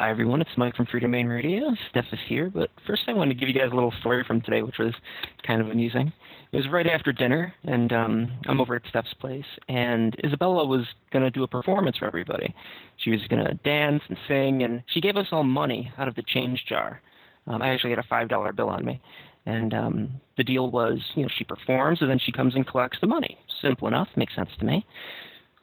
Hi, everyone. It's Mike from Freedomain Radio. Steph is here, but first I wanted to give you guys a little story from today, which was kind of amusing. It was right after dinner, and um, I'm over at Steph's place, and Isabella was going to do a performance for everybody. She was going to dance and sing, and she gave us all money out of the change jar. Um, I actually had a $5 bill on me. And um, the deal was, you know, she performs, and then she comes and collects the money. Simple enough, makes sense to me.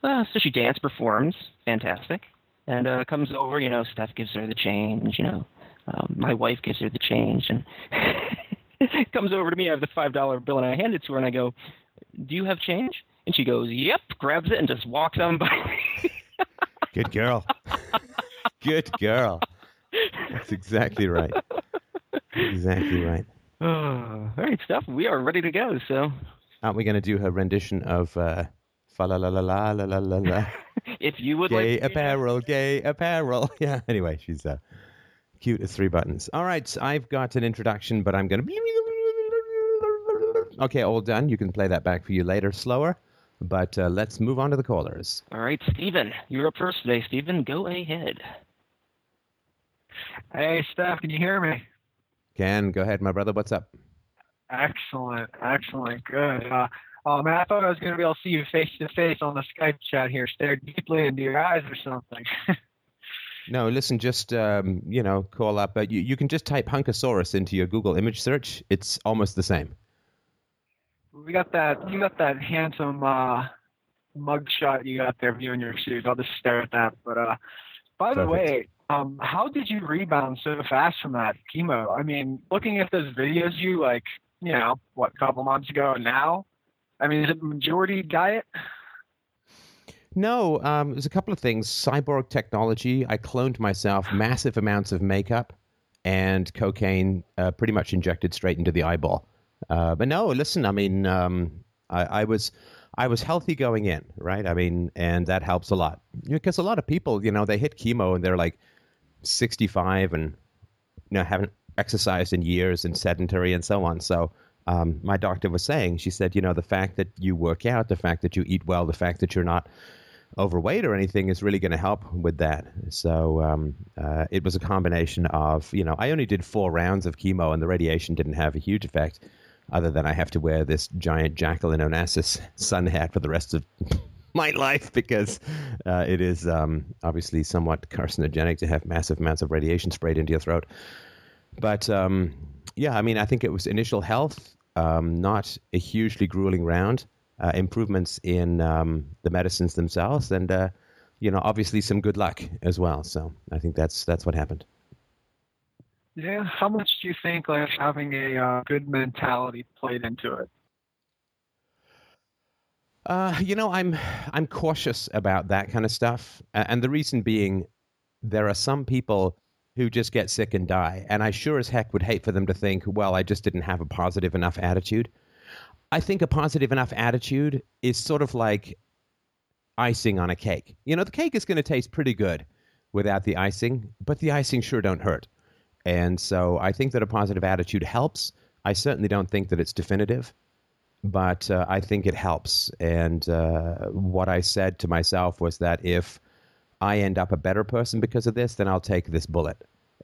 Uh, so she danced, performs, fantastic and uh, comes over. You know, Steph gives her the change. You know, um, my wife gives her the change, and comes over to me. I have the five dollar bill, and I hand it to her, and I go, "Do you have change?" And she goes, "Yep." Grabs it and just walks on by. Good girl. Good girl. That's exactly right. Exactly right. Oh, all right, Steph. We are ready to go. So, aren't we going to do her rendition of uh, "Fa la la la la la la la la"? if you would gay like apparel, gay apparel. Yeah. Anyway, she's uh, cute as three buttons. All right, I've got an introduction, but I'm going to. Okay, all done. You can play that back for you later, slower. But uh, let's move on to the callers. All right, Stephen, you're up first today. Stephen, go ahead. Hey, Steph, can you hear me? Can go ahead, my brother. What's up? Excellent, excellent, good. Uh, Oh man, I thought I was going to be able to see you face to face on the Skype chat here, stare deeply into your eyes or something. no, listen, just um, you know, call up. Uh, you you can just type Hunkosaurus into your Google image search. It's almost the same. We got that. You got that handsome uh, mug shot you got there, viewing your shoes. I'll just stare at that. But uh, by Perfect. the way, um, how did you rebound so fast from that chemo? I mean, looking at those videos you like, you know, what, a couple months ago and now, I mean, is it majority diet? No, um, there's a couple of things. Cyborg technology. I cloned myself, massive amounts of makeup and cocaine, uh, pretty much injected straight into the eyeball. Uh, but no, listen. I mean, um, I, I, was I was healthy going in, right? I mean, and that helps a lot because a lot of people, you know, they hit chemo and they're like 65 and you know haven't exercised in years and sedentary and so on. So um, my doctor was saying, she said, you know, the fact that you work out, the fact that you eat well, the fact that you're not overweight or anything is really going to help with that. So um, uh, it was a combination of, you know, I only did four rounds of chemo and the radiation didn't have a huge effect, other than I have to wear this giant Jacqueline Onassis sun hat for the rest of my life because uh, it is um, obviously somewhat carcinogenic to have massive amounts of radiation sprayed into your throat. But um, yeah, I mean, I think it was initial health um, not a hugely grueling round. Uh, improvements in um, the medicines themselves, and uh, you know, obviously some good luck as well. So I think that's that's what happened. Yeah, how much do you think like having a uh, good mentality played into it? Uh, you know, I'm I'm cautious about that kind of stuff, and the reason being, there are some people who just get sick and die. And I sure as heck would hate for them to think, well, I just didn't have a positive enough attitude. I think a positive enough attitude is sort of like icing on a cake. You know, the cake is going to taste pretty good without the icing, but the icing sure don't hurt. And so I think that a positive attitude helps. I certainly don't think that it's definitive, but uh, I think it helps. And uh, what I said to myself was that if I end up a better person because of this, then I'll take this bullet.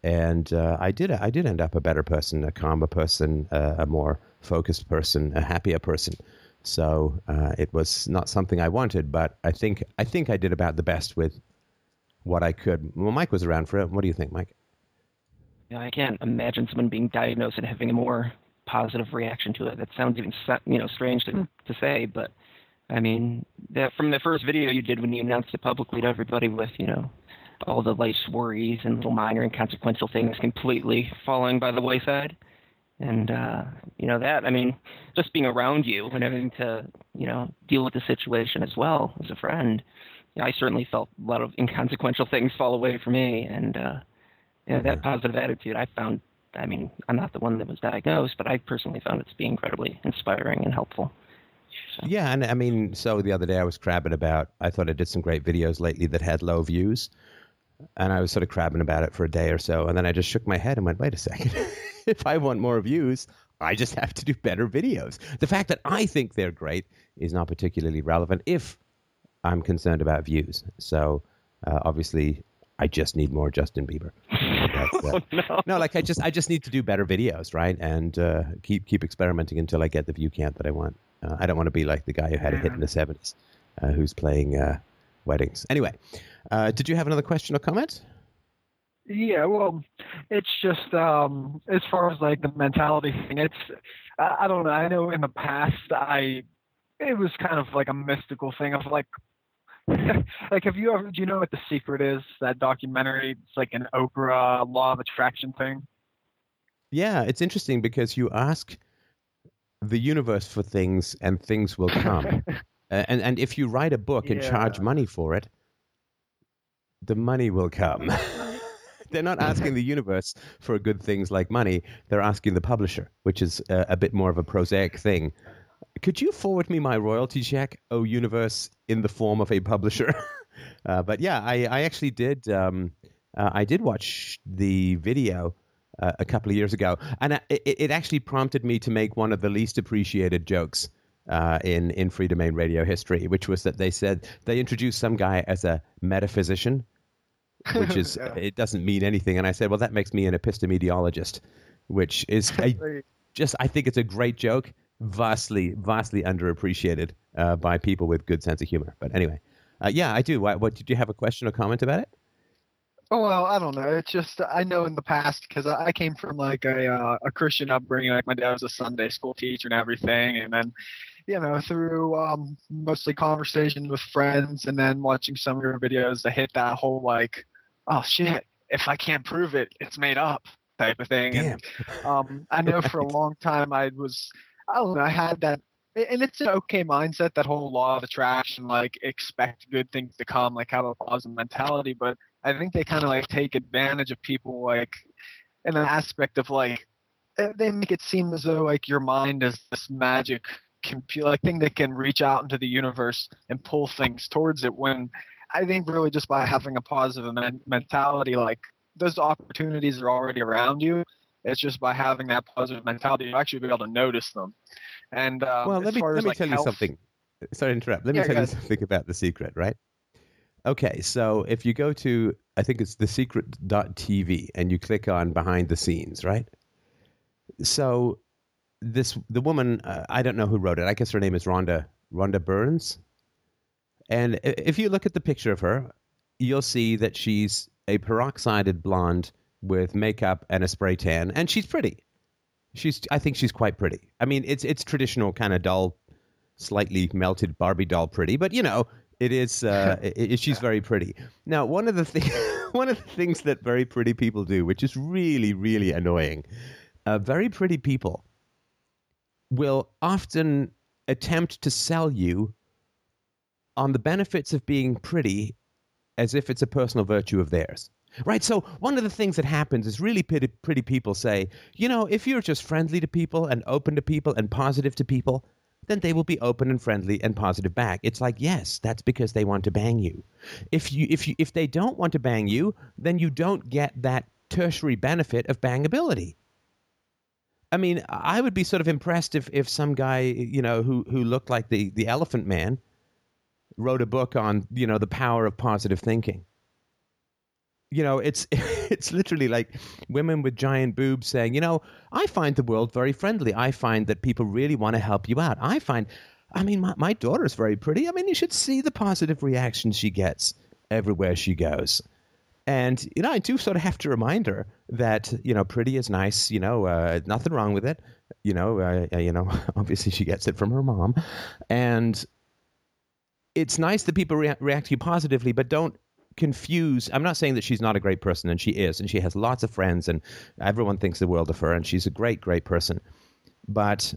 And uh, I did. I did end up a better person, a calmer person, uh, a more focused person, a happier person. So uh, it was not something I wanted, but I think I think I did about the best with what I could. Well, Mike was around for it. What do you think, Mike? Yeah, I can't imagine someone being diagnosed and having a more positive reaction to it. That sounds even you know strange to to say, but I mean, that from the first video you did when you announced it publicly to everybody with, you know, all the life's worries and little minor inconsequential things completely falling by the wayside. And, uh, you know, that, I mean, just being around you and having to, you know, deal with the situation as well as a friend, I certainly felt a lot of inconsequential things fall away for me. And, uh, you know, that positive attitude I found, I mean, I'm not the one that was diagnosed, but I personally found it to be incredibly inspiring and helpful. So. Yeah, and I mean, so the other day I was crabbing about. I thought I did some great videos lately that had low views, and I was sort of crabbing about it for a day or so, and then I just shook my head and went, "Wait a second! if I want more views, I just have to do better videos." The fact that I think they're great is not particularly relevant if I'm concerned about views. So uh, obviously, I just need more Justin Bieber. Uh, oh, no. no, like I just I just need to do better videos, right? And uh, keep keep experimenting until I get the view count that I want. Uh, I don't want to be like the guy who had a hit in the seventies, uh, who's playing uh, weddings. Anyway, uh, did you have another question or comment? Yeah, well, it's just um, as far as like the mentality thing. It's I, I don't know. I know in the past I it was kind of like a mystical thing of like like have you ever do you know what the secret is that documentary it's like an oprah law of attraction thing yeah it's interesting because you ask the universe for things and things will come. And and if you write a book and charge money for it the money will come. They're not asking the universe for good things like money. They're asking the publisher which is a, a bit more of a prosaic thing. Could you forward me my royalty check oh universe in the form of a publisher? Uh, but yeah i, I actually did um, uh, i did watch the video uh, a couple of years ago and I, it, it actually prompted me to make one of the least appreciated jokes uh, in in Freedomain Radio history which was that they said they introduced some guy as a metaphysician which is Yeah. it doesn't mean anything and i said well that makes me an epistemologist, which is a just I think it's a great joke, vastly, vastly underappreciated uh, by people with good sense of humor. But anyway, uh, yeah, I do. What, what did you have a question or comment about it? Oh well, I don't know. It's just I know in the past because I I came from like a uh, a Christian upbringing. Like my dad was a Sunday school teacher and everything, and then you know through um, mostly conversations with friends, and then watching some of your videos I hit that whole like, oh shit, if I can't prove it, it's made up type of thing. Damn. And um, I know for a long time I was I don't know I had that. And it's an okay mindset, that whole law of attraction, like expect good things to come, like have a positive mentality. But I think they kind of like take advantage of people like in an aspect of like eh, they make it seem as though like your mind is this magic computer like thing that can reach out into the universe and pull things towards it when I think really just by having a positive men- mentality like those opportunities are already around you it's just by having that positive mentality you actually be able to notice them and um, well, let me let me like, tell you something. Sorry to interrupt. Let me Yeah, tell you something about the secret, right? Okay, so if you go to I think it's thesecret.tv and you click on behind the scenes, right? So this the woman uh, I don't know who wrote it. I guess her name is Rhonda Rhonda Burns. And if you look at the picture of her, you'll see that she's a peroxided blonde with makeup and a spray tan, and she's pretty. She's I think she's quite pretty. I mean, it's it's traditional kind of dull, slightly melted Barbie doll pretty, but you know, it is uh, i i she's very pretty. Now, one of the thing, one of the things that very pretty people do, which is really really annoying, uh, very pretty people will often attempt to sell you on the benefits of being pretty as if it's a personal virtue of theirs. Right? So, one of the things that happens is really pretty, pretty people say, you know, if you're just friendly to people and open to people and positive to people, then they will be open and friendly and positive back. It's like, yes, that's because they want to bang you. If you if you if they don't want to bang you, then you don't get that tertiary benefit of bangability. I mean, I would be sort of impressed if, if some guy, you know, who, who looked like the, the Elephant Man wrote a book on, you know, the power of positive thinking. You know, it's it's literally like women with giant boobs saying, you know, I find the world very friendly. I find that people really want to help you out. I find, I mean, my, my daughter's very pretty. I mean, you should see the positive reactions she gets everywhere she goes. And you know, I do sort of have to remind her that you know, pretty is nice. You know, uh, nothing wrong with it. You know, uh, uh, you know, obviously she gets it from her mom, and it's nice that people rea- react to you positively, but don't confuse. I'm not saying that she's not a great person, and she is, and she has lots of friends, and everyone thinks the world of her, and she's a great, great person. But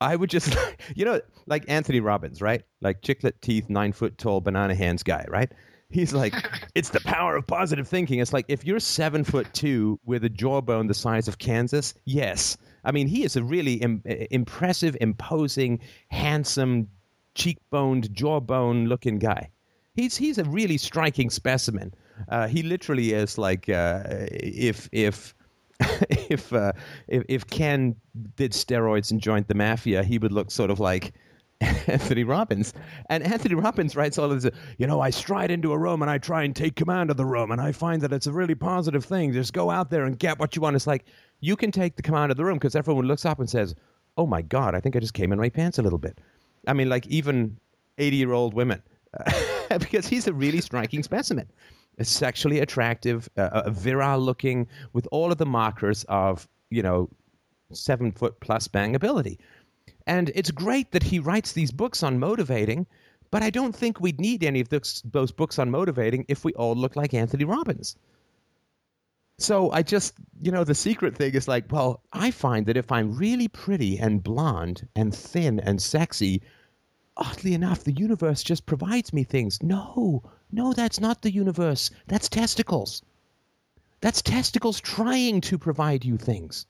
I would just, you know, like Anthony Robbins, right? Like chiclet teeth, nine foot tall, banana hands guy, right? He's like, it's the power of positive thinking. It's like if you're seven foot two with a jawbone the size of Kansas, yes. I mean, he is a really Im- impressive, imposing, handsome, cheekboned, jawbone looking guy. He's he's a really striking specimen. Uh, he literally is like uh, if if if, uh, if if Ken did steroids and joined the mafia, he would look sort of like Anthony Robbins. And Anthony Robbins writes all of this, you know, I stride into a room and I try and take command of the room and I find that it's a really positive thing. Just go out there and get what you want. It's like you can take the command of the room because everyone looks up and says, oh my God, I think I just came in my pants a little bit. I mean, like even 80 year old women, because he's a really striking specimen. A sexually attractive, uh, virile looking, with all of the markers of, you know, seven foot plus bangability. And it's great that he writes these books on motivating, but I don't think we'd need any of those, those books on motivating if we all looked like Anthony Robbins. So I just, you know, the secret thing is like, well, I find that if I'm really pretty and blonde and thin and sexy, oddly enough, the universe just provides me things. No, no, that's not the universe. That's testicles. That's testicles trying to provide you things.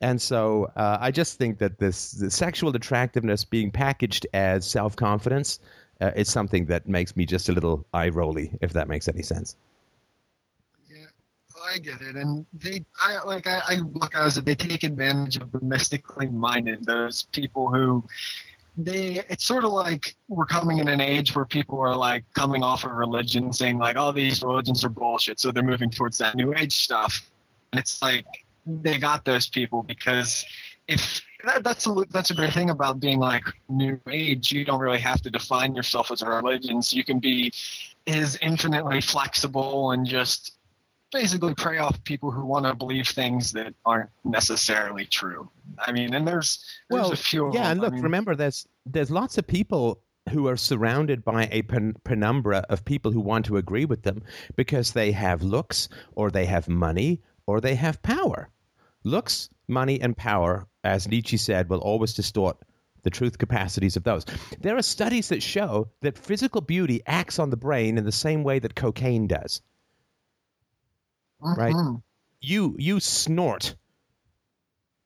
And so uh, I just think that this, sexual attractiveness being packaged as self confidence uh, is something that makes me just a little eye rolly, if that makes any sense. Yeah, I get it, and they, I like, I, I look as they take advantage of the mystically minded, those people who they it's sort of like we're coming in an age where people are like coming off of religion saying like all oh, these religions are bullshit so they're moving towards that new age stuff and it's like they got those people because if that, that's a that's a great thing about being like new age. You don't really have to define yourself as a religion. So you can be is infinitely flexible and just basically prey off people who want to believe things that aren't necessarily true. I mean, and there's, there's well, a few. Yeah, and look, I mean, remember, there's there's lots of people who are surrounded by a pen- penumbra of people who want to agree with them because they have looks or they have money or they have power. Looks, money, and power, as Nietzsche said, will always distort the truth capacities of those. There are studies that show that physical beauty acts on the brain in the same way that cocaine does. Right? mhm. You you snort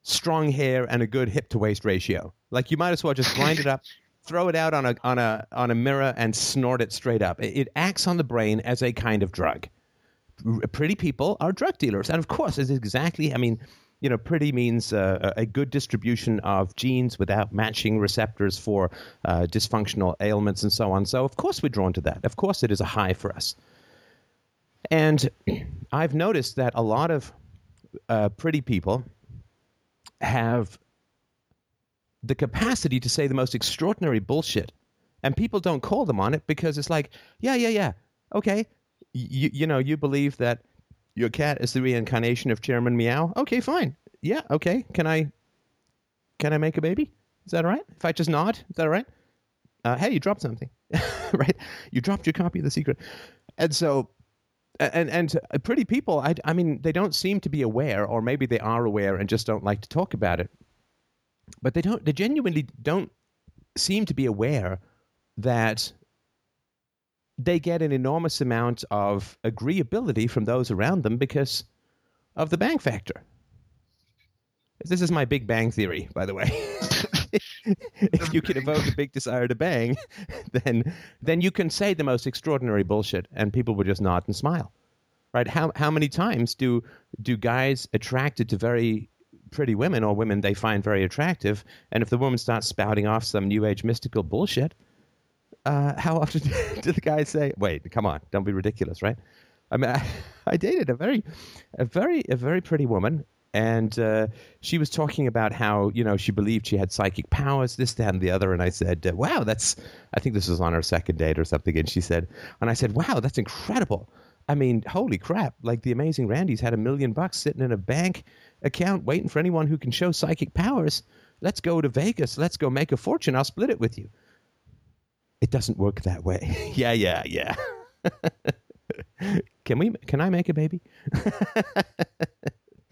strong hair and a good hip to waist ratio. Like you might as well just grind it up, throw it out on a on a on a mirror and snort it straight up. It, it acts on the brain as a kind of drug. R- pretty people are drug dealers, and of course, it's exactly. I mean, you know, pretty means uh, a good distribution of genes without matching receptors for uh, dysfunctional ailments and so on. So, of course, we're drawn to that. Of course, it is a high for us. And I've noticed that a lot of uh, pretty people have the capacity to say the most extraordinary bullshit. And people don't call them on it because it's like, yeah, yeah, yeah, okay. You, you know, you believe that your cat is the reincarnation of Chairman Meow. Okay, fine. Yeah, okay. Can I can I make a baby? Is that all right? If I just nod, is that all right? Uh, hey, you dropped something, right? You dropped your copy of The Secret, and so, and and uh, pretty people. I, I mean, they don't seem to be aware, or maybe they are aware and just don't like to talk about it. But they don't. They genuinely don't seem to be aware that they get an enormous amount of agreeability from those around them because of the bang factor. This is my Big Bang theory, by the way. if you can evoke a big desire to bang, then then you can say the most extraordinary bullshit, and people will just nod and smile. Right? How how many times do do guys attracted to very pretty women or women they find very attractive, and if the woman starts spouting off some new age mystical bullshit, uh, how often do the guys say, "Wait, come on, don't be ridiculous," right? I mean, I, I dated a very, a very, a very pretty woman, and uh, she was talking about how you know she believed she had psychic powers, this, that, and the other. And I said, uh, "Wow, that's." I think this was on our second date or something, and she said, and I said, "Wow, that's incredible." I mean, holy crap! Like the amazing Randi's had a million bucks sitting in a bank account, waiting for anyone who can show psychic powers. Let's go to Vegas. Let's go make a fortune. I'll split it with you it doesn't work that way. yeah, yeah, yeah. can we? Can I make a baby?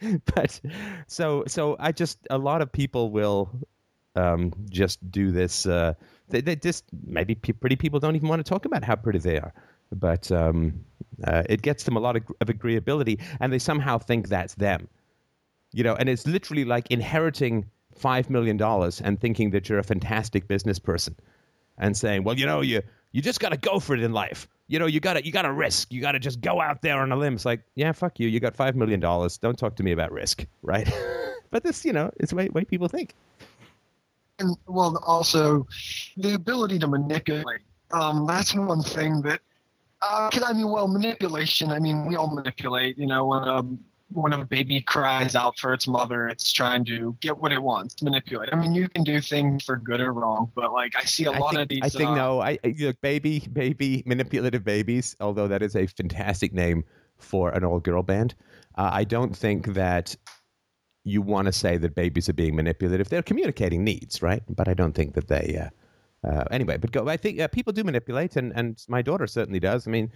but so so I just a lot of people will um, just do this. Uh, they, they just maybe p- pretty people don't even want to talk about how pretty they are, but um, uh, it gets them a lot of, of agreeability, and they somehow think that's them. You know, and it's literally like inheriting five million dollars and thinking that you're a fantastic business person and saying, well, you know, you you just got to go for it in life. You know, you got to you got to risk. You got to just go out there on a limb. It's like, yeah, fuck you. You got five million dollars. Don't talk to me about risk, right? but this, you know, it's way, way people think. and well, also the ability to manipulate. Um, that's one thing that, uh, I mean, well, manipulation. I mean, we all manipulate. You know, when a when a baby cries out for its mother, it's trying to get what it wants, manipulate. I mean, you can do things for good or wrong, but like I see a I lot think, of these. I think uh, no. I look, baby, baby, manipulative babies. Although that is a fantastic name for an old girl band, uh, I don't think that you want to say that babies are being manipulative. They're communicating needs, right? But I don't think that they. Uh, uh, anyway, but go. I think uh, people do manipulate, and, and my daughter certainly does. I mean,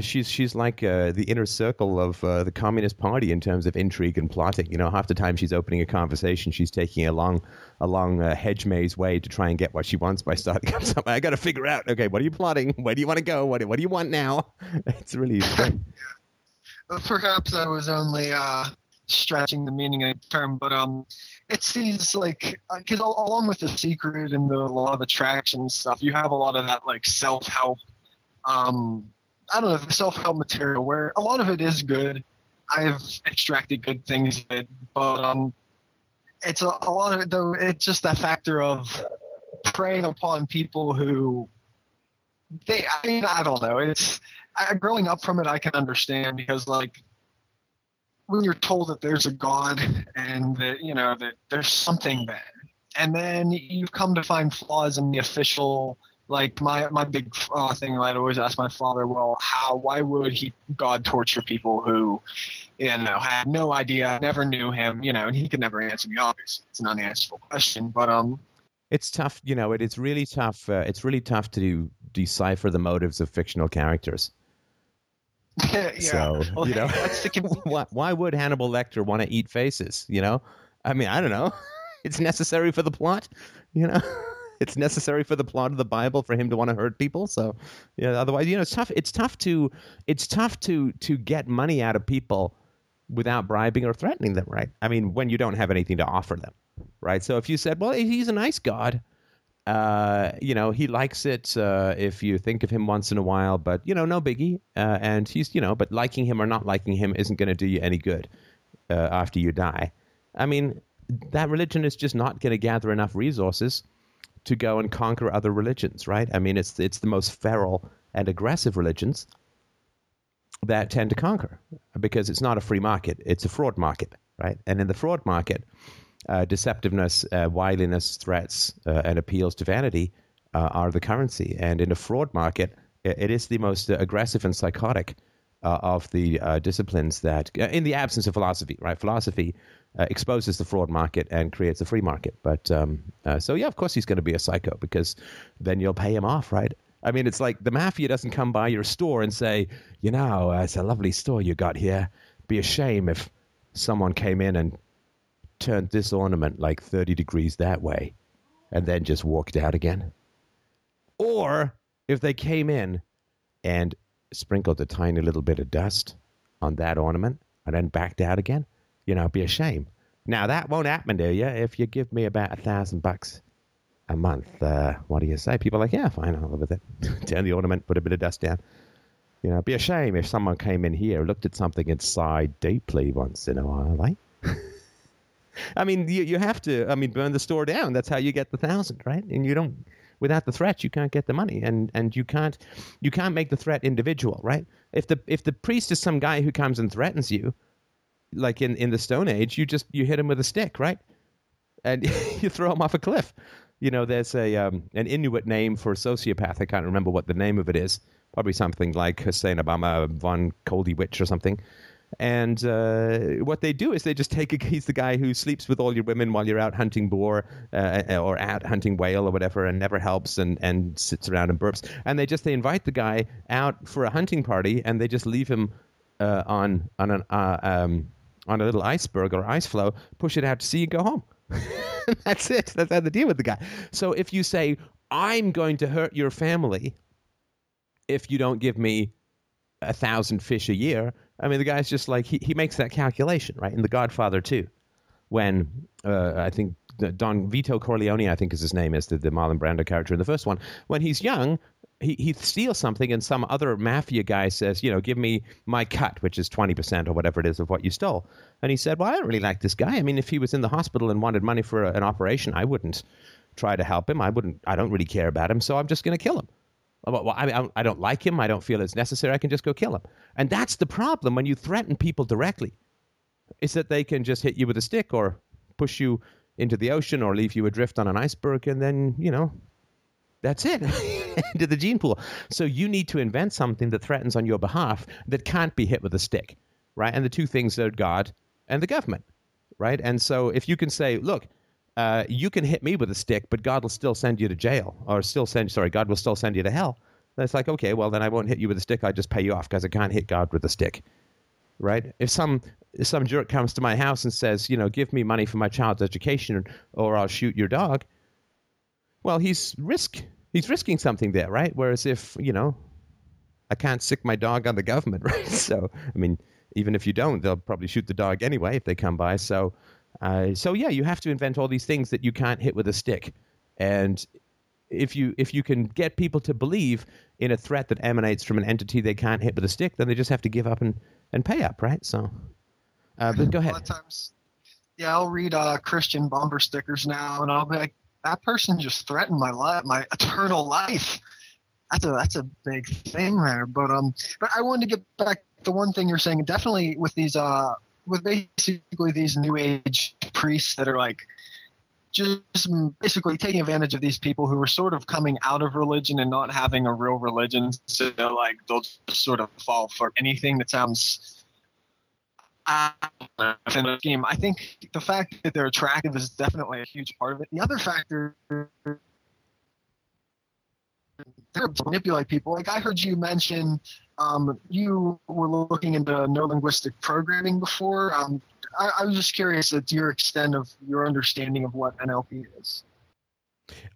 she's she's like uh, the inner circle of uh, the Communist Party in terms of intrigue and plotting. You know, half the time she's opening a conversation, she's taking a long, a long uh, hedge maze way to try and get what she wants by starting up something. I got to figure out. Okay, what are you plotting? Where do you want to go? What do- what do you want now? It's really. Uh, Perhaps I was only uh, stretching the meaning of the term, but um, it seems like because along with the secret and the law of attraction stuff, you have a lot of that like self help. Um, I don't know the self help material where a lot of it is good. I've extracted good things it, but um, it's a, a lot of it though. It's just that factor of preying upon people who they. I mean, I don't know. It's I, growing up from it, I can understand because like when you're told that there's a God and that you know that there's something there, and then you come to find flaws in the official. Like my my big uh, thing, I'd always ask my father, well, how? Why would he God torture people who, you know, had no idea, never knew him, you know, and he could never answer me. Obviously, it's an unanswerable question, but um, It's tough, you know. It, it's really tough. Uh, it's really tough to decipher the motives of fictional characters. yeah. So Well, you know, that's the con- why, why would Hannibal Lecter want to eat faces? You know, I mean, I don't know. It's necessary for the plot. You know, it's necessary for the plot of the Bible for him to want to hurt people. So, yeah. Otherwise, you know, it's tough. It's tough to it's tough to to get money out of people without bribing or threatening them, right? I mean, when you don't have anything to offer them, right? So if you said, well, he's a nice God. Uh, you know, he likes it uh, if you think of him once in a while, but you know, no biggie. Uh, and he's, you know, but liking him or not liking him isn't going to do you any good uh, after you die. I mean, that religion is just not going to gather enough resources to go and conquer other religions, right? I mean, it's it's the most feral and aggressive religions that tend to conquer because it's not a free market; it's a fraud market, right? And in the fraud market, uh, deceptiveness, uh, wiliness, threats, uh, and appeals to vanity uh, are the currency. And in a fraud market, i- it is the most aggressive and psychotic uh, of the uh, disciplines that, uh, in the absence of philosophy, right? Philosophy uh, exposes the fraud market and creates a free market. But um, uh, so, yeah, of course, he's going to be a psycho because then you'll pay him off, right? I mean, it's like the mafia doesn't come by your store and say, you know, it's a lovely store you got here. Be a shame if someone came in and turned this ornament like 30 degrees that way and then just walked out again. Or if they came in and sprinkled a tiny little bit of dust on that ornament and then backed out again, you know, it'd be a shame. Now, that won't happen to you if you give me about a thousand bucks a month. Uh, what do you say? People are like, yeah, fine, I'll live with it. Turn the ornament, put a bit of dust down. You know, it'd be a shame if someone came in here, looked at something inside deeply once in a while, eh? I mean, you, you have to. I mean, burn the store down. That's how you get the thousand, right? And you don't. Without the threat, you can't get the money, and and you can't you can't make the threat individual, right? If the if the priest is some guy who comes and threatens you, like in in the Stone Age, you just you hit him with a stick, right? And you throw him off a cliff. You know, there's a um, an Inuit name for a sociopath. I can't remember what the name of it is. Probably something like Hussein Obama von Coldy Witch or something. And uh, what they do is they just take a, he's the guy who sleeps with all your women while you're out hunting boar uh, or out hunting whale or whatever and never helps and, and sits around and burps. And they just they invite the guy out for a hunting party and they just leave him uh, on on an uh, um, on a little iceberg or ice floe, push it out to sea and go home. That's it. That's how they deal with the guy. So if you say I'm going to hurt your family if you don't give me a thousand fish a year. I mean, the guy's just like he, he makes that calculation, right? In The Godfather too, when uh, I think Don Vito Corleone, I think is his name, is the, the Marlon Brando character in the first one. When he's young, he he steals something, and some other mafia guy says, you know, give me my cut, which is twenty percent or whatever it is of what you stole. And he said, well, I don't really like this guy. I mean, if he was in the hospital and wanted money for a, an operation, I wouldn't try to help him. I wouldn't. I don't really care about him, so I'm just going to kill him. Well, I, I don't like him. I don't feel it's necessary. I can just go kill him. And that's the problem when you threaten people directly. Is that they can just hit you with a stick or push you into the ocean or leave you adrift on an iceberg, and then you know that's it into the gene pool. So you need to invent something that threatens on your behalf that can't be hit with a stick, right? And the two things are God and the government, right? And so if you can say, look, uh, you can hit me with a stick, but God will still send you to jail, or still send. Sorry, God will still send you to hell. Then it's like, okay, well then I won't hit you with a stick. I just pay you off because I can't hit God with a stick, right? If some if some jerk comes to my house and says, you know, give me money for my child's education, or I'll shoot your dog, well, he's risk he's risking something there, right? Whereas if you know, I can't sick my dog on the government, right? So I mean, even if you don't, they'll probably shoot the dog anyway if they come by. So uh, so yeah, you have to invent all these things that you can't hit with a stick, and if you if you can get people to believe in a threat that emanates from an entity they can't hit with a stick, then they just have to give up and, and pay up, right? So, uh, but go ahead. A lot of times, yeah, I'll read uh, Christian bumper stickers now, and I'll be like, that person just threatened my life, my eternal life. That's a that's a big thing there. But um, but I wanted to get back to one thing you're saying. Definitely with these uh with basically these new age priests that are like just basically taking advantage of these people who are sort of coming out of religion and not having a real religion. So like they'll just sort of fall for anything that sounds a scheme. I think the fact that they're attractive is definitely a huge part of it. The other factor they're manipulate people. Like I heard you mention um, you were looking into neuro-linguistic programming before. Um, I, I, was just curious at your extent of your understanding of what NLP is.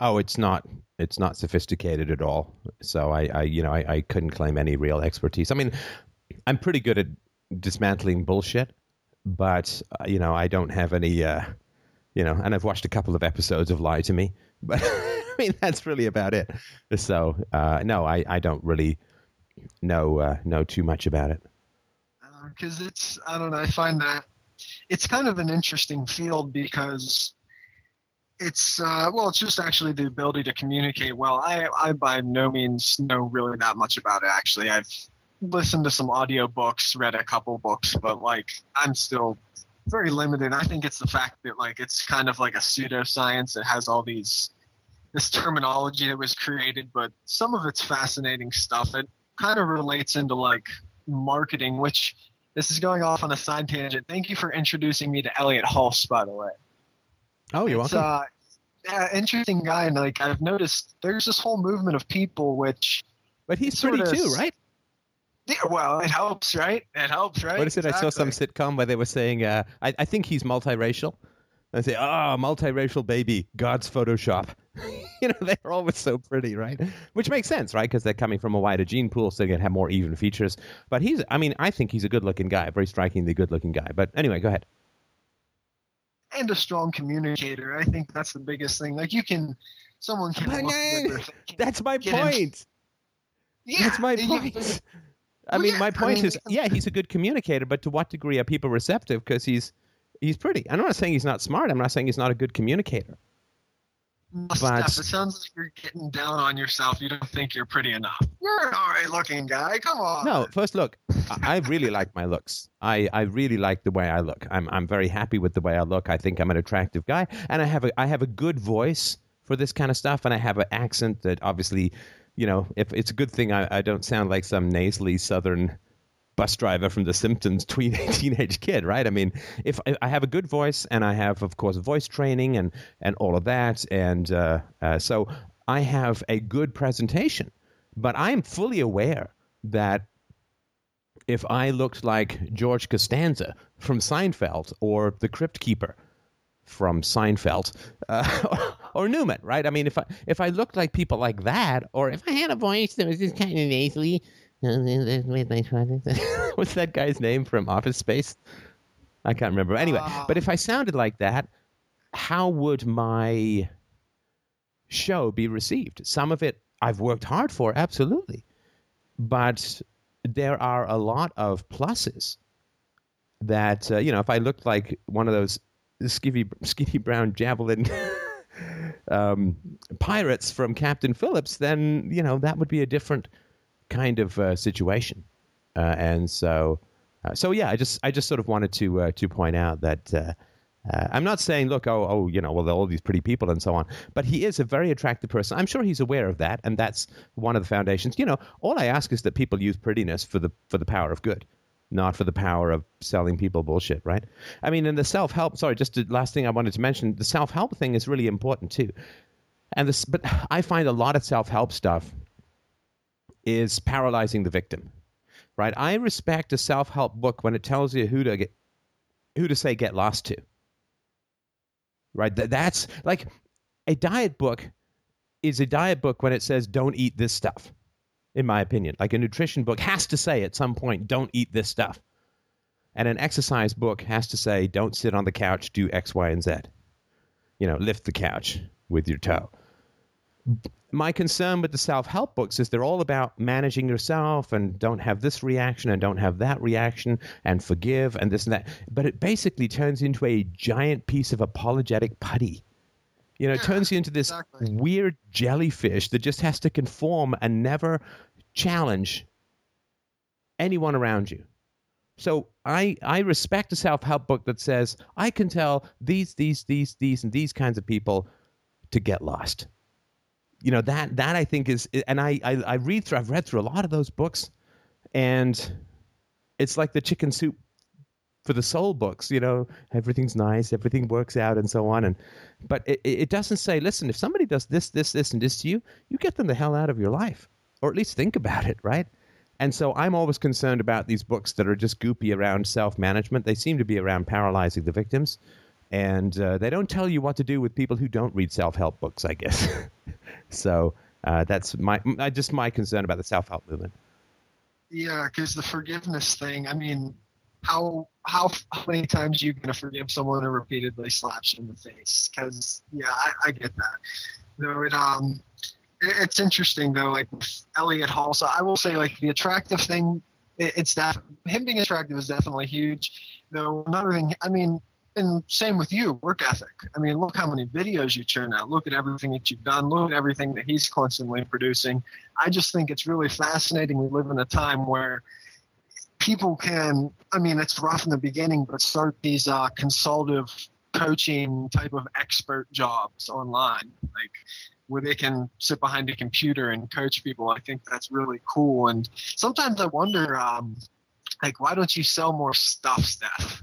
Oh, it's not. It's not sophisticated at all. So I, I you know, I, I couldn't claim any real expertise. I mean, I'm pretty good at dismantling bullshit, but uh, you know, I don't have any. Uh, you know, and I've watched a couple of episodes of Lie to Me, but I mean, that's really about it. So uh, no, I, I don't really know uh, know too much about it. Because uh, it's I don't know. I find that it's kind of an interesting field because it's uh, well, it's just actually the ability to communicate well. I I by no means know really that much about it. Actually, I've listened to some audio books, read a couple books, but like I'm still very limited. I think it's the fact that like it's kind of like a pseudoscience. It has all these this terminology that was created, but some of it's fascinating stuff. It kind of relates into like marketing, which this is going off on a side tangent. Thank you for introducing me to Elliot Hulse, by the way. Oh, you're it's, welcome. Uh, yeah, interesting guy, and like I've noticed, there's this whole movement of people which. But he's pretty of, too, right? Yeah, well, it helps, right? It helps, right? What is it? Exactly. I saw some sitcom where they were saying, uh, I, I think he's multiracial. I say, ah, oh, multiracial baby, God's Photoshop. you know, they're always so pretty, right? Which makes sense, right? Because they're coming from a wider gene pool, so they can have more even features. But he's, I mean, I think he's a good looking guy, very strikingly good looking guy. But anyway, go ahead. And a strong communicator. I think that's the biggest thing. Like, you can, someone can. That's my point. Yeah, that's my point. I mean, my point I mean, is, yeah, he's a good communicator, but to what degree are people receptive? Because he's he's pretty. I'm not saying he's not smart. I'm not saying he's not a good communicator. But, it sounds like you're getting down on yourself. You don't think you're pretty enough. You're an all right looking guy. Come on. No, first look, I really like my looks. I, I really like the way I look. I'm I'm very happy with the way I look. I think I'm an attractive guy, and I have a I have a good voice for this kind of stuff, and I have an accent that obviously, you know, if it's a good thing I, I don't sound like some nasally Southern bus driver from The Simpsons tween, teenage kid, right? I mean, if, I have a good voice and I have, of course, voice training and and all of that, and uh, uh, so I have a good presentation, but I am fully aware that if I looked like George Costanza from Seinfeld or the Crypt Keeper from Seinfeld uh, or Newman, right? I mean, if I if I looked like people like that, or if I had a voice that was just kind of nasally, What's that guy's name from Office Space? I can't remember. Anyway, uh, but if I sounded like that, how would my show be received? Some of it I've worked hard for, absolutely. But there are a lot of pluses that, uh, you know, if I looked like one of those skinny, skinny brown javelin um, pirates from Captain Phillips, then you know that would be a different kind of uh, situation. Uh, and so, uh, so yeah, I just I just sort of wanted to uh, to point out that. Uh, uh, I'm not saying, look, oh, oh, you know, well, all these pretty people and so on. But he is a very attractive person. I'm sure he's aware of that, and that's one of the foundations. You know, all I ask is that people use prettiness for the for the power of good not for the power of selling people bullshit, right? I mean, in the self help, sorry, just the last thing I wanted to mention, the self help thing is really important too. And this, but I find a lot of self help stuff is paralyzing the victim, right? I respect a self help book when it tells you who to get, who to say get lost to, right? That's like a diet book is a diet book when it says don't eat this stuff in my opinion. Like a nutrition book has to say at some point, don't eat this stuff. And an exercise book has to say, don't sit on the couch, do X, Y, and Z. You know, lift the couch with your toe. My concern with the self help books is they're all about managing yourself and don't have this reaction and don't have that reaction and forgive and this and that. But it basically turns into a giant piece of apologetic putty you know, yeah, it turns you into this exactly. weird jellyfish that just has to conform and never challenge anyone around you. So I I respect a self help book that says I can tell these these these these and these kinds of people to get lost. You know that that I think is and I I, I read through I've read through a lot of those books, and it's like the chicken soup for the soul books. You know everything's nice, everything works out, and so on. And but it, it doesn't say, listen, if somebody does this, this, this, and this to you, you get them the hell out of your life, or at least think about it, right? And so I'm always concerned about these books that are just goopy around self management. They seem to be around paralyzing the victims. And uh, they don't tell you what to do with people who don't read self help books, I guess. so uh, that's my just my concern about the self help movement. Yeah, because the forgiveness thing. I mean, how how, many times are you gonna forgive someone who repeatedly slaps you in the face? Because yeah, I, I, get that. Though it um, it, it's interesting though. Like Elliot Hulse, so I will say like the attractive thing, it, it's that him being attractive is definitely huge. Though another thing, I mean, and same with you, work ethic. I mean, look how many videos you churn out. Look at everything that you've done. Look at everything that he's constantly producing. I just think it's really fascinating. We live in a time where people can, I mean, it's rough in the beginning, but start these uh, consultative coaching type of expert jobs online, like where they can sit behind a computer and coach people. I think that's really cool. And sometimes I wonder, um, like, why don't you sell more stuff, Steph?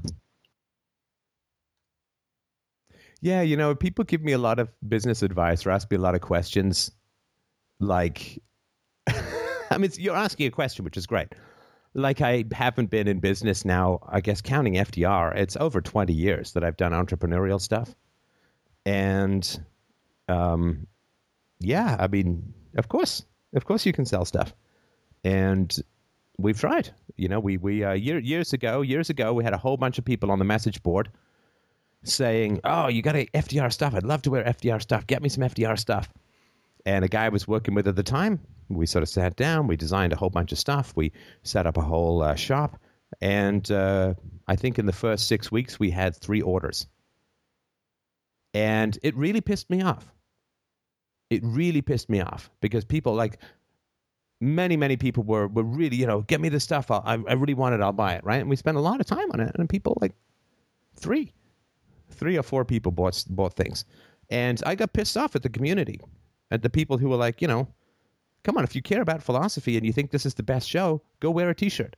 Yeah, you know, people give me a lot of business advice or ask me a lot of questions. Like, I mean, you're asking a question, which is great like I haven't been in business now, I guess counting FDR, it's over 20 years that I've done entrepreneurial stuff. And um, yeah, I mean, of course, of course you can sell stuff. And we've tried. You know, we, we uh, year, years ago, years ago, we had a whole bunch of people on the message board saying, oh, you got a FDR stuff. I'd love to wear FDR stuff. Get me some FDR stuff. And a guy I was working with at the time we sort of sat down, we designed a whole bunch of stuff, we set up a whole uh, shop, and uh, I think in the first six weeks we had three orders. And it really pissed me off. It really pissed me off because people like many, many people were, were really, you know, get me the stuff. I'll, I, I really want it. I'll buy it. Right. And we spent a lot of time on it. And people like three, three or four people bought, bought things. And I got pissed off at the community, at the people who were like, you know, come on, if you care about philosophy and you think this is the best show, go wear a T-shirt.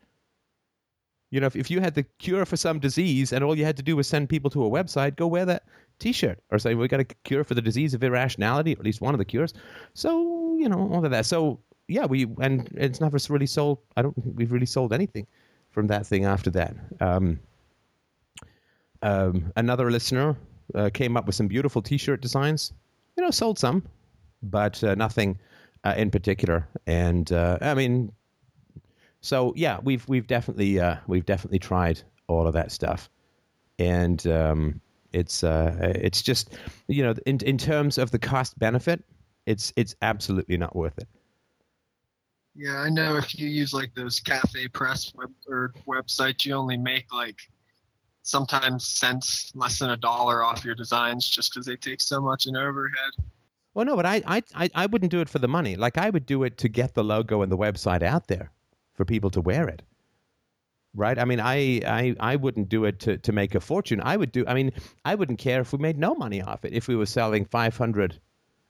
You know, if, if you had the cure for some disease and all you had to do was send people to a website, go wear that T-shirt or say we got a cure for the disease of irrationality, or at least one of the cures. So you know all of that. So yeah, we and it's never really sold. I don't think we've really sold anything from that thing after that. Um, um, another listener uh, came up with some beautiful T-shirt designs. You know, sold some, but uh, nothing uh, in particular. And uh, I mean, so yeah, we've we've definitely uh, we've definitely tried all of that stuff, and um, it's uh, it's just you know in in terms of the cost benefit, it's it's absolutely not worth it. Yeah, I know if you use like those CafePress web or websites, you only make like sometimes cents, less than a dollar off your designs just because they take so much in overhead. Well, no, but I, I, I, wouldn't do it for the money. Like I would do it to get the logo and the website out there for people to wear it. Right? I mean, I, I, I wouldn't do it to, to make a fortune. I would do. I mean, I wouldn't care if we made no money off it. If we were selling five hundred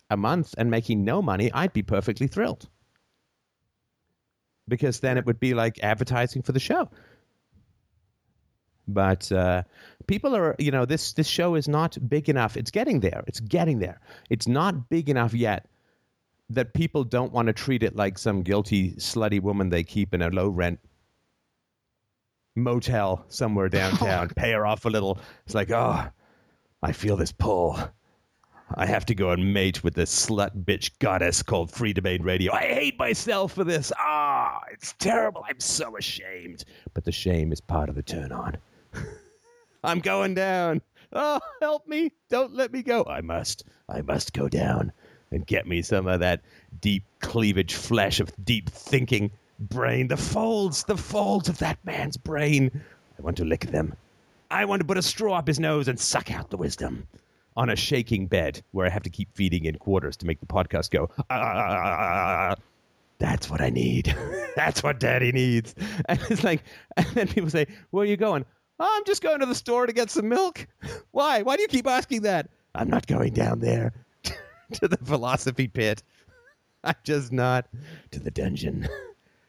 a month and making no money, I'd be perfectly thrilled. Because then it would be like advertising for the show. But uh, people are, you know, this this show is not big enough. It's getting there. It's getting there. It's not big enough yet that people don't want to treat it like some guilty, slutty woman they keep in a low rent motel somewhere downtown. Pay her off a little. It's like, oh, I feel this pull. I have to go and mate with this slut bitch goddess called Freedomain Radio. I hate myself for this. Ah, it's terrible. I'm so ashamed. But the shame is part of the turn on. I'm going down. Oh, help me. Don't let me go. I must. I must go down and get me some of that deep cleavage flesh of deep thinking brain. The folds, the folds of that man's brain. I want to lick them. I want to put a straw up his nose and suck out the wisdom on a shaking bed where I have to keep feeding in quarters to make the podcast go. Ah, ah, ah, ah that's what I need. that's what Daddy needs. And it's like, and then people say, "Where are you going?" Oh, I'm just going to the store to get some milk. Why? Why do you keep asking that? I'm not going down there to the philosophy pit. I'm just not to the dungeon.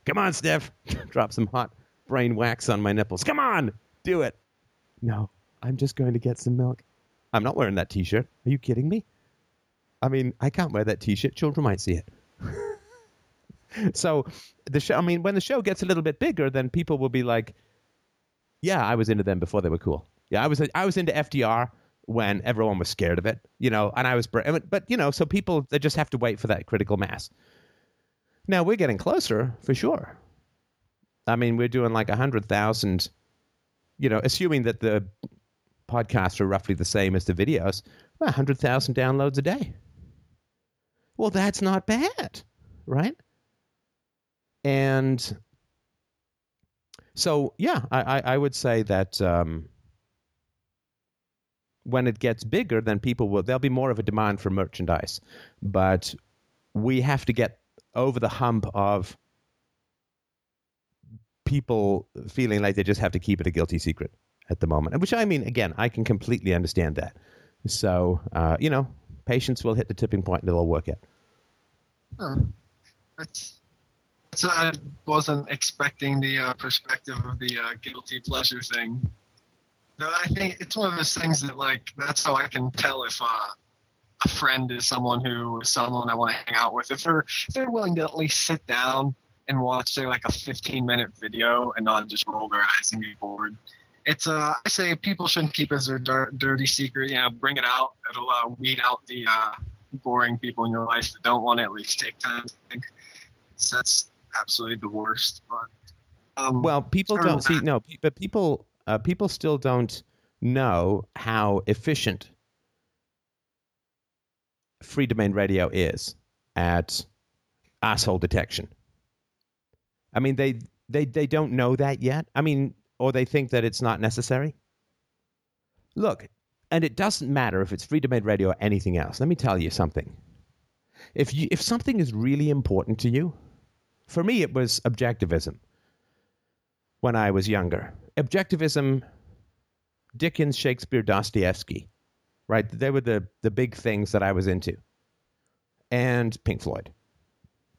Come on, Steph. Drop some hot brain wax on my nipples. Come on, do it. No, I'm just going to get some milk. I'm not wearing that T-shirt. Are you kidding me? I mean, I can't wear that T-shirt. Children might see it. so the show. I mean, when the show gets a little bit bigger, then people will be like, "Yeah, I was into them before they were cool. Yeah, I was. I was into FDR when everyone was scared of it. You know, and I was. But you know, so people they just have to wait for that critical mass. Now we're getting closer for sure. I mean, we're doing like a hundred thousand. You know, assuming that the podcasts are roughly the same as the videos, 100,000 downloads a day. Well, that's not bad, right? And so, yeah, I, I would say that um, when it gets bigger, then people will, there'll be more of a demand for merchandise. But we have to get over the hump of people feeling like they just have to keep it a guilty secret at the moment. Which I mean, again, I can completely understand that. So, uh, you know, patience will hit the tipping point and it'll all work out. That's, that's, I wasn't expecting the uh, perspective of the uh, guilty pleasure thing. No, I think it's one of those things that, like, that's how I can tell if uh, a friend is someone who is someone I want to hang out with. If they're, if they're willing to at least sit down and watch, say, like a 15 minute video and not just roll their eyes and be bored it's uh, I say people shouldn't keep as their dir- dirty secret. You know, bring it out. It'll uh, weed out the uh, boring people in your life that don't want to at least take time to think. So that's absolutely the worst. But um, well, people don't see no, but people uh, people still don't know how efficient Freedomain Radio is at asshole detection. I mean, they they they don't know that yet. I mean, or they think that it's not necessary? Look, and it doesn't matter if it's Freedomain Radio or anything else. Let me tell you something. If you if something is really important to you, for me it was objectivism. When I was younger, objectivism, Dickens, Shakespeare, Dostoevsky, right? They were the the big things that I was into, and Pink Floyd,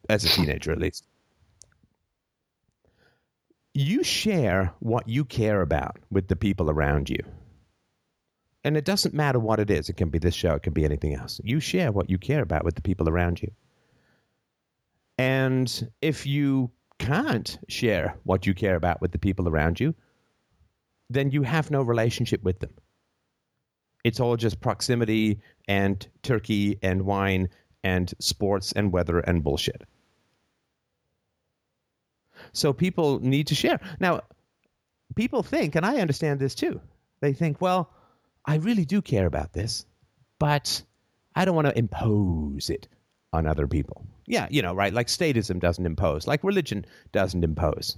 as a teenager at least you share what you care about with the people around you. And it doesn't matter what it is. It can be this show, it can be anything else. You share what you care about with the people around you. And if you can't share what you care about with the people around you, then you have no relationship with them. It's all just proximity and turkey and wine and sports and weather and bullshit. So people need to share. Now, people think, and I understand this too, they think, well, I really do care about this, but I don't want to impose it on other people. Yeah, you know, right? Like statism doesn't impose, like religion doesn't impose.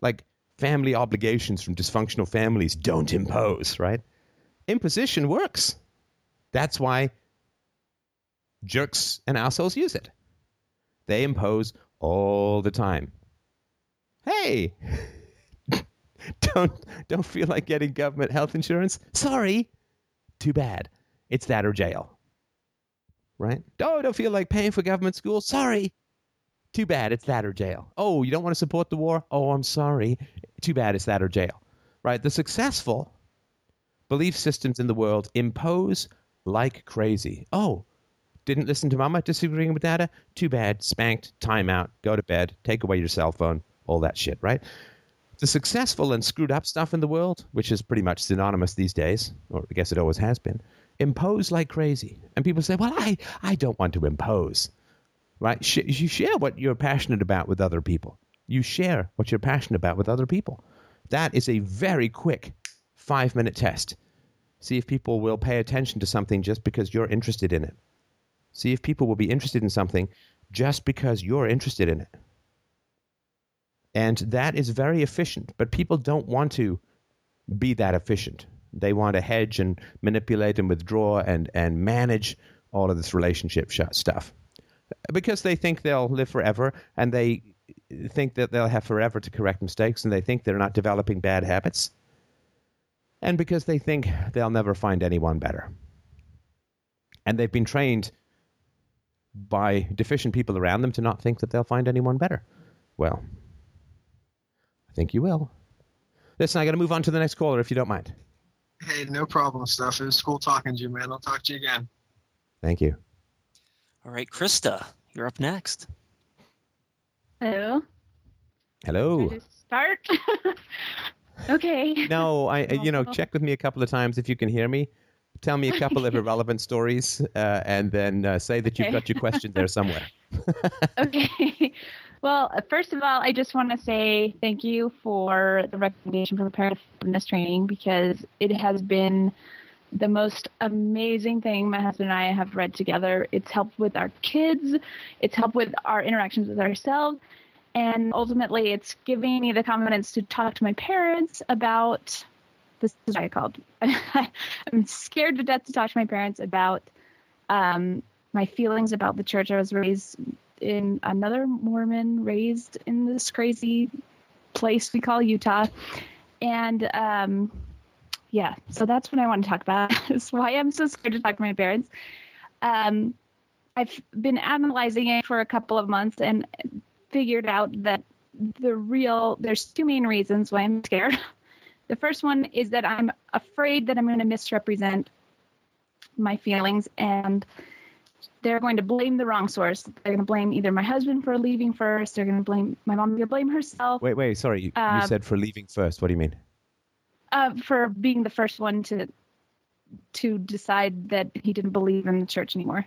Like family obligations from dysfunctional families don't impose, right? Imposition works. That's why jerks and assholes use it. They impose all the time. Hey, don't don't feel like getting government health insurance? Sorry. Too bad. It's that or jail. Right? Oh, don't feel like paying for government school? Sorry. Too bad. It's that or jail. Oh, you don't want to support the war? Oh, I'm sorry. Too bad. It's that or jail. Right? The successful belief systems in the world impose like crazy. Oh, didn't listen to mama disagreeing with data? Too bad. Spanked, time out, go to bed, take away your cell phone, all that shit, right? The successful and screwed up stuff in the world, which is pretty much synonymous these days, or I guess it always has been, impose like crazy. And people say, well, I, I don't want to impose. Right? Sh- you share what you're passionate about with other people. You share what you're passionate about with other people. That is a very quick five minute test. See if people will pay attention to something just because you're interested in it. See if people will be interested in something just because you're interested in it. And that is very efficient, but people don't want to be that efficient. They want to hedge and manipulate and withdraw and, and manage all of this relationship sh- stuff because they think they'll live forever and they think that they'll have forever to correct mistakes and they think they're not developing bad habits and because they think they'll never find anyone better. And they've been trained by deficient people around them to not think that they'll find anyone better. Well, I think you will. Listen, I got to move on to the next caller if you don't mind. Hey, no problem, Steph. It was cool talking to you, man. I'll talk to you again. Thank you. All right, Krista, you're up next. Hello. Hello. Should I just start? okay. No, I you know check with me a couple of times if you can hear me. Tell me a couple of irrelevant stories, uh, and then uh, say that you've got your question there somewhere. okay. Well, uh, first of all, I just want to say thank you for the recommendation for Parent Effectiveness Training because it has been the most amazing thing my husband and I have read together. It's helped with our kids, it's helped with our interactions with ourselves, and ultimately, it's giving me the confidence to talk to my parents about this is what I called. I'm scared to death to talk to my parents about um, my feelings about the church I was raised in another Mormon raised in this crazy place we call Utah. And um, yeah, so that's what I want to talk about. Is why I'm so scared to talk to my parents. Um, I've been analyzing it for a couple of months and figured out that the real there's two main reasons why I'm scared. The first one is that I'm afraid that I'm going to misrepresent my feelings and they're going to blame the wrong source. They're going to blame either my husband for leaving first. They're going to blame my mom. Going to blame herself Wait, wait, sorry. You, you Um, said for leaving first. What do you mean? uh, for being the first one to to decide that he didn't believe in the church anymore.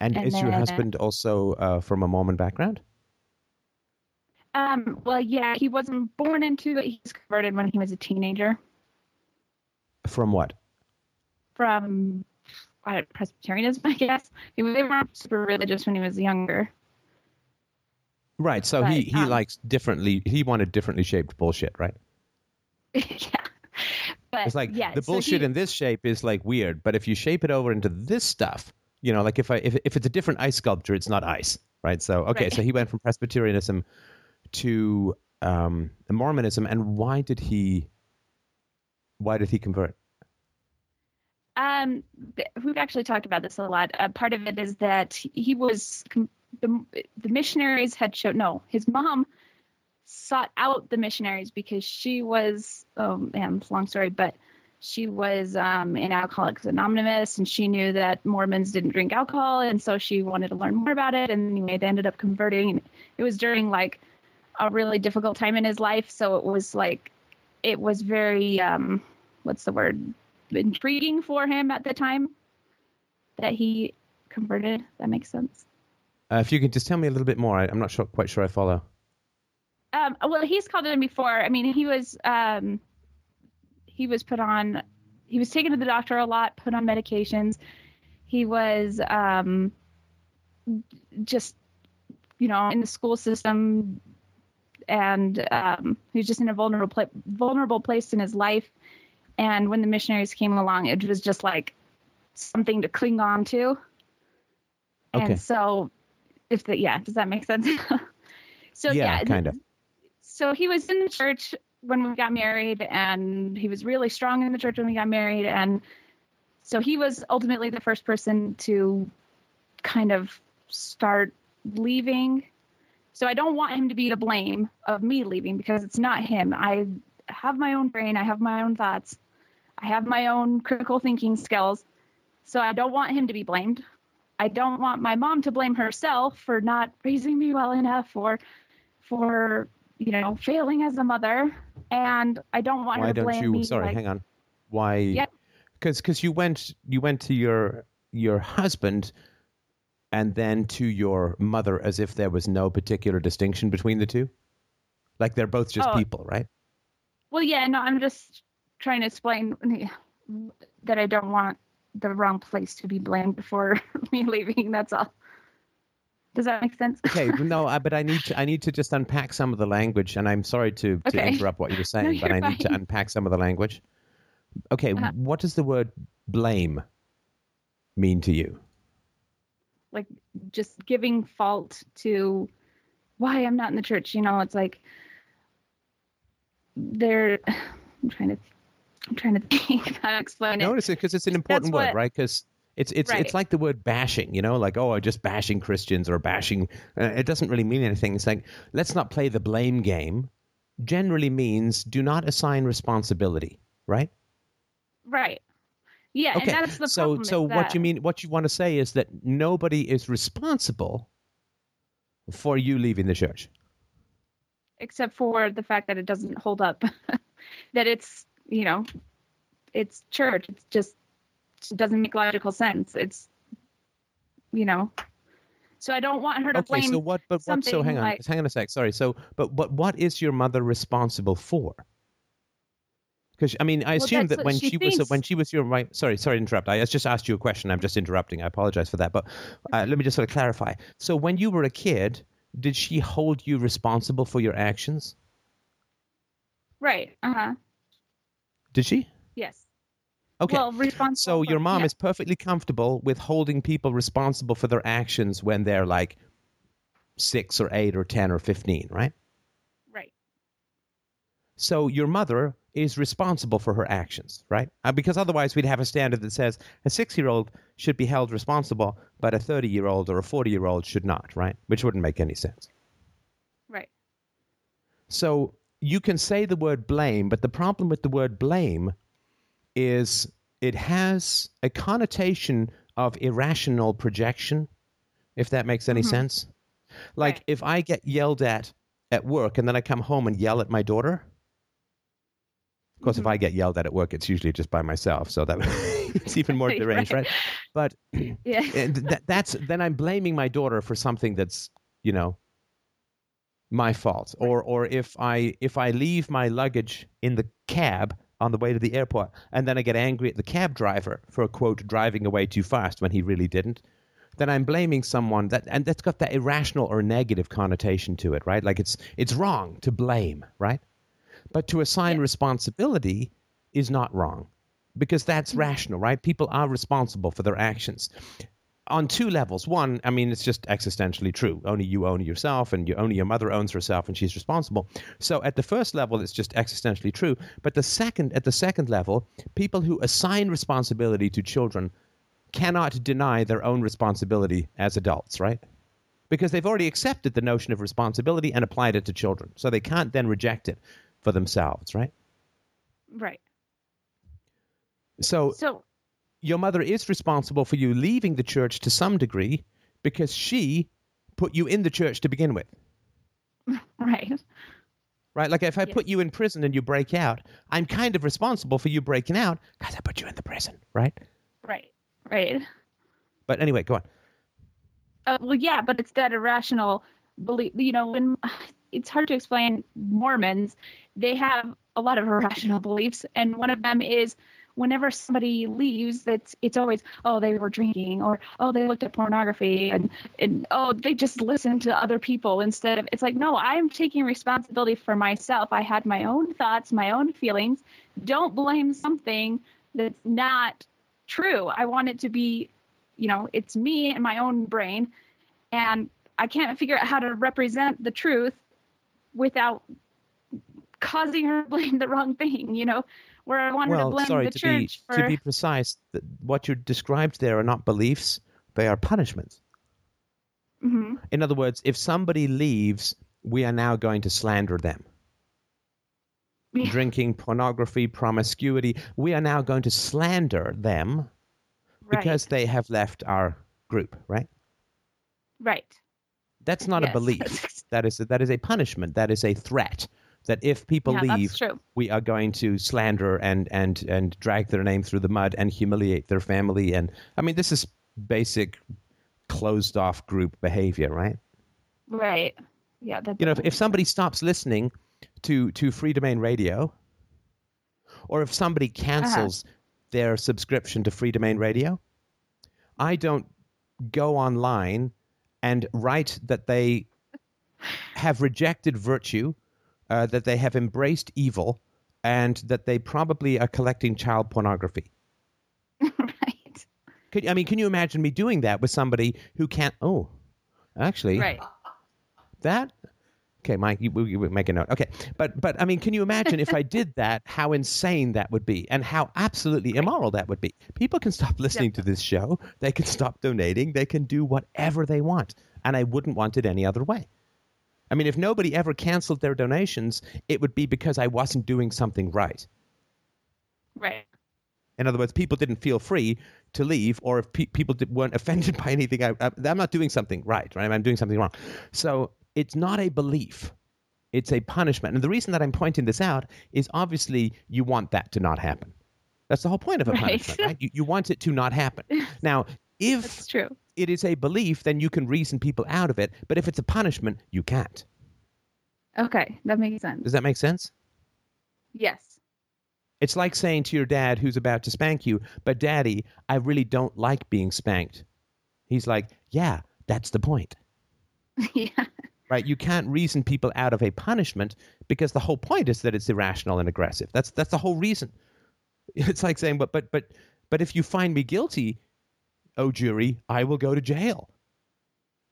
And, and is your husband also uh, from a Mormon background? Um, well, yeah, he wasn't born into it. He was converted when he was a teenager From what? from Presbyterianism, I guess. He, they weren't super religious when he was younger. Right. So he, he um, likes differently. He wanted differently shaped bullshit, right? yeah. But It's like yeah, the so bullshit he- in this shape is like weird, but if you shape it over into this stuff, you know, like if I if, if it's a different ice sculpture, it's not ice, right? So okay, Right. so he went from Presbyterianism to um, Mormonism, and why did he? Why did he convert? Um, we've actually talked about this a lot. Uh, part of it is that he was the the missionaries had shown no, his mom sought out the missionaries because she was oh man, long story, but she was um, in Alcoholics Anonymous and she knew that Mormons didn't drink alcohol and so she wanted to learn more about it and anyway they ended up converting. It was during like a really difficult time in his life, so it was like it was very um, what's the word intriguing for him at the time that he converted. That makes sense. Uh, if you could just tell me a little bit more, I, I'm not sure, quite sure I follow. Um, well, he's called in before. I mean, he was um, he was put on. He was taken to the doctor a lot, put on medications. He was um, just, you know, in the school system and um, he was just in a vulnerable pla- vulnerable place in his life. And when the missionaries came along, it was just like something to cling on to. Okay. And so, if the yeah, does that make sense? so yeah, yeah, kind of. so he was in the church when we got married and he was really strong in the church when we got married and so he was ultimately the first person to kind of start leaving so i don't want him to be to blame of me leaving because it's not him i have my own brain i have my own thoughts i have my own critical thinking skills so i don't want him to be blamed i don't want my mom to blame herself for not raising me well enough or for you know failing as a mother and i don't want Why her to don't blame you? me Sorry, like, hang on. Why? Yep. Because because you went you went to your your husband and then to your mother as if there was no particular distinction between the two. Like they're both just Oh. people, right? well yeah no i'm just trying to explain that i don't want the wrong place to be blamed for me leaving that's all does that make sense Okay, no, I, but I need to I need to just unpack some of the language, and I'm sorry to, to Okay. interrupt what you were saying, but you're I need to unpack some of the language. Okay, Uh-huh. what does the word blame mean to you? like just giving fault to why I'm not in the church. You know, it's like they're. I'm trying to. I'm trying to think how to explain it. Notice it because it's an important word, right? Because it's it's Right. it's like the word bashing, you know, like oh, I'm just bashing Christians or bashing. Uh, it doesn't really mean anything. It's like let's not play the blame game. Generally means do not assign responsibility, right? Right. Yeah, Okay. and that's the so problem. so is what you mean? What you want to say is that nobody is responsible for you leaving the church. except for the fact that it doesn't hold up. that it's you know, it's church. It's just it doesn't make logical sense. It's you know. So I don't want her to Okay, blame. so what? But what? So hang on, like- hang on a sec. Sorry. So, but but what is your mother responsible for? Because I mean, I Well, assume that when she she was when she was your right. Sorry, sorry to interrupt. I just asked you a question. I'm just interrupting. I apologize for that. But uh, let me just sort of clarify. So, when you were a kid, did she hold you responsible for your actions? right. Uh huh. Did she? Yes. Okay. Well, responsible. So your mom yeah. is perfectly comfortable with holding people responsible for their actions when they're like six or eight or ten or fifteen, right? right. So your mother is responsible for her actions, right? Uh, because otherwise we'd have a standard that says a six-year-old should be held responsible, but a thirty-year-old or a forty-year-old should not, right? Which wouldn't make any sense. Right. So you can say the word blame, but the problem with the word blame is it has a connotation of irrational projection, if that makes any Mhm. sense. Like Right. if I get yelled at at work and then I come home and yell at my daughter. Of course, if Mhm. I get yelled at at work, it's usually just by myself, so that it's even more deranged, right? But Yeah. that, that's then I'm blaming my daughter for something that's you know my fault. Or or if I if I leave my luggage in the cab on the way to the airport and then I get angry at the cab driver for quote driving away too fast when he really didn't, then I'm blaming someone that and that's got that irrational or negative connotation to it, right? Like it's it's wrong to blame, right? But to assign Yeah. responsibility is not wrong because that's Mm-hmm. rational, right? People are responsible for their actions on two levels. One, I mean, it's just existentially true. Only you own yourself, and you, only your mother owns herself, and she's responsible. So at the first level, it's just existentially true. But the second, at the second level, people who assign responsibility to children cannot deny their own responsibility as adults, right? Because they've already accepted the notion of responsibility and applied it to children, so they can't then reject it for themselves, right? Right. So So your mother is responsible for you leaving the church to some degree because she put you in the church to begin with. right. Right? Like if I Yes. put you in prison and you break out, I'm kind of responsible for you breaking out because I put you in the prison, right? Right. Right. But anyway, go on. Uh, well, yeah, but it's that irrational belief. You know, when it's hard to explain Mormons, they have a lot of irrational beliefs, and one of them is whenever somebody leaves, it's it's always oh they were drinking or oh they looked at pornography and and oh they just listened to other people instead of it's like no I'm taking responsibility for myself. I had my own thoughts, my own feelings. Don't blame something that's not true. I want it to be, you know, it's me and my own brain, and I can't figure out how to represent the truth without causing her to blame the wrong thing. You know where I wanted well, to blame sorry, the to church be, for To be precise, what you described there are not beliefs, they are punishments. hmm In other words, if somebody leaves, we are now going to slander them. Yeah. Drinking, pornography, promiscuity, we are now going to slander them because they have left our group, right? right, right. That's not a belief. That is a, that is a punishment. That is a threat. That if people yeah, leave, we are going to slander and and and drag their name through the mud and humiliate their family. And I mean, this is basic closed off group behavior, right? Right. Yeah. You know, if, if somebody stops listening to to Freedomain Radio, or if somebody cancels their subscription to Freedomain Radio, I don't go online and write that they have rejected virtue, uh, that they have embraced evil, and that they probably are collecting child pornography. right. Could, I mean, can you imagine me doing that with somebody who can't? Oh, actually, Right. that okay mike you, you you make a note okay but but i mean can you imagine if i did that how insane that would be and how absolutely immoral that would be people can stop listening to this show they can stop donating they can do whatever they want and i wouldn't want it any other way i mean if nobody ever canceled their donations it would be because i wasn't doing something right Right. in other words, people didn't feel free to leave, or if pe- people did, weren't offended by anything, I, I, I'm not doing something right, right? I'm doing something wrong. So it's not a belief; it's a punishment. And the reason that I'm pointing this out is obviously you want that to not happen. That's the whole point of a Right. punishment, right? You, you want it to not happen. Now, if That's true. It is a belief, then you can reason people out of it. But if it's a punishment, you can't. Okay, that makes sense. Does that make sense? Yes. It's like saying to your dad who's about to spank you, but daddy, I really don't like being spanked. He's like, yeah, that's the point. yeah. Right? You can't reason people out of a punishment because the whole point is that it's irrational and aggressive. That's that's the whole reason. It's like saying, but but but but if you find me guilty, oh jury, I will go to jail.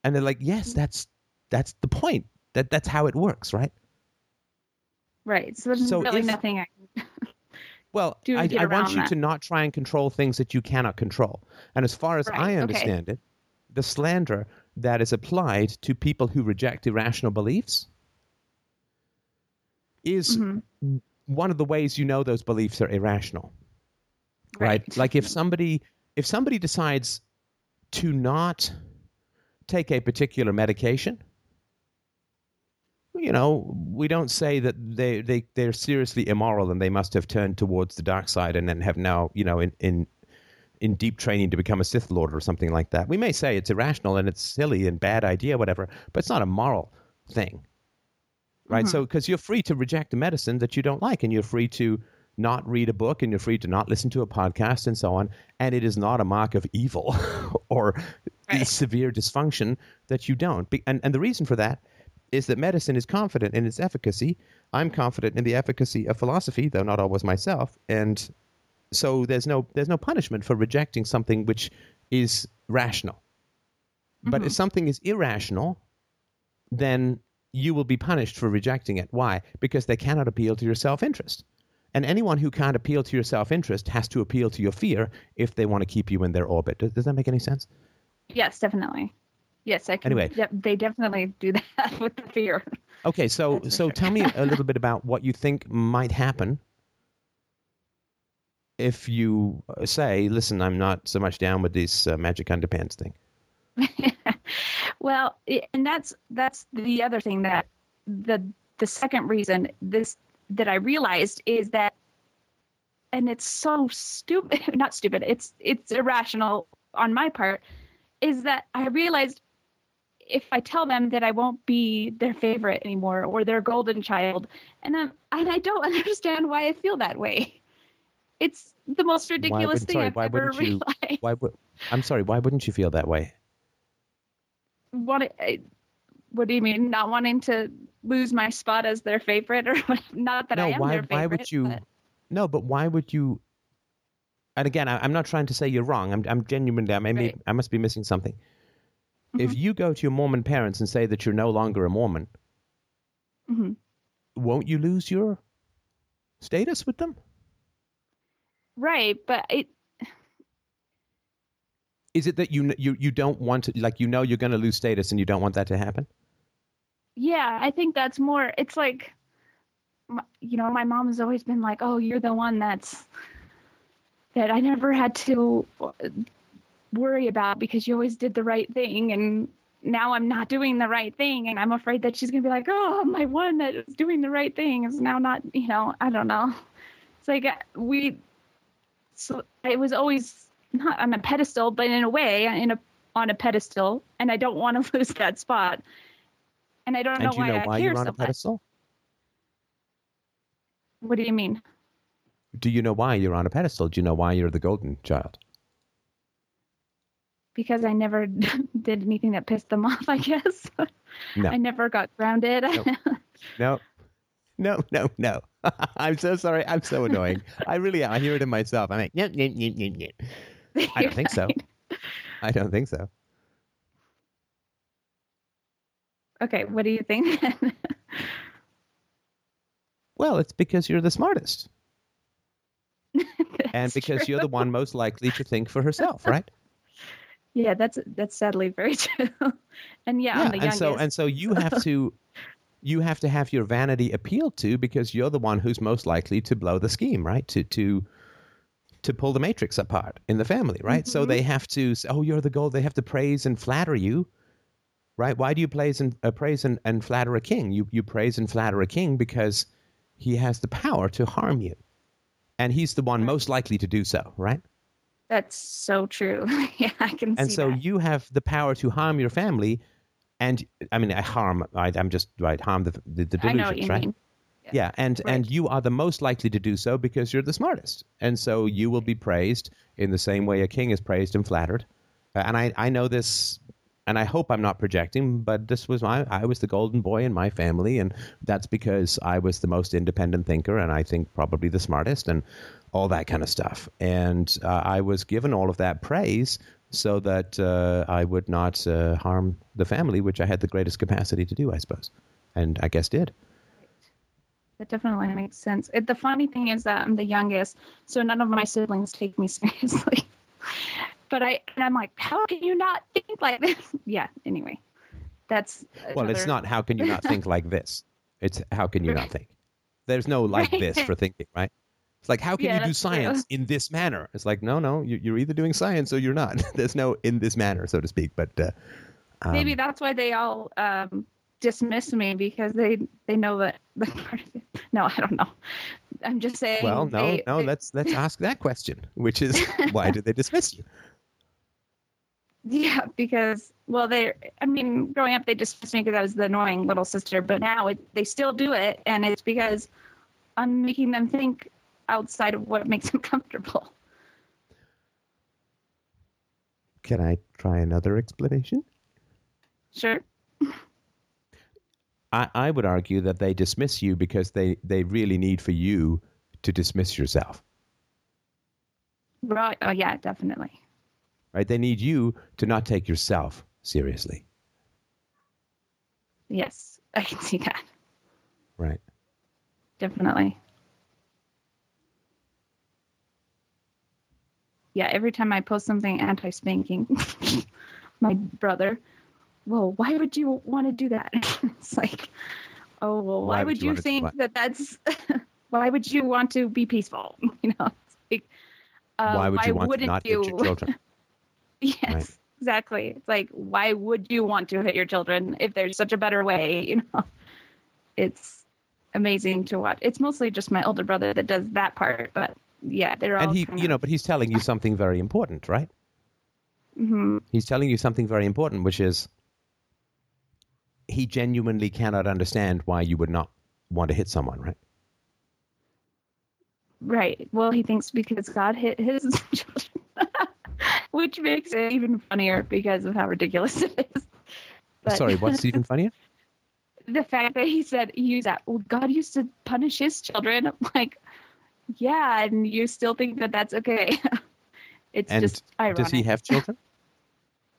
And they're like, yes, that's that's the point. That that's how it works, right? Right. So there's So really if- nothing I can. Well, do I, I want you that. to not try and control things that you cannot control. And as far as Right, I okay. understand it, the slander that is applied to people who reject irrational beliefs is Mhm. one of the ways you know those beliefs are irrational. Right? Like if somebody if somebody decides to not take a particular medication, you know, we don't say that they, they, they're seriously immoral and they must have turned towards the dark side and then have now, you know, in, in, in deep training to become a Sith Lord or something like that. We may say it's irrational and it's silly and bad idea, whatever, but it's not a moral thing. Right? Mm-hmm. So, because you're free to reject a medicine that you don't like and you're free to not read a book and you're free to not listen to a podcast and so on. And it is not a mark of evil or Right. severe dysfunction that you don't. Be- And, and the reason for that is that medicine is confident in its efficacy. I'm confident in the efficacy of philosophy, though not always myself. And so there's no there's no punishment for rejecting something which is rational. But if mm-hmm. something is irrational, then you will be punished for rejecting it. Why? Because they cannot appeal to your self-interest. And anyone who can't appeal to your self-interest has to appeal to your fear if they want to keep you in their orbit. Does, does that make any sense? Yes, definitely. Yes, I can. Anyway. Yep, they definitely do that with the fear. Okay, so so sure. tell me a little bit about what you think might happen if you uh, say, "Listen, I'm not so much down with this uh, magic underpants thing." well, and that's that's the other thing that the the second reason this that I realized is that, and it's so stupid, not stupid. It's it's irrational on my part, is that I realized if I tell them that I won't be their favorite anymore or their golden child, and I'm, and I don't understand why I feel that way. it's the most ridiculous thing sorry, I've why ever you- realized. Why would? I'm sorry. Why wouldn't you feel that way? What, I- what do you mean? Not wanting to lose my spot as their favorite, or not that no. I am why? their favorite? why would you? but- No, but why would you? And again, I, I'm not trying to say you're wrong. I'm, I'm genuinely. I, may, Right. I must be missing something. If Mhm. you go to your Mormon parents and say that you're no longer a Mormon, Mhm. won't you lose your status with them? Right, but it Is it that you you you don't want to like you know you're going to lose status and you don't want that to happen? Yeah, I think that's more. It's like, you know, my mom has always been like, "Oh, you're the one that's that I never had to uh, worry about because you always did the right thing." And now I'm not doing the right thing, and I'm afraid that she's gonna be like, "Oh, my one that is doing the right thing is now not." You know, I don't know. It's like uh, we. So it was always not on a pedestal, but in a way, in a on a pedestal, and I don't want to lose that spot. And I don't know and do you why know I why care you're on so a much. pedestal? What do you mean? Do you know why you're on a pedestal? Do you know why you're the golden child? Because I never did anything that pissed them off, I guess. No. I never got grounded. No. No, no, no. I'm so sorry. I'm so annoying. I really am. I hear it in myself. I'm like, yep, yep, yep, yep, yep. I don't think so. I don't think so. Okay, what do you think? Well, it's because you're the smartest. and because you're the one most likely to think for herself, right? Yeah, that's that's sadly very true. and yeah, I'm the and youngest. so and so you have to you have to have your vanity appealed to because you're the one who's most likely to blow the scheme, right? To to to pull the matrix apart in the family, right? So Mhm. they have to say, oh, you're the gold. They have to praise and flatter you, right? Why do you praise and uh, praise and, and flatter a king? You you praise and flatter a king because he has the power to harm you, and he's the one most likely to do so, right? that's so true. yeah, I can and so that. you have the power to harm your family and i mean i harm I, i'm just right harm the the, the I delusions know what you right mean. yeah and Right. and you are the most likely to do so because you're the smartest and so you will be praised in the same way a king is praised and flattered Uh, and i i know this and i hope i'm not projecting but this was my i was the golden boy in my family and that's because i was the most independent thinker and i think probably the smartest and all that kind of stuff and uh, i was given all of that praise so that uh, i would not uh, harm the family which i had the greatest capacity to do i suppose and i guess did That definitely makes sense. It, the funny thing is that I'm the youngest, so none of my siblings take me seriously. But I and I'm like, how can you not think like this? Yeah. Anyway, that's well it's not how can you not think like this it's how can you not think there's no like Right. this for thinking right it's like how can Yeah, you do that's true. science in this manner it's like no no you- you're either doing science or you're not there's no in this manner so to speak but uh, um, Maybe that's why they all um, dismiss me because they they know that. the part of it. No, I don't know. I'm just saying. well no they- no they- let's let's ask that question which is why did they dismiss you Yeah, because well, they. I mean, growing up, they dismissed me because I was the annoying little sister. But now it, they still do it, and it's because I'm making them think outside of what makes them comfortable. can i try another explanation Sure. I, I would argue that they dismiss you because they, they really need for you to dismiss yourself Right. Oh, yeah, definitely. Right they need you to not take yourself seriously Yes, I can see that. right Definitely. Yeah, every time I post something anti spanking, my brother, well, why would you want to do that? it's like, oh, well, why, would you, wanna think what? that that's, why would you want to be peaceful? You know, it's like, uh, why would you want to wouldn't not you? your children yes, Right. exactly. It's like, why would you want to hit your children if there's such a better way? You know, it's amazing to watch. It's mostly just my older brother that does that part, but yeah, they're all. and he you know but he's telling you something very important right Mhm. he's telling you something very important which is he genuinely cannot understand why you would not want to hit someone right Right. Well, he thinks because God hit his children, which makes it even funnier because of how ridiculous it is. But Sorry, what's even funnier? the fact that he said he used that. Well, God used to punish his children. I'm like, yeah, and you still think that that's okay? it's And just ironic. Does he have children?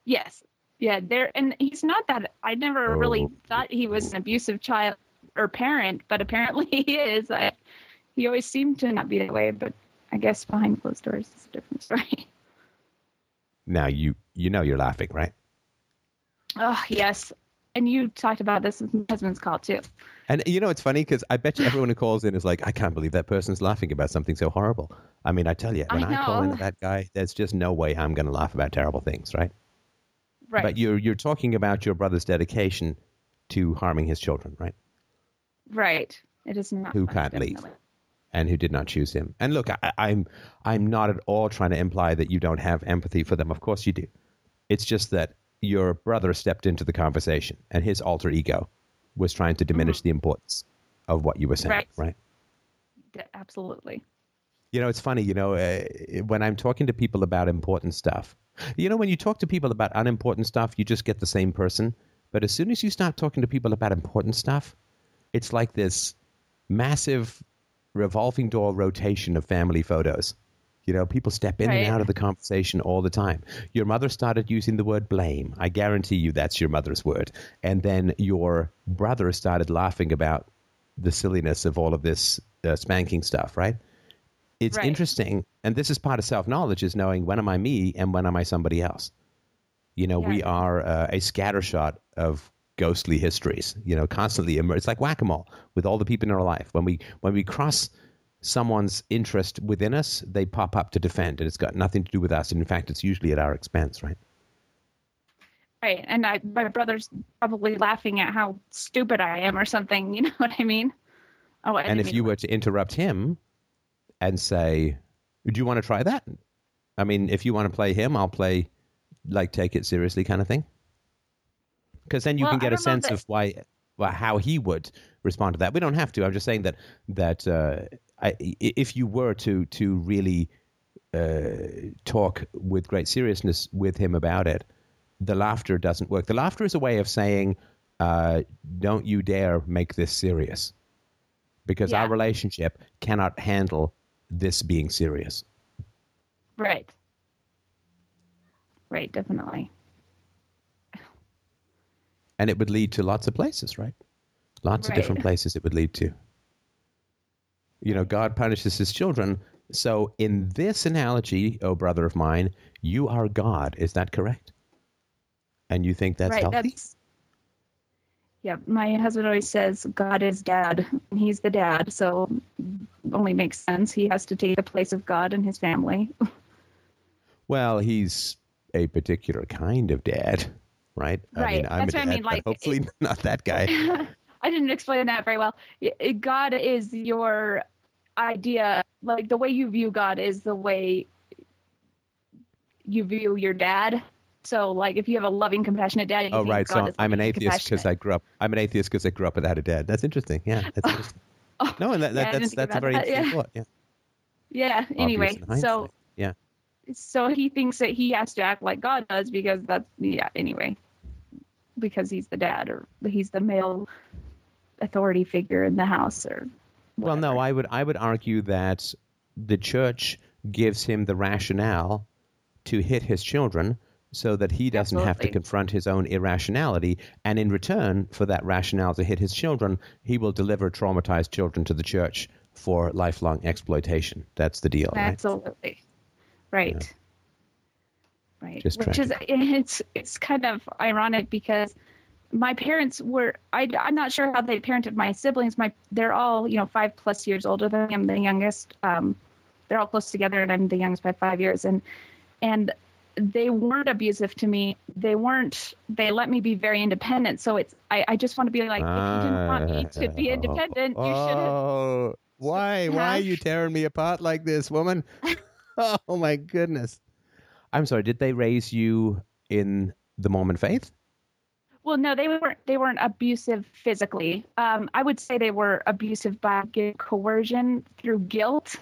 Yes. Yeah, there and he's not that I never really Oh. thought he was an abusive child or parent, but apparently he is. I, he always seemed to not be that way, but I guess behind closed doors is a different story. Now you you know you're laughing, right? Oh, yes. And you talked about this with my husband's call too. And you know it's funny because I bet you everyone who calls in is like, I can't believe that person's laughing about something so horrible. I mean, I tell you, when I I, call in that guy, there's just no way I'm going to laugh about terrible things, right? Right. But you're you're talking about your brother's dedication to harming his children, right? right. It is not Who can't leave. And who did not choose him. And look, I, I'm I'm not at all trying to imply that you don't have empathy for them. Of course you do. It's just that your brother stepped into the conversation, and his alter ego was trying to diminish the importance of what you were saying. Right. right? D- Absolutely. You know, it's funny. You know, uh, when I'm talking to people about important stuff, you know, when you talk to people about unimportant stuff, you just get the same person. But as soon as you start talking to people about important stuff, it's like this massive revolving door rotation of family photos. You know, people step in Right. and out of the conversation all the time. Your mother started using the word blame. I guarantee you that's your mother's word. And then your brother started laughing about the silliness of all of this uh, spanking stuff, right? It's Right. interesting, and this is part of self knowledge: is knowing when am I me and when am I somebody else. You know, we are uh, a scattershot of ghostly histories. You know, constantly immer- it's like whack a mole with all the people in our life. When we when we cross someone's interest within us, they pop up to defend, and it's got nothing to do with us. And in fact, it's usually at our expense, right? Right. And I, my brother's probably laughing at how stupid I am or something. You know what I mean? Oh, I and if you were to interrupt him and say, "Do you want to try that?" I mean, if you want to play him, I'll play like take it seriously kind of thing. Because then you Well, can get a sense that- of why, well, how he would respond to that. We don't have to. I'm just saying that that uh, I, if you were to to really uh, talk with great seriousness with him about it, the laughter doesn't work. The laughter is a way of saying, uh, "Don't you dare make this serious," because our relationship cannot handle this being serious. Right. Right, definitely. And it would lead to lots of places, right? Lots of different places it would lead to. You know, God punishes his children. So, in this analogy, oh brother of mine, you are God. Is that correct? And you think that's right. healthy? That's yeah. My husband always says God is dad. He's the dad, so only makes sense. He has to take the place of God and his family. Well, he's a particular kind of dad, right? I Right. mean, I'm That's a what I mean, like, hopefully not that guy. I didn't explain that very well. God is your idea, like the way you view God is the way you view your dad. So, like, if you have a loving, compassionate dad, you Oh, think right. God So I'm an atheist because I grew up. I'm an atheist because I grew up without a dad. That's interesting. Yeah, that's interesting. Oh, No, and that, yeah, that, didn't that's that's a very that, interesting yeah. thought. Yeah. Yeah. Anyway, so yeah. so he thinks that he has to act like God does because that's yeah. Anyway, because he's the dad or he's the male authority figure in the house or. Well, no. I would I would argue that the church gives him the rationale to hit his children so that he doesn't have to confront his own irrationality and in return for that rationale to hit his children he will deliver traumatized children to the church for lifelong exploitation that's the deal Absolutely. Right. Right. Just Which is it's it's kind of ironic because my parents were I I'm not sure how they parented my siblings. My they're all, you know, 5 plus years older than me. I'm the youngest. Um they're all close together and I'm the youngest by 5 years and and they weren't abusive to me. They weren't they let me be very independent. So it's I I just want to be like if you didn't want me to be Ah. independent, you should have oh why why are you tearing me apart like this woman oh my goodness i'm sorry did they raise you in the mormon faith Well, no, they weren't. They weren't abusive physically. Um, I would say they were abusive by coercion through guilt.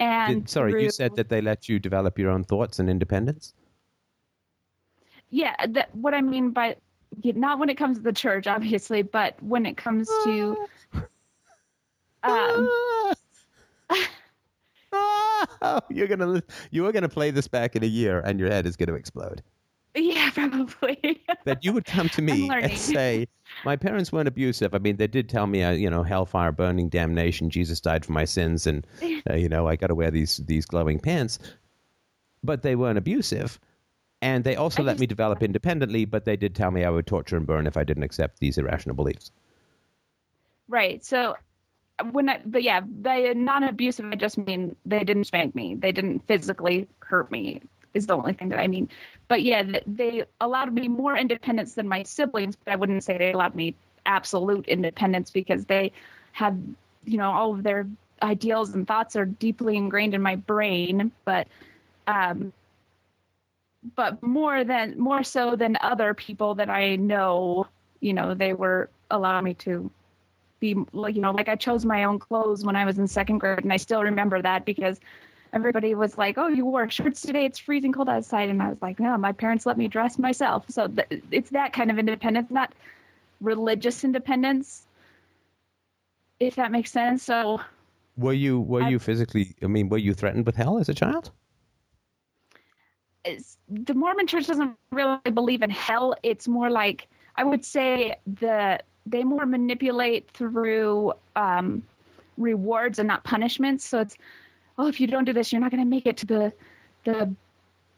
And Did- sorry, you said that they let you develop your own thoughts and independence. yeah that what i mean by not when it comes to the church obviously but when it comes to um you're gonna you are gonna play this back in a year, and your head is gonna explode. yeah probably That you would come to me and say, "My parents weren't abusive. I mean, they did tell me, uh, you know, hellfire, burning, damnation. Jesus died for my sins, and uh, you know, I got to wear these these glowing pants." But they weren't abusive, and they also I let me develop independently. But they did tell me I would torture and burn if I didn't accept these irrational beliefs. right so when I, but yeah by non-abusive i just mean they didn't spank me. They didn't physically hurt me is the only thing that i mean. But yeah they allowed me more independence than my siblings but i wouldn't say they allowed me absolute independence because they had you know all of their ideals and thoughts are deeply ingrained in my brain but um but more than more so than other people that i know you know they were allowing me to be like you know like i chose my own clothes when i was in second grade and i still remember that because everybody was like oh you wore shorts today it's freezing cold outside and i was like no my parents let me dress myself so th- it's that kind of independence not religious independence if that makes sense so Were you were I- you physically? I mean, were you threatened with hell as a child? the Mormon church doesn't really believe in hell. It's more like I would say the they more manipulate through um, rewards and not punishments. So it's oh, if you don't do this, you're not going to make it to the the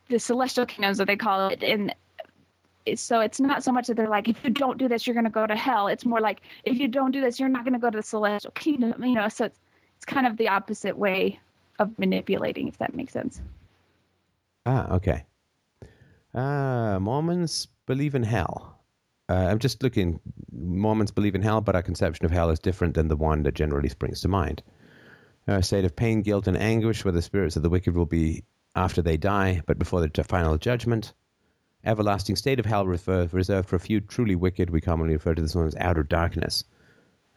the celestial kingdoms that they call it, and so it's not so much that they're like if you don't do this, you're going to go to hell. It's more like if you don't do this, you're not going to go to the celestial kingdom. You know, so it's it's kind of the opposite way of manipulating, if that makes sense. Ah, okay. Uh, Mormons believe in hell. Uh, I'm just looking. Mormons believe in hell, but our conception of hell is different than the one that generally springs to mind. A state of pain, guilt, and anguish where the spirits of the wicked will be after they die, but before the final judgment. Everlasting state of hell refer, reserved for a few truly wicked. We commonly refer to this one as outer darkness.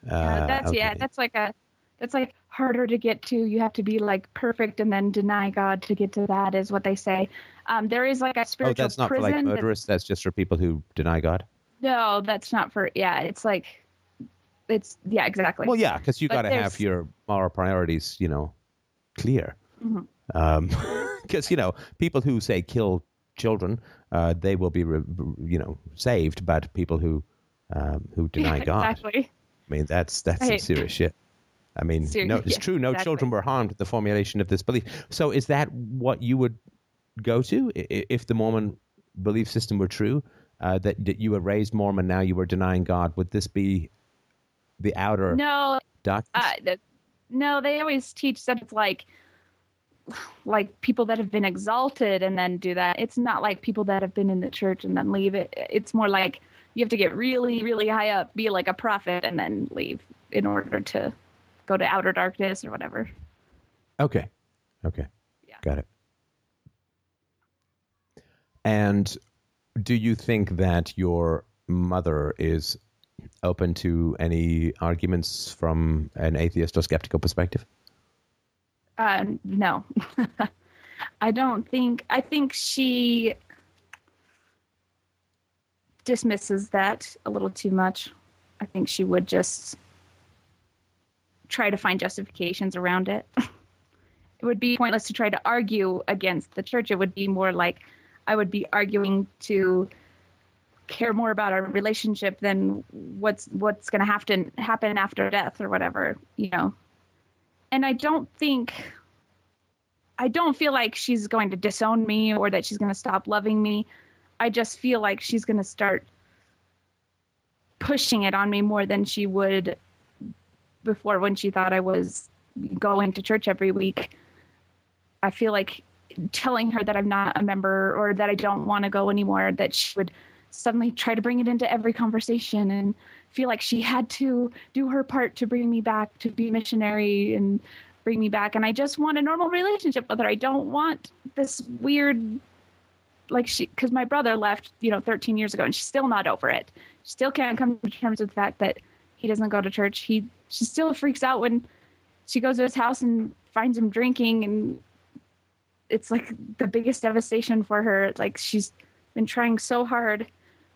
Uh, Yeah, that's yeah, that's like a that's like harder to get to. You have to be like perfect and then deny God to get to that is what they say. Um, there is like a spiritual. Oh, that's not for like murderers. That's just for people who deny God. No, that's not for yeah. It's like it's yeah, exactly. Well, yeah, because you got to have your moral priorities, you know, clear. Because you know, people who say kill children, uh, they will be, re- you know, saved. But people who um, who deny Yeah, God, Exactly. I mean, that's that's some serious shit. I mean, no, it's yeah, true. No exactly. children were harmed with the formulation of this belief. So, is that what you would go to if the Mormon belief system were true? Uh, that that you were raised Mormon, now you were denying God. Would this be the outer No, uh, that, no, they always teach that it's like like people that have been exalted and then do that. It's not like people that have been in the church and then leave it. It's more like you have to get really, really high up, be like a prophet, and then leave in order to go to outer darkness or whatever. Okay. Okay. Yeah. Got it. And do you think that your mother is open to any arguments from an atheist or skeptical perspective? Uh, no, I don't think. I think she dismisses that a little too much. I think she would just try to find justifications around it. it would be pointless to try to argue against the church. It would be more like I would be arguing to care more about our relationship than what's what's going to have to happen after death or whatever, you know and I don't think I don't feel like she's going to disown me or that she's going to stop loving me. I just feel like she's going to start pushing it on me more than she would before when she thought I was going to church every week. I feel like telling her that I'm not a member or that I don't want to go anymore that she would suddenly try to bring it into every conversation and feel like she had to do her part to bring me back to be missionary and bring me back. And i just want a normal relationship with her. I don't want this weird like she because my brother left you know 13 years ago and she's still not over it. She still can't come to terms with the fact that he doesn't go to church. He she still freaks out when she goes to his house and finds him drinking and it's like the biggest devastation for her like she's been trying so hard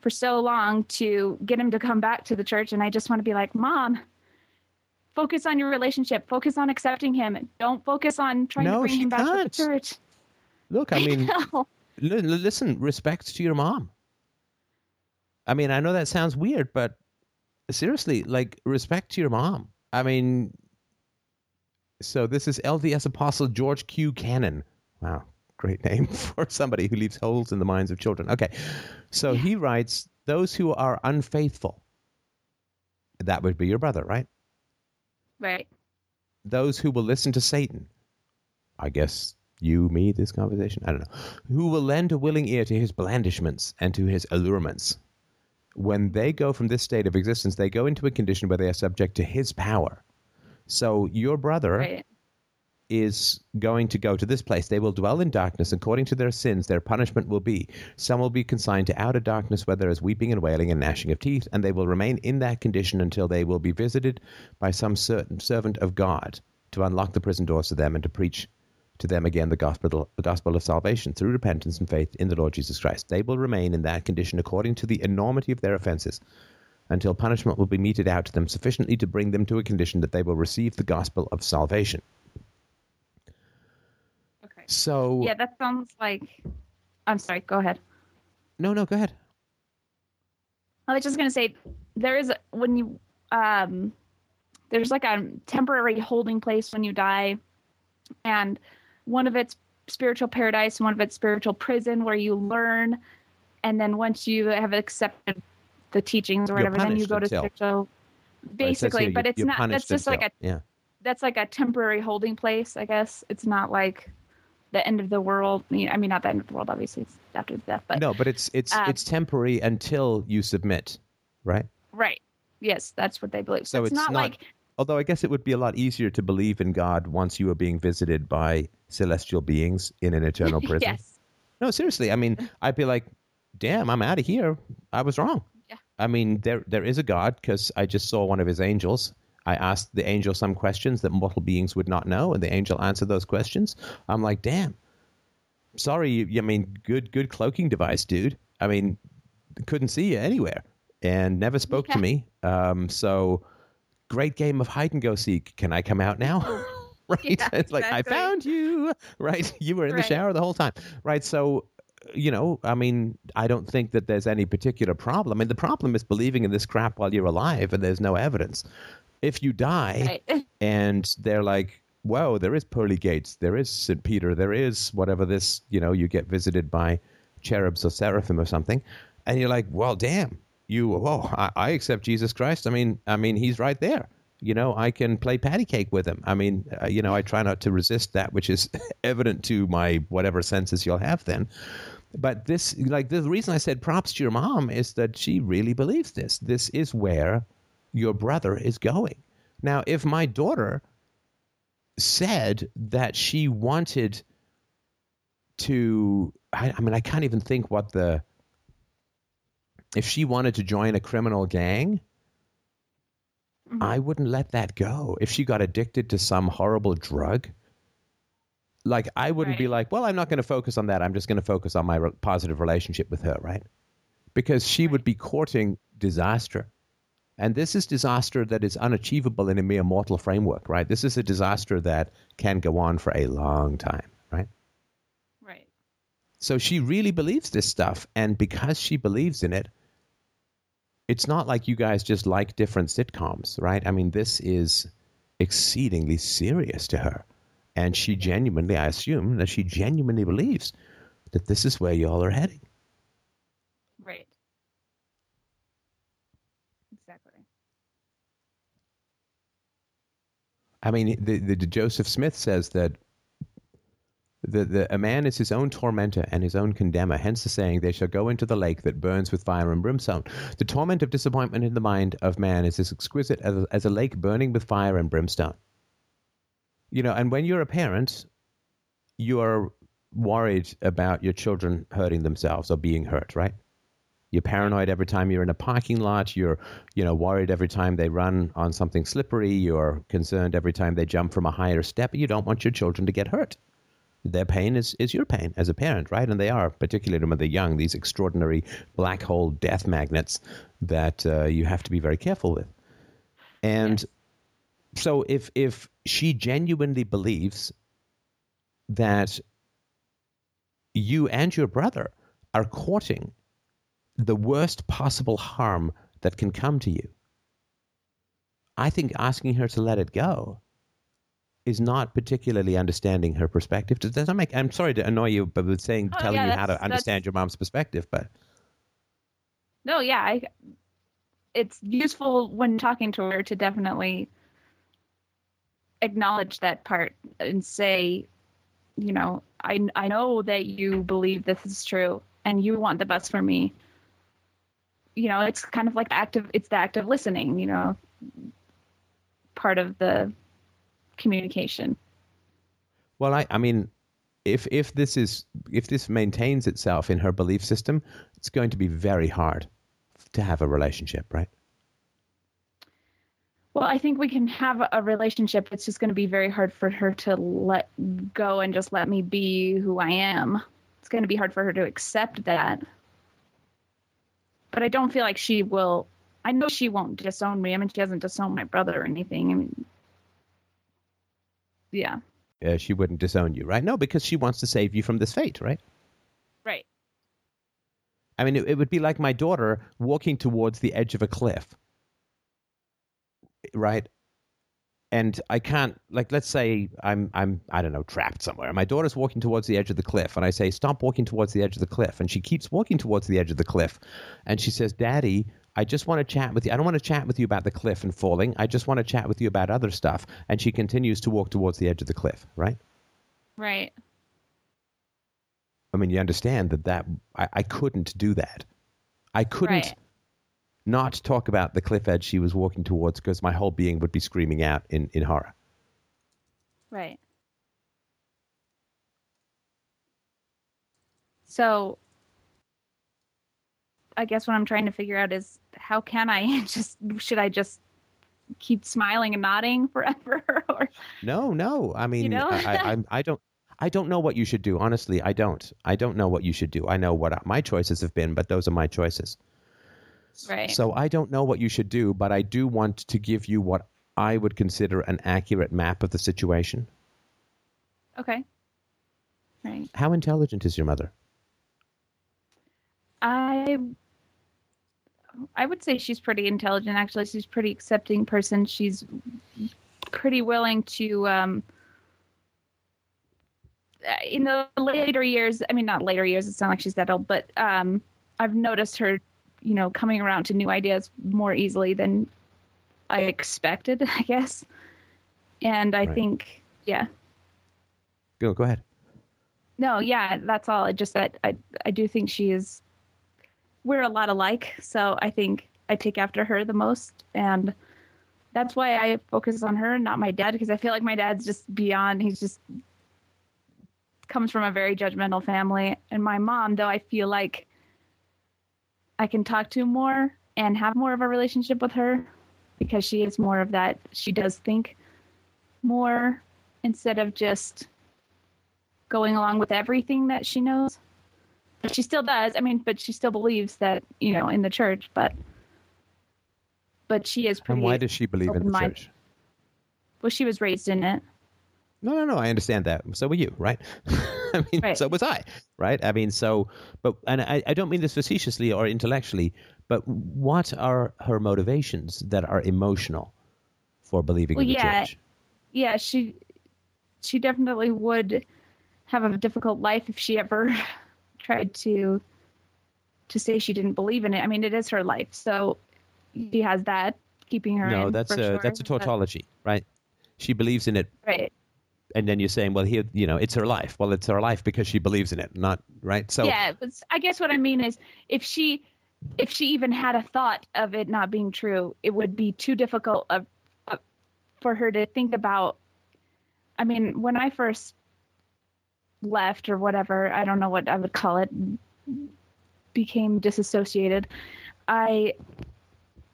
for so long to get him to come back to the church and i just want to be like mom focus on your relationship focus on accepting him don't focus on trying No, to bring him back to the can't. church Look, I mean, know. L- l- listen, respect to your mom. I mean, I know that sounds weird, but seriously, like respect to your mom. I mean, so this is LDS Apostle George Q. Cannon. Wow, great name for somebody who leaves holes in the minds of children. Okay, so he writes, "Those who are unfaithful." That would be your brother, right? right those who will listen to Satan. I guess you, me, this conversation. I don't know. Who will lend a willing ear to his blandishments and to his allurements. When they go from this state of existence, they go into a condition where they are subject to his power. So your brother right is going to go to this place. They will dwell in darkness. According to their sins, their punishment will be some will be consigned to outer darkness where there is weeping and wailing and gnashing of teeth, and they will remain in that condition until they will be visited by some certain servant of God to unlock the prison doors to them and to preach to them again the gospel, the gospel of salvation through repentance and faith in the Lord Jesus Christ. They will remain in that condition according to the enormity of their offenses until punishment will be meted out to them sufficiently to bring them to a condition that they will receive the gospel of salvation. Okay So yeah that sounds like i'm sorry go ahead no, no, go ahead. I was just gonna say there is when you um there's like a temporary holding place when you die, and one of it's spiritual paradise, and one of it's spiritual prison where you learn, and then once you have accepted the teachings or whatever, then you go to until- spiritual. Basically, here but it's not. That's just like a yeah. that's like a temporary holding place, I guess. It's not like the end of the world. I mean, I mean, not the end of the world, obviously, it's after death, but no, but it's it's um, it's temporary until you submit, right? right. Yes, that's what they believe. So, So it's, it's not, not- like Although I guess it would be a lot easier to believe in God once you are being visited by celestial beings in an eternal prison. yes, No, seriously. I mean, I'd be like, "Damn, I'm out of here. I was wrong." Yeah. I mean, there there is a God because I just saw one of his angels. I asked the angel some questions that mortal beings would not know, and the angel answered those questions. I'm like, "Damn." Sorry, you, I mean, good good cloaking device, dude. I mean, couldn't see you anywhere, and never spoke to me. Um, so great game of hide and go seek. Can I come out now? right? Yeah, it's like I found you. Right? You were in the shower the whole time. Right? So you know, I mean, I don't think that there's any particular problem. I mean, the problem is believing in this crap while you're alive and there's no evidence. If you die right. and they're like, whoa, there is pearly gates, there is St. Peter, there is whatever this, you know, you get visited by cherubs or seraphim or something, and you're like, well, damn, you, whoa, I, I accept Jesus Christ. I mean, I mean, he's right there. You know, I can play patty cake with him. I mean, uh, you know, I try not to resist that which is evident to my whatever senses you'll have then. But this, like, the reason I said props to your mom is that she really believes this. This is where your brother is going. Now, if my daughter said that she wanted to, I, I mean, I can't even think what the, if she wanted to join a criminal gang, Mhm. I wouldn't let that go. If she got addicted to some horrible drug, like I wouldn't be like, well, I'm not going to focus on that. I'm just going to focus on my re- positive relationship with her, right? Because she would be courting disaster. And this is disaster that is unachievable in a mere mortal framework, right? This is a disaster that can go on for a long time, right? Right. So she really believes this stuff. And because she believes in it, it's not like you guys just like different sitcoms, right? I mean, this is exceedingly serious to her. And she genuinely, I assume, that she genuinely believes that this is where y'all are heading. Right. Exactly. I mean, the, the, Joseph Smith says that the, the, a man is his own tormentor and his own condemner. Hence the saying, they shall go into the lake that burns with fire and brimstone. The torment of disappointment in the mind of man is as exquisite as as a lake burning with fire and brimstone. You know, and when you're a parent, you are worried about your children hurting themselves or being hurt, right? You're paranoid every time you're in a parking lot. You're, you know, worried every time they run on something slippery. You're concerned every time they jump from a higher step. You don't want your children to get hurt. Their pain is, is your pain as a parent, right? And they are, particularly when they're young, these extraordinary black hole death magnets that uh, you have to be very careful with. And so if if she genuinely believes that you and your brother are courting the worst possible harm that can come to you. I think asking her to let it go is not particularly understanding her perspective. Does that make? I'm sorry to annoy you, but with saying Oh, telling yeah, you how to understand your mom's perspective, but No, yeah, I, it's useful when talking to her to definitely acknowledge that part and say, you know, I I know that you believe this is true and you want the best for me. You know, it's kind of like the act of it's the act of listening, you know, part of the communication. well, I I mean, if if this is if this maintains itself in her belief system, it's going to be very hard to have a relationship, right? Well, I think we can have a relationship. It's just going to be very hard for her to let go and just let me be who I am. It's going to be hard for her to accept that. But I don't feel like she will. I know she won't disown me. I mean, she hasn't disowned my brother or anything. I mean, yeah. Uh, she wouldn't disown you, right? No, because she wants to save you from this fate, right? Right. I mean, it, it would be like my daughter walking towards the edge of a cliff, right? And I can't, like, let's say I'm, I'm, I don't know, trapped somewhere. My daughter's walking towards the edge of the cliff, and I say, "Stop walking towards the edge of the cliff," and she keeps walking towards the edge of the cliff, and she says, "Daddy." I just want to chat with you. I don't want to chat with you about the cliff and falling. I just want to chat with you about other stuff. And she continues to walk towards the edge of the cliff, right? Right. I mean, you understand that that I, I couldn't do that. I couldn't Right. Not talk about the cliff edge she was walking towards because my whole being would be screaming out in, in horror. Right. So I guess what I'm trying to figure out is how can I just should I just keep smiling and nodding forever or No, no. I mean, you know? I, I, I'm- I don't. I don't know what you should do. Honestly, I don't. I don't know what you should do. I know what my choices have been, but those are my choices. Right. So I don't know what you should do, but I do want to give you what I would consider an accurate map of the situation. okay. Right. How intelligent is your mother? I I would say she's pretty intelligent actually. She's a pretty accepting person. She's pretty willing to um uh, in the later years, I mean not later years, it's not like she's that old, but um I've noticed her, you know, coming around to new ideas more easily than I expected, I guess. And I Right. think yeah. Go, go ahead. No, yeah, that's all. I just that I I do think she is. We're a lot alike, so I think I take after her the most, and that's why I focus on her, not my dad, because I feel like my dad's just beyond. He's just comes from a very judgmental family, and my mom, though, I feel like I can talk to more and have more of a relationship with her because she is more of that. She does think more instead of just going along with everything that she knows. But she still does. I mean, but she still believes that, you know, in the church, but but she is pretty And why does she believe in the open-minded. church? well she was raised in it. No, no, no. I understand that. So were you, right? I mean, Right. so was I, right? I mean, so, but, and I, I don't mean this facetiously or intellectually, but what are her motivations that are emotional for believing Well, in the yeah. church? Yeah, she she definitely would have a difficult life if she ever tried to to say she didn't believe in it. I mean, it is her life. So she has that keeping her No, that's a sure, that's a but- tautology, right? She believes in it, right. And then you're saying, well, here, you know, it's her life. Well, it's her life because she believes in it, not right. So, yeah, I guess what I mean is if she if she even had a thought of it not being true, it would be too difficult of, of for her to think about. I mean, when I first left or whatever, I don't know what I would call it, became disassociated, I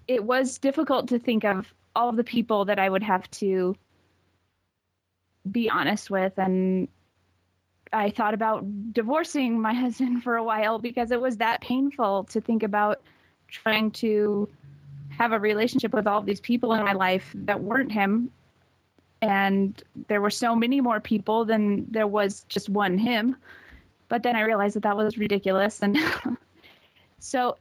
it was difficult to think of all the people that I would have to be honest with and I thought about divorcing my husband for a while because it was that painful to think about trying to have a relationship with all these people in my life that weren't him. And there were so many more people than there was just one him. But then i realized that that was ridiculous and so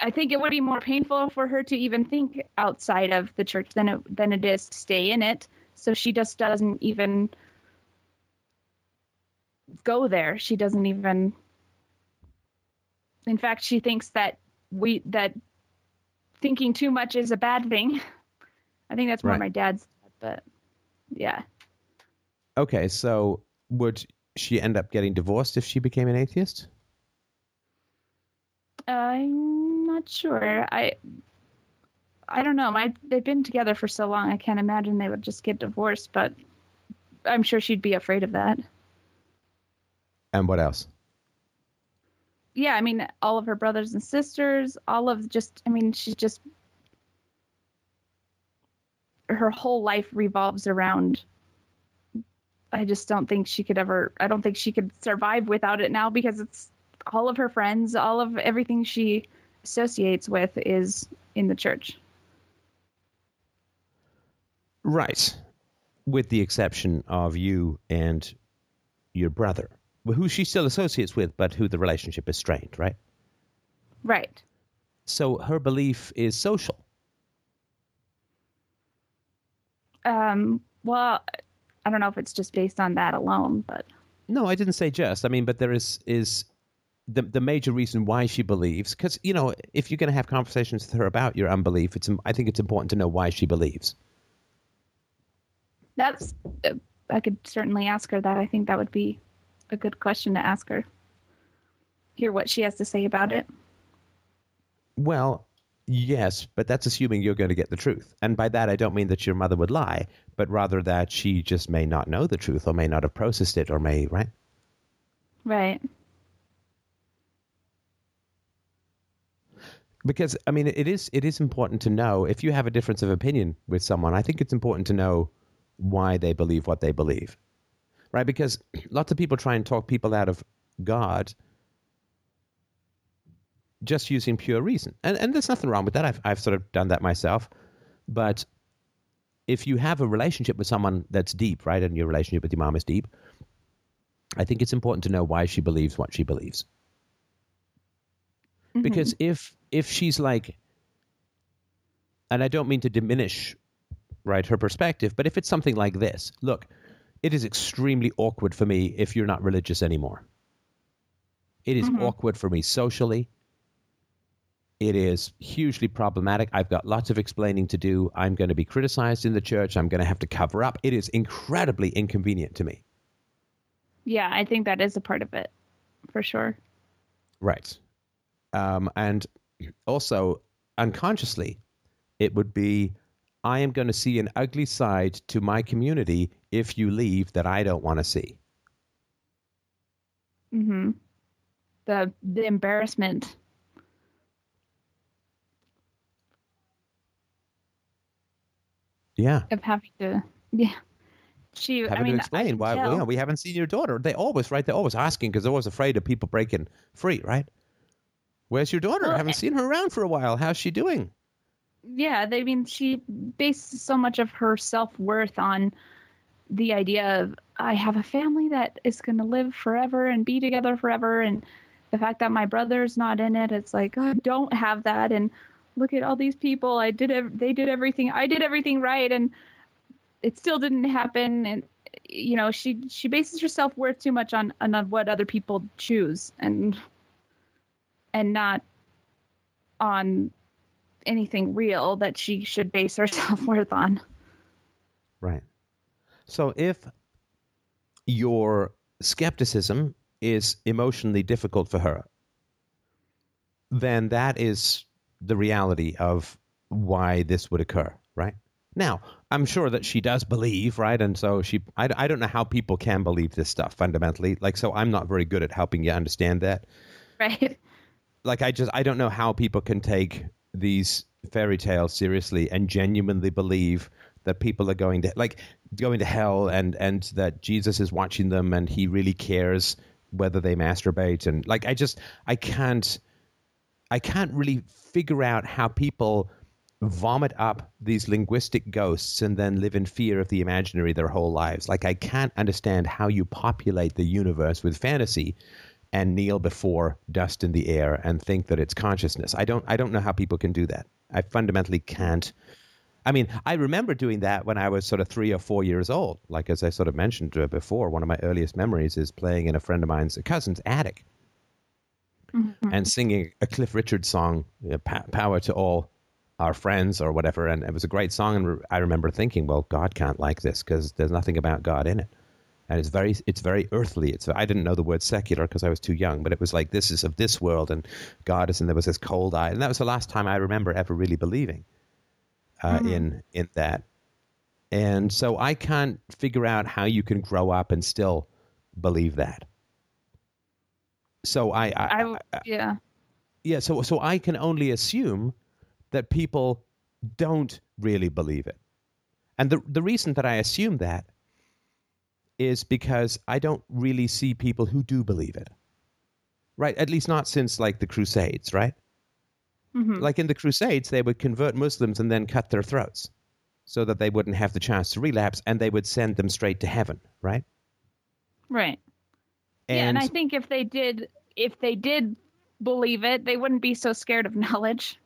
i think it would be more painful for her to even think outside of the church than it than it is to stay in it so she just doesn't even go there she doesn't even in fact she thinks that we that thinking too much is a bad thing I think that's Right. my dad's, but yeah. Okay, so would she end up getting divorced if she became an atheist? I'm not sure. I I don't know. My they've been together for so long. I can't imagine they would just get divorced, but I'm sure she'd be afraid of that. And what else? Yeah, I mean, all of her brothers and sisters, all of just I mean, she's just her whole life revolves around I just don't think she could ever I don't think she could survive without it now because it's all of her friends, all of everything she associates with is in the church. Right. With the exception of you and your brother, who she still associates with, but who the relationship is strained, right? Right. So her belief is social. Um well, I don't know if it's just based on that alone, but No, I didn't say just. I mean, but there is is the the major reason why she believes because you know if you're going to have conversations with her about your unbelief, it's I think it's important to know why she believes. That's uh, I could certainly ask her that. I think that would be a good question to ask her. Hear what she has to say about it. Well, yes, but that's assuming you're going to get the truth. And by that, I don't mean that your mother would lie, but rather that she just may not know the truth or may not have processed it or may, right? Right. Because I mean, it is it is important to know if you have a difference of opinion with someone. I think it's important to know why they believe what they believe, right? Because lots of people try and talk people out of God just using pure reason, and and there's nothing wrong with that. I've I've sort of done that myself, but if you have a relationship with someone that's deep, right, and your relationship with your mom is deep, I think it's important to know why she believes what she believes Mhm. because if if she's like and i don't mean to diminish right her perspective. But if it's something like this look it is extremely awkward for me if you're not religious anymore. It is Mhm. awkward for me socially. It is hugely problematic. I've got lots of explaining to do. I'm going to be criticized in the church. I'm going to have to cover up. It is incredibly inconvenient to me. Yeah, I think that is a part of it, for sure. Right. Um, and also, unconsciously, it would be I am going to see an ugly side to my community if you leave that I don't want to see. hmm The the embarrassment. Yeah. of having to yeah she Having i mean to explain I why you know, we haven't seen your daughter. They always, right? They're always asking because they're always afraid of people breaking free, right? Where's your daughter? Well, I haven't seen her around for a while. How's she doing? Yeah they mean she based so much of her self-worth on the idea of i have a family that is going to live forever and be together forever and the fact that my brother's not in it it's like oh, i don't have that and look at all these people i did ev- they did everything i did everything right and it still didn't happen and you know she she bases her self-worth too much on on what other people choose and and not on anything real that she should base her self-worth on Right. So if your skepticism is emotionally difficult for her, then that is the reality of why this would occur, right? Now, I'm sure that she does believe, right? And so she, I, I don't know how people can believe this stuff fundamentally. Like, so I'm not very good at helping you understand that. Right. Like, I just, I don't know how people can take these fairy tales seriously and genuinely believe that people are going to, like, going to hell and, and that Jesus is watching them and he really cares whether they masturbate. And, like, I just, I can't, I can't really figure out how people vomit up these linguistic ghosts and then live in fear of the imaginary their whole lives. Like, I can't understand how you populate the universe with fantasy and kneel before dust in the air and think that it's consciousness. I don't, I don't know how people can do that. I fundamentally can't. I mean, I remember doing that when I was sort of three or four years old. Like, as I sort of mentioned before, one of my earliest memories is playing in a friend of mine's cousin's attic Mm-hmm. and singing a Cliff Richard song, you know, "Power to All Our Friends" or whatever. And it was a great song. And I remember thinking, well, God can't like this because there's nothing about God in it, and it's very, it's very earthly. It's I didn't know the word secular because I was too young, but it was like this is of this world, and God is, and there was this cold eye, and that was the last time I remember ever really believing uh, in in that. And so I can't figure out how you can grow up and still believe that. So I, I, yeah. yeah, so so I can only assume that people don't really believe it. And the the reason that I assume that is because I don't really see people who do believe it. Right? At least not since like the crusades, right? hmm Like in the crusades they would convert Muslims and then cut their throats so that they wouldn't have the chance to relapse and they would send them straight to heaven, right? Right. yeah, and I think if they did, if they did believe it, they wouldn't be so scared of knowledge.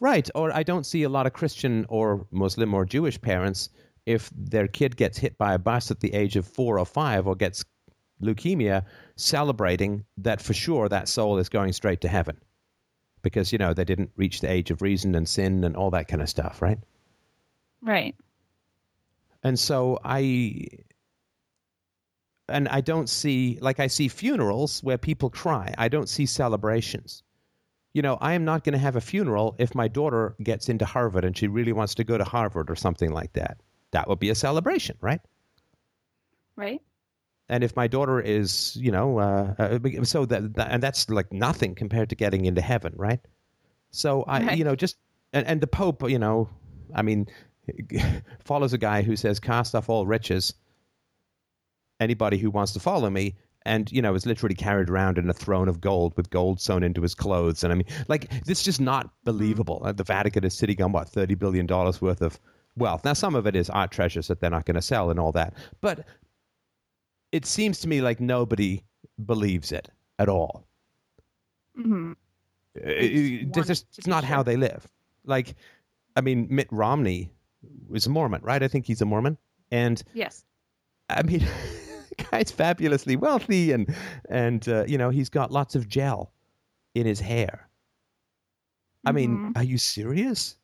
Right. Or I don't see a lot of Christian or Muslim or Jewish parents if their kid gets hit by a bus at the age of four or five or gets leukemia celebrating that for sure that soul is going straight to heaven because, you know, they didn't reach the age of reason and sin and all that kind of stuff, right? Right. And so I and I don't see like I see funerals where people cry. I don't see celebrations. You know, I am not going to have a funeral if my daughter gets into Harvard and she really wants to go to Harvard or something like that. That would be a celebration, right? Right. And if my daughter is, you know, uh, uh, so that, that and that's like nothing compared to getting into heaven, right? So I, Right. you know, just and, and the Pope, you know, I mean, follows a guy who says, "Cast off all riches." Anybody who wants to follow me, and you know, is literally carried around in a throne of gold with gold sewn into his clothes, and I mean, like, this is just not believable. Uh, The Vatican is sitting on what thirty billion dollars worth of wealth. Now, some of it is art treasures that they're not going to sell and all that, but it seems to me like nobody believes it at all. hmm Uh, it- It's just it's not how they live. Like, I mean, Mitt Romney was a Mormon, right? I think he's a Mormon, and Yes. I mean, guy's fabulously wealthy, and and uh, you know he's got lots of gel in his hair. I mean, Mhm. are you serious?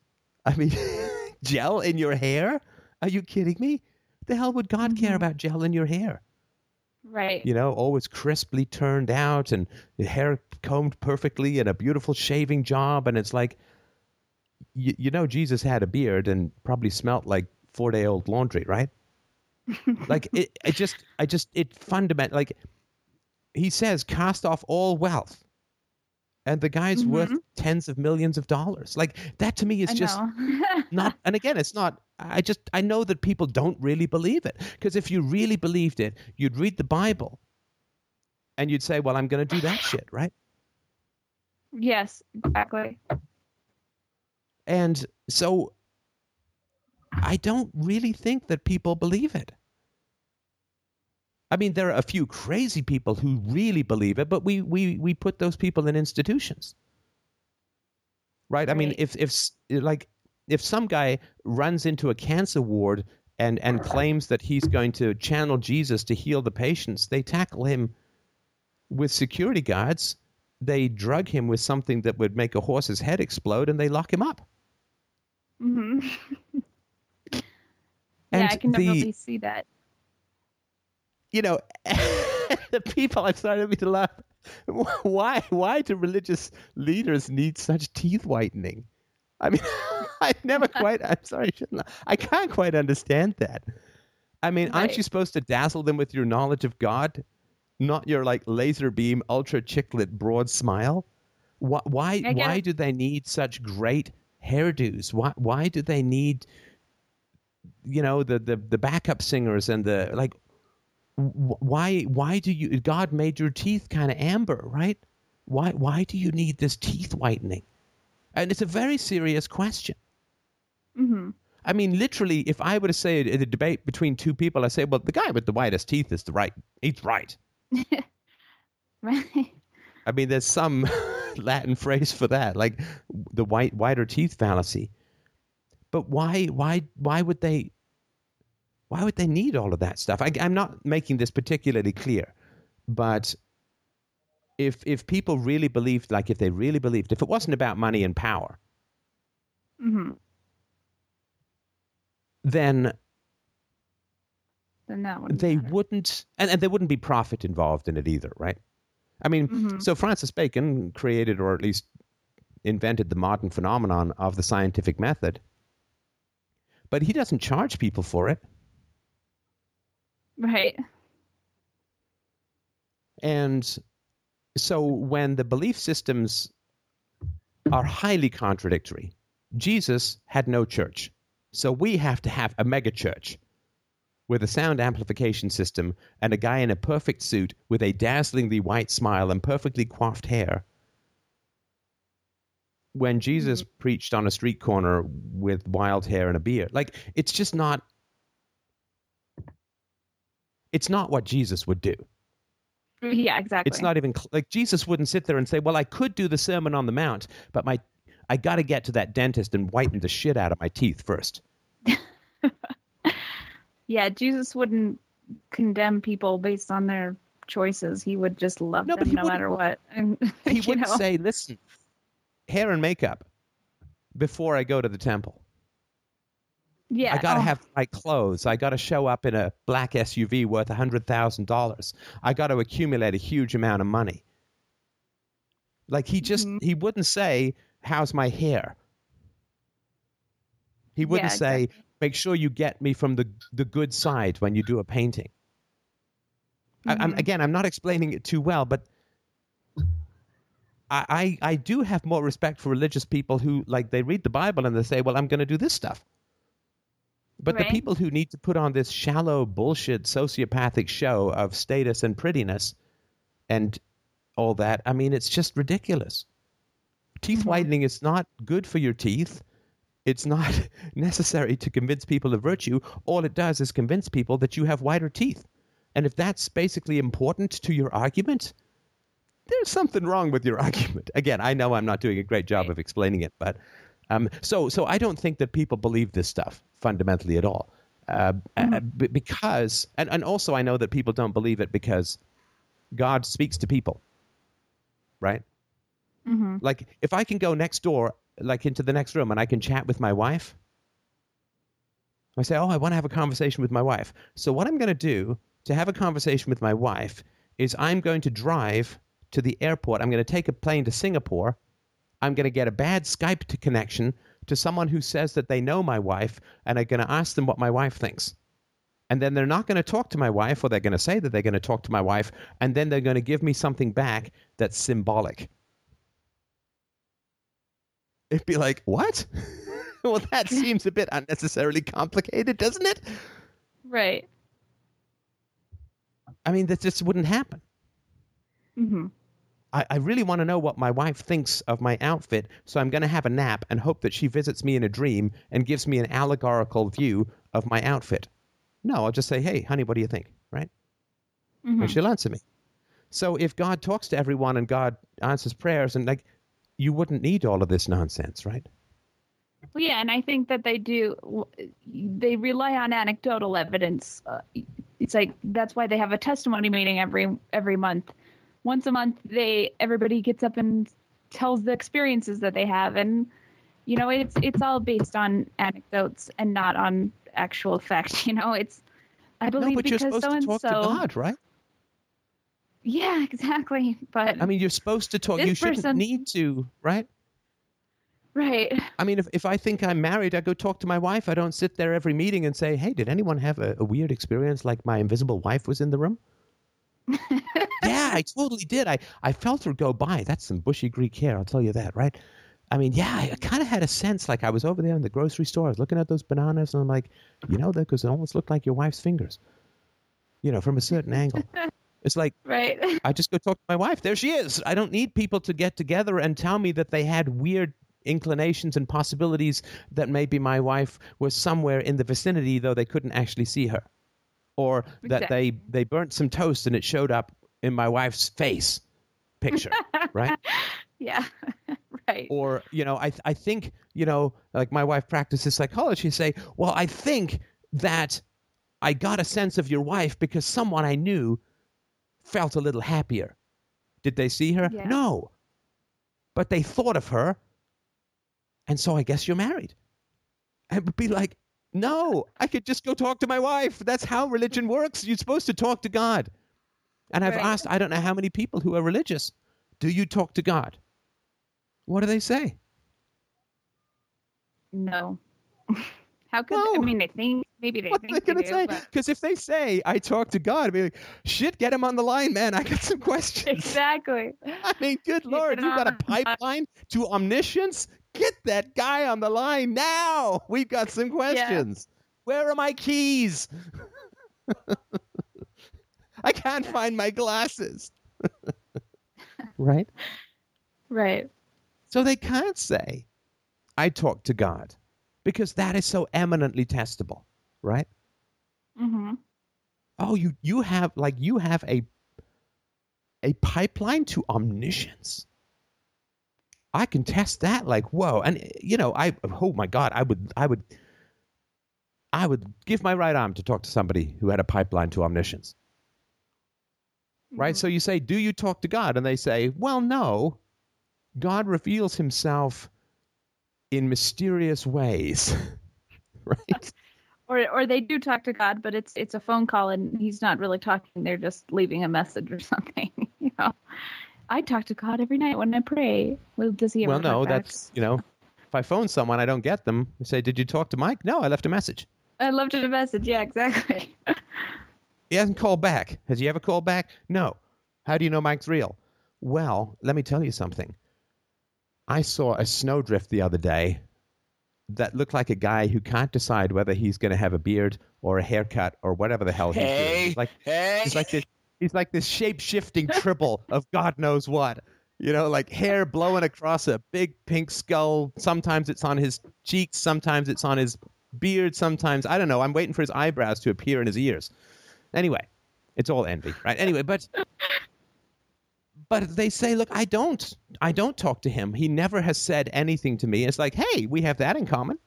I mean, gel in your hair? Are you kidding me? The hell would God care Mhm. about gel in your hair? Right. you know, always crisply turned out and the hair combed perfectly and a beautiful shaving job. And it's like, you, you know, Jesus had a beard and probably smelt like four day old laundry, right? like it, it just, I just, it fundament like he says, cast off all wealth. And the guy's worth Mhm. tens of millions of dollars. Like that to me is I just not and again it's not i just i know that people don't really believe it because if you really believed it you'd read the bible and you'd say well i'm going to do that shit right yes. Exactly. and so i don't really think that people believe it i mean there are a few crazy people who really believe it but we we we put those people in institutions. Right? I mean if if like if some guy runs into a cancer ward and and claims that he's going to channel jesus to heal the patients they tackle him with security guards they drug him with something that would make a horse's head explode and they lock him up. Hmm yeah, And I can the- see that. You know, the people I'm starting to laugh. Why? Why do religious leaders need such teeth whitening? I mean, I never quite. I'm sorry, I shouldn't I? I can't quite understand that. I mean, aren't you supposed to dazzle them with your knowledge of God, not your like laser beam, ultra chiclet, broad smile? Why? Why, why it. do they need such great hairdos? Why? Why do they need, you know, the the the backup singers and the like? Wh- Why? Why do you? God made your teeth kind of amber, right? Why? Why do you need this teeth whitening? And it's a very serious question. hmm I mean, literally, if I were to say in a debate between two people, I say, well, the guy with the whitest teeth is the right. He's right. Right. I mean, there's some Latin phrase for that, like the white whiter teeth fallacy. But why? Why? Why would they? Why would they need all of that stuff? I, I'm not making this particularly clear, but if if people really believed, like if they really believed, if it wasn't about money and power, hmm then Then that would they wouldn't and, and there wouldn't be profit involved in it either right i mean Mhm. so francis bacon created or at least invented the modern phenomenon of the scientific method but he doesn't charge people for it Right. and so when the belief systems are highly contradictory jesus had no church so we have to have a mega church with a sound amplification system and a guy in a perfect suit with a dazzlingly white smile and perfectly coiffed hair. When Jesus mm-hmm. preached on a street corner with wild hair and a beard, like it's just not. It's not what Jesus would do. Yeah, exactly. It's not even like Jesus wouldn't sit there and say, "Well, I could do the Sermon on the Mount, but my I got to get to that dentist and whiten the shit out of my teeth first. Yeah, Jesus wouldn't condemn people based on their choices. He would just love No, them no matter what. And He wouldn't know, say, "Listen, hair and makeup before I go to the temple. Yeah, I got to oh, have my clothes. I got to show up in a black SUV worth a hundred thousand dollars. I got to accumulate a huge amount of money." Like he just Mhm. he wouldn't say, "How's my hair?" He wouldn't Yeah, say, "Make sure you get me from the the good side when you do a painting." I, I'm, Mhm. again, I'm not explaining it too well, but I, I I do have more respect for religious people who like they read the Bible and they say, "Well, I'm going to do this stuff." But the people who need to put on this shallow bullshit sociopathic show of status and prettiness and all that, I mean, it's just ridiculous. Teeth Mhm. whitening is not good for your teeth. It's not necessary to convince people of virtue. All it does is convince people that you have whiter teeth. And if that's basically important to your argument, there's something wrong with your argument. Again, I know I'm not doing a great job of explaining it, but um, so so I don't think that people believe this stuff fundamentally at all, uh, uh, b- because and and also I know that people don't believe it because God speaks to people, right? mhm. Like if I can go next door, like into the next room, and I can chat with my wife. I say, oh, I want to have a conversation with my wife. So what I'm going to do to have a conversation with my wife is I'm going to drive to the airport. I'm going to take a plane to Singapore. I'm going to get a bad Skype to connection to someone who says that they know my wife, and I'm going to ask them what my wife thinks. And then they're not going to talk to my wife, or they're going to say that they're going to talk to my wife, and then they're going to give me something back that's symbolic. It'd be like, what? well, that seems a bit unnecessarily complicated, doesn't it? Right. I mean, that just wouldn't happen. hmm I, I really want to know what my wife thinks of my outfit, so I'm going to have a nap and hope that she visits me in a dream and gives me an allegorical view of my outfit. No, I'll just say, hey, honey, what do you think? Right? hmm And she'll answer me. So if God talks to everyone and God answers prayers, and like, you wouldn't need all of this nonsense, right? Well, yeah, and I think that they do. They rely on anecdotal evidence. Uh, it's like that's why they have a testimony meeting every every month. Once a month, they everybody gets up and tells the experiences that they have, and you know, it's it's all based on anecdotes and not on actual fact. You know, it's I believe no, but you're because supposed so to and talk so. to God, right? Yeah, exactly. But I mean, you're supposed to talk. You shouldn't person- need to, right? Right. I mean, if, if I think I'm married, I go talk to my wife. I don't sit there every meeting and say, hey, did anyone have a, a weird experience like my invisible wife was in the room? yeah, I totally did. I, I felt her go by. That's some bushy Greek hair, I'll tell you that, right? I mean, yeah, I kind of had a sense like I was over there in the grocery store. I was looking at those bananas, and I'm like, you know, that because it almost looked like your wife's fingers, you know, from a certain angle. It's like, right. I just go talk to my wife. There she is. I don't need people to get together and tell me that they had weird inclinations and possibilities that maybe my wife was somewhere in the vicinity, though they couldn't actually see her, or that Exactly. they they burnt some toast and it showed up in my wife's face picture, right? Yeah. right. or you know i i think you know like my wife practices psychology say well i think that i got a sense of your wife because someone i knew felt a little happier did they see her Yeah. no but they thought of her and so i guess you're married i would be like no i could just go talk to my wife that's how religion works you're supposed to talk to god and i've Right. asked i don't know how many people who are religious do you talk to god what do they say No. How could No. I mean? they think maybe they What think they they do, say? Because if they say I talk to God, I'd be like, shit, get him on the line, man. I got some questions. exactly. I mean, good lord, you got a pipeline to omniscience? Get that guy on the line now. We've got some questions. Where are my keys? I can't find my glasses. right? Right. So they can't say, I talk to God, because that is so eminently testable, right? Mm-hmm. oh you you have like you have a a pipeline to omniscience i can test that like whoa and eh, you know i oh my god i would i would i would give my right arm to talk to somebody who had a pipeline to omniscience right mm-hmm. so you say do you talk to god and they say well no god reveals himself in mysterious ways right Or or they do talk to God, but it's it's a phone call and he's not really talking. They're just leaving a message or something. You know. I talk to God every night when I pray. Well, does he ever well, no, back? that's you know, if I phone someone, I don't get them. I say, "Did you talk to Mike?" No, I left a message. I left him a message. Yeah, exactly. He hasn't called back. Has he ever called back? No. How do you know Mike's real? Well, let me tell you something. I saw a snowdrift the other day that looked like a guy who can't decide whether he's going to have a beard or a haircut or whatever the hell he's doing. Like hey. he's like this he's like this shape-shifting triple of God knows what. You know, like hair blowing across a big pink skull. Sometimes it's on his cheeks, sometimes it's on his beard, sometimes I don't know. I'm waiting for his eyebrows to appear in his ears. Anyway, it's all envy, right? Anyway, but but they say, look, I don't, I don't talk to him. He never has said anything to me. It's like, hey, we have that in common.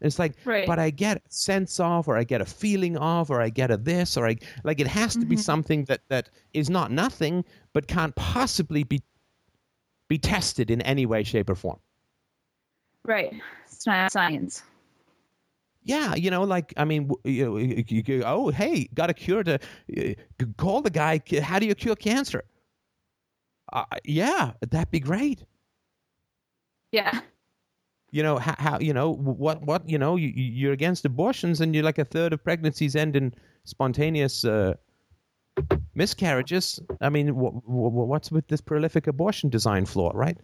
It's like, Right. but I get a sense of, or I get a feeling of, or I get a this, or I like it has to be something that that is not nothing, but can't possibly be be tested in any way, shape, or form. right. It's not science. Yeah, you know, like I mean, you know, you, you, you- oh, hey, got a cure to uh, call the guy. How do you cure cancer? Uh, yeah, that'd be great. Yeah. You know how, how you know what what you know you, you- you're against abortions and you're like a third of pregnancies end in spontaneous uh, miscarriages. I mean, wh- wh- what's with this prolific abortion design flaw, right?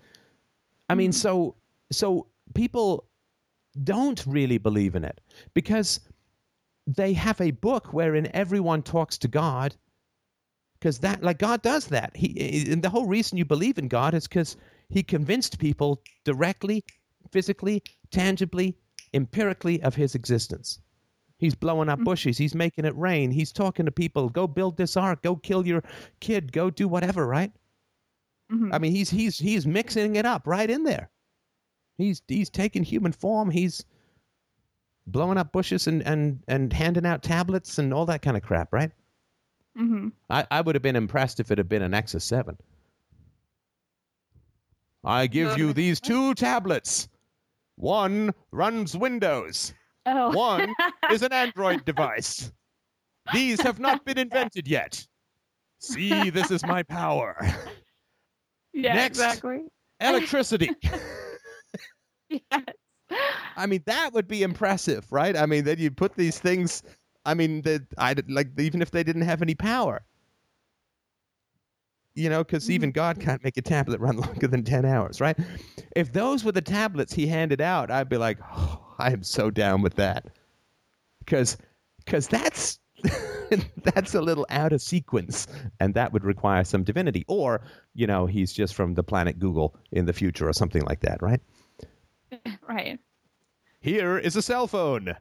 I mean, so so people don't really believe in it because they have a book wherein everyone talks to God. Because that, like God does that. He and the whole reason you believe in God is because He convinced people directly, physically, tangibly, empirically of His existence. He's blowing up bushes. He's making it rain. He's talking to people. Go build this ark. Go kill your kid. Go do whatever. Right? Mhm. I mean, he's he's he's mixing it up right in there. He's he's taking human form. He's blowing up bushes and and and handing out tablets and all that kind of crap. Right? hmm I, I would have been impressed if it had been a Nexus 7. I give you these two tablets. One runs Windows. Oh. One is an Android device. These have not been invented yet. See, this is my power. yeah. Next. Exactly. Electricity. Yes. I mean, that would be impressive, right? I mean, then you put these things. I mean, that I like even if they didn't have any power, you know, because even mm-hmm. God can't make a tablet run longer than ten hours, right? If those were the tablets he handed out, I'd be like, oh, I am so down with that, because because that's that's a little out of sequence, and that would require some divinity, or you know, he's just from the planet Google in the future or something like that, right? Right. Here is a cell phone.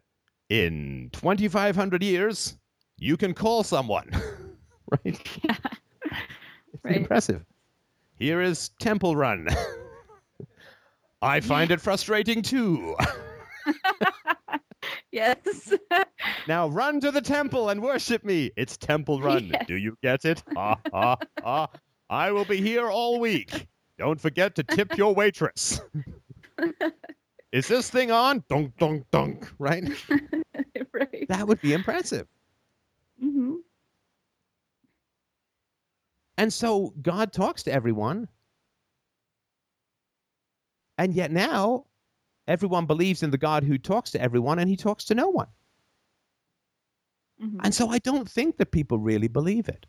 In 2,500 years, you can call someone. right? It's Right. impressive. Here is Temple Run. I find it frustrating too. Yes. Now run to the temple and worship me. It's Temple Run. Yes. Do you get it? Ha ha ha. I will be here all week. Don't forget to tip your waitress. Is this thing on? Dunk, dunk, dunk. Right? right. That would be impressive. hmm And so God talks to everyone. And yet now, everyone believes in the God who talks to everyone, and he talks to no one. hmm And so I don't think that people really believe it.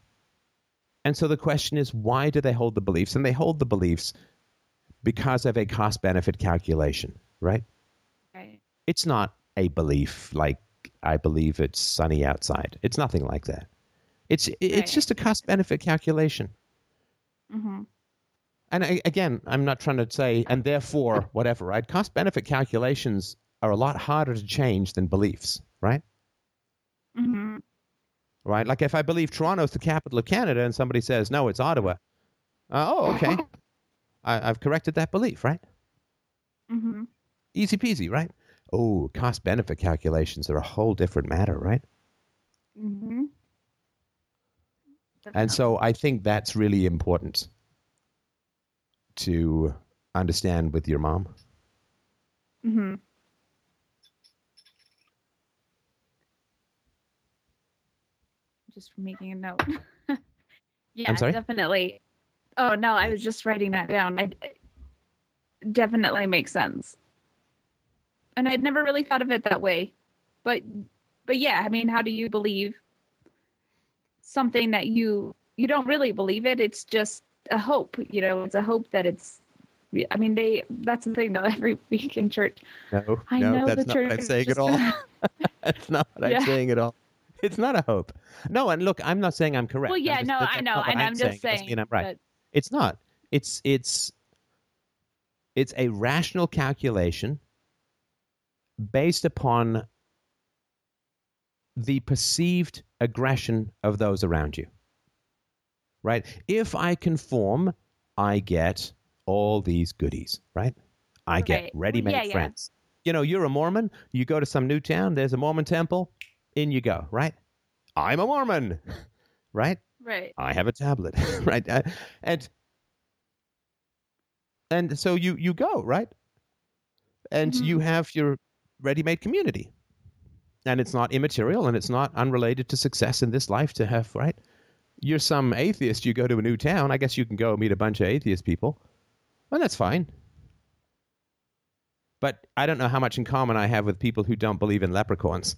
And so the question is, why do they hold the beliefs? And they hold the beliefs because of a cost benefit calculation, right? Right. It's not a belief like I believe it's sunny outside. It's nothing like that. It's it's Right. just a cost benefit calculation. hmm And I, again, I'm not trying to say, and therefore, whatever, right? Cost benefit calculations are a lot harder to change than beliefs, right? hmm Right? Like if I believe Toronto's the capital of Canada and somebody says, no, it's Ottawa. Uh, oh, okay. I, I've corrected that belief, right? Mm-hmm. Easy peasy, right? Oh, cost benefit calculations are a whole different matter, right? hmm And so I think that's really important to understand with your mom. Mm-hmm. Just making a note. yeah, sorry? definitely. Oh no, I was just writing that down. I definitely makes sense. And I'd never really thought of it that way. But but yeah, I mean, how do you believe something that you you don't really believe it? It's just a hope, you know, it's a hope that it's I mean, they that's the thing though every week in church. No, I no, know that's the not what I'm church saying at all. That's not what Yeah. I'm saying at all. It's not a hope. No, and look, I'm not saying I'm correct. Well, yeah, just- no, I know, and I'm, just It doesn't saying. I'm right. that- It's not. It's it's it's a rational calculation based upon the perceived aggression of those around you. Right? If I conform, I get all these goodies, right? I get ready-made Yeah, yeah. friends. You know, you're a Mormon, you go to some new town, there's a Mormon temple, in you go, right? I'm a Mormon, right? Right. I have a tablet, right? Uh, and and so you you go right, and Mhm. you have your ready-made community, and it's not immaterial and it's not unrelated to success in this life to have right. You're some atheist. You go to a new town. I guess you can go meet a bunch of atheist people, and that's fine. But I don't know how much in common I have with people who don't believe in leprechauns.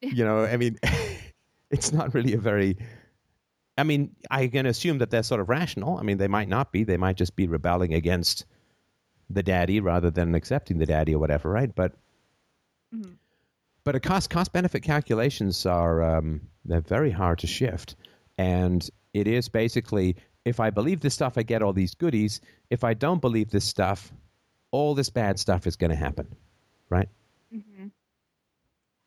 You know, I mean, it's not really a very. I mean, I can assume that they're sort of rational. I mean, they might not be. They might just be rebelling against the daddy rather than accepting the daddy or whatever, right? But Mhm. But a cost cost benefit calculations are um, they're very hard to shift, and it is basically if I believe this stuff, I get all these goodies. If I don't believe this stuff, all this bad stuff is going to happen, right? hmm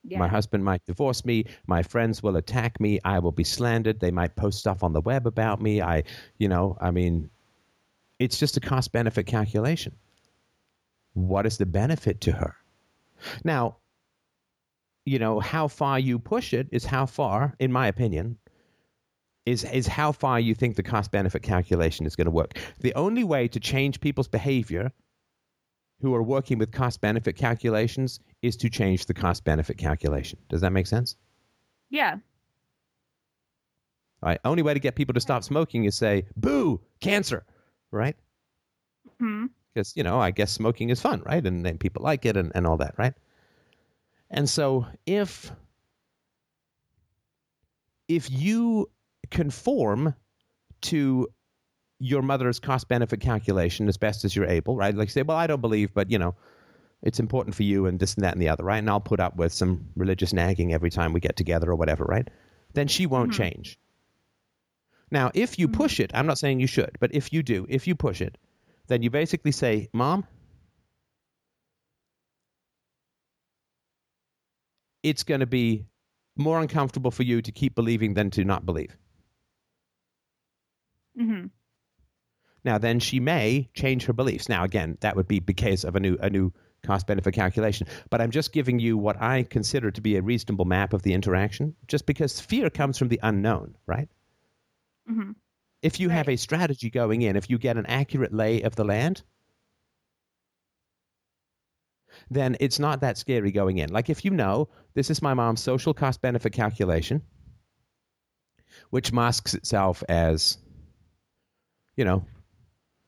Yeah. My husband might divorce me. My friends will attack me. I will be slandered. They might post stuff on the web about me. I, you know, I mean, it's just a cost benefit calculation. What is the benefit to her? Now, you know, how far you push it is how far, in my opinion, is, is how far you think the cost benefit calculation is going to work. The only way to change people's behavior who are working with cost benefit calculations is to change the cost benefit calculation. Does that make sense? yeah. All right. Only way to get people to stop smoking is say, boo, cancer, right? hmm Because, you know, I guess smoking is fun, right? And then people like it and, and all that, right? And so if if you conform to your mother's cost benefit calculation as best as you're able, right? Like say, well, I don't believe, but you know, it's important for you and this and that and the other, right? And I'll put up with some religious nagging every time we get together or whatever, right? Then she won't Mm-hmm. change. Now, if you push it, I'm not saying you should, but if you do, if you push it, then you basically say, Mom, it's going to be more uncomfortable for you to keep believing than to not believe. hmm Now, then she may change her beliefs. Now, again, that would be because of a new a new cost benefit calculation. But I'm just giving you what I consider to be a reasonable map of the interaction, just because fear comes from the unknown, right? hmm If you have a strategy going in, if you get an accurate lay of the land, then it's not that scary going in. Like if you know this is my mom's social cost benefit calculation, which masks itself as, you know,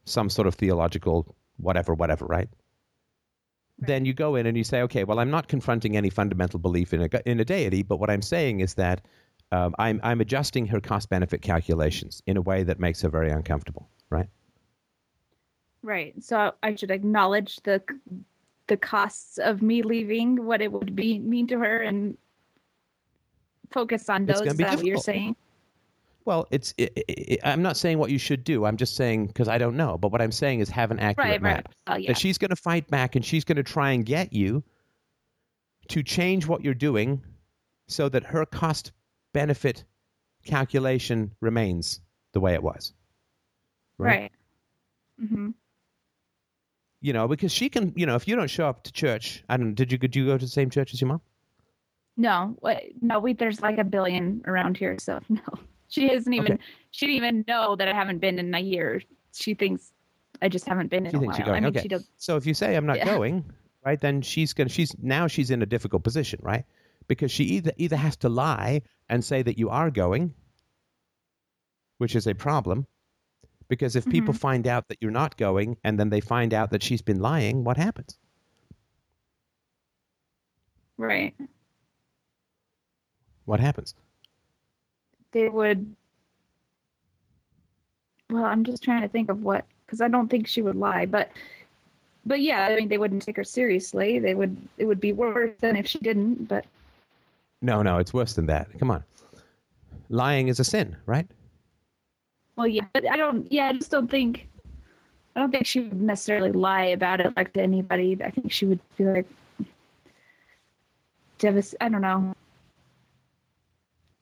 some sort of theological whatever, whatever, right? Then you go in and you say, okay, well, I'm not confronting any fundamental belief in a, in a deity, but what I'm saying is that um, I'm, I'm adjusting her cost benefit calculations in a way that makes her very uncomfortable, right? Right. So I should acknowledge the the costs of me leaving, what it would be mean to her, and focus on those. Is that what you're saying? Well, it's i i i I'm not saying what you should do. I'm just saying because I don't know. But what I'm saying is have an accurate Right. map. Right. Uh, yeah. That she's going to fight back and she's going to try and get you to change what you're doing so that her cost benefit calculation remains the way it was. Right. Mm hmm You know, because she can. You know, if you don't show up to church, I don't. Did you? Did you go to the same church as your mom? No. No. We there's like a billion around here, so no. She doesn't even. Okay. She didn't even know that I haven't been in a year. She thinks I just haven't been in She a while. I mean, okay. she does. So if you say I'm not Yeah. going, right, then she's going. to She's now she's in a difficult position, right? Because she either either has to lie and say that you are going, which is a problem. Because if people Mm-hmm. find out that you're not going, and then they find out that she's been lying, what happens? Right. What happens? They would. Well, I'm just trying to think of what, because I don't think she would lie, but. But yeah, I mean, they wouldn't take her seriously. They would. It would be worse than if she didn't. But No, no, it's worse than that. Come on, lying is a sin, right? Well, yeah, but I don't. Yeah, I just don't think. I don't think she would necessarily lie about it like to anybody. I think she would be like, devast. I don't know.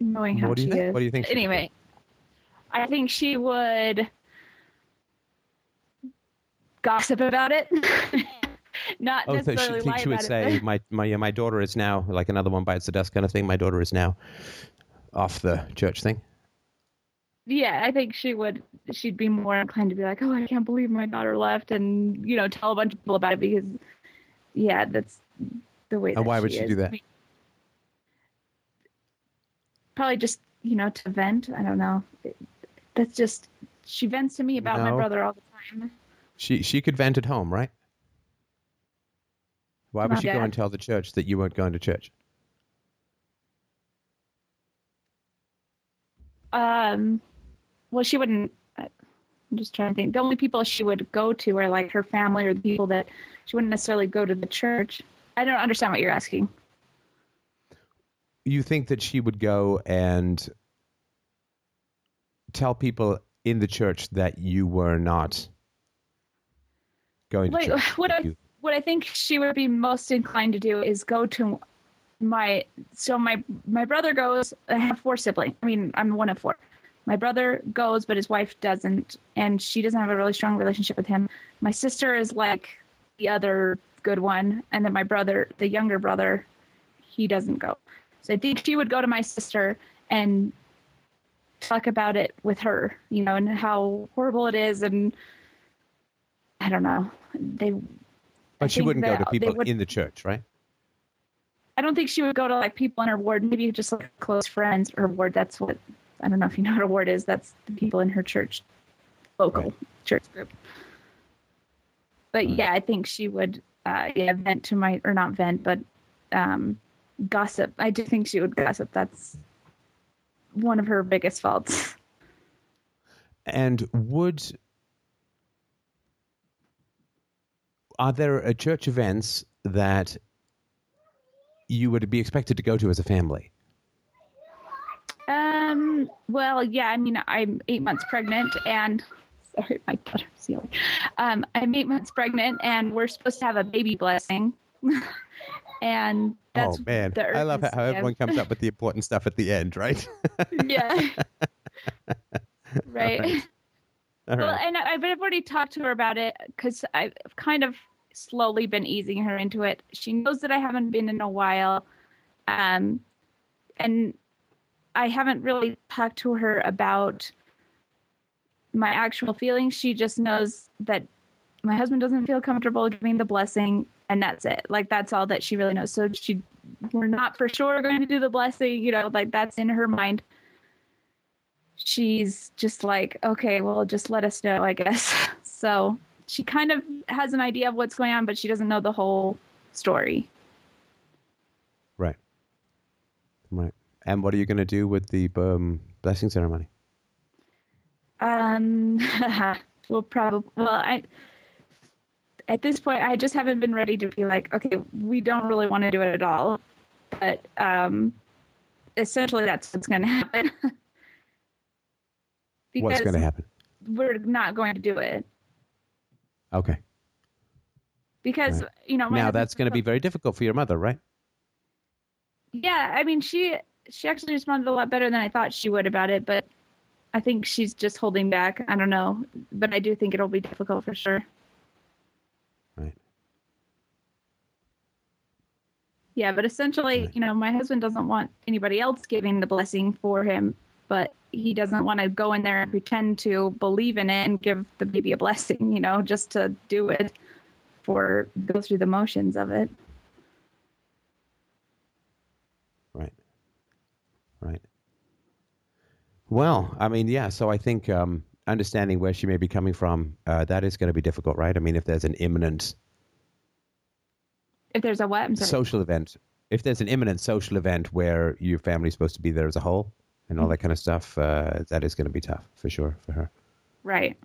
Knowing how What do you she think? is. What do you think she would do? Anyway, I think she would gossip about it. Not Oh, so she, necessarily think lie she would say, it. "My my my daughter is now like another one bites the dust kind of thing. My daughter is now off the church thing." Yeah, I think she would. She'd be more inclined to be like, "Oh, I can't believe my daughter left," and you know, tell a bunch of people about it because, yeah, that's the way. And why would she she is. do that? Probably just you know to vent. I don't know. That's just she vents to me about my brother all the time. She she could vent at home, right? Why would she go and tell the church that you weren't going to church? Um, well, she wouldn't. Uh, I'm just trying to think. The only people she would go to are like her family or the people that she wouldn't necessarily go to the church. I don't understand what you're asking. You think that she would go and tell people in the church that you were not going to Like, church? what I what I think she would be most inclined to do is go to my so my my brother goes. I have four siblings. I mean, I'm one of four. My brother goes, but his wife doesn't, and she doesn't have a really strong relationship with him. My sister is like the other good one, and then my brother, the younger brother, he doesn't go. So I think she would go to my sister and talk about it with her, you know, and how horrible it is, and I don't know. They but she wouldn't go to people would- in the church, right? I don't think she would go to like people in her ward, maybe just like close friends. Her ward, that's what I don't know if you know what a ward is. That's the people in her church, local Right. church group. but yeah, I think she would uh, yeah vent to my or not vent, but um, gossip. I do think she would gossip. That's one of her biggest faults. And would are there uh, church events that you would be expected to go to as a family? Um. Well, yeah. I mean, I'm eight months pregnant, and sorry, my butter's yelling. Um, I'm eight months pregnant, and we're supposed to have a baby blessing. and that's oh man, I love how urgency everyone comes up with the important stuff at the end, right? yeah. right. All Well, right. and I, I've already talked to her about it because I've kind of slowly been easing her into it. She knows that I haven't been in a while, um, and I haven't really talked to her about my actual feelings. She just knows that my husband doesn't feel comfortable giving the blessing, and that's it. Like that's all that she really knows. So she, we're not for sure going to do the blessing. You know, like that's in her mind she's just like, okay, well, just let us know, I guess. So she kind of has an idea of what's going on, but she doesn't know the whole story. Right. Right. And what are you going to do with the um, blessing ceremony? Um, well, probably, well, I, at this point, I just haven't been ready to be like, okay, we don't really want to do it at all. But um, essentially, that's what's going to happen. What's going to happen? We're not going to do it Okay. because Right. you know. my now that's going to be very difficult for your mother, right? Yeah, I mean, she she actually responded a lot better than I thought she would about it, but I think she's just holding back. I don't know, but I do think it'll be difficult for sure. Right. Yeah, but essentially, Right. you know, my husband doesn't want anybody else giving the blessing for him, but he doesn't want to go in there and pretend to believe in it and give the baby a blessing, you know, just to do it for go through the motions of it. Right. Right. Well, I mean, yeah. So I think um, understanding where she may be coming from, uh, that is going to be difficult, right? I mean, if there's an imminent If there's a what? Social event, if there's an imminent social event where your family's supposed to be there as a whole and all that kind of stuff, uh, that is going to be tough for sure for her. right.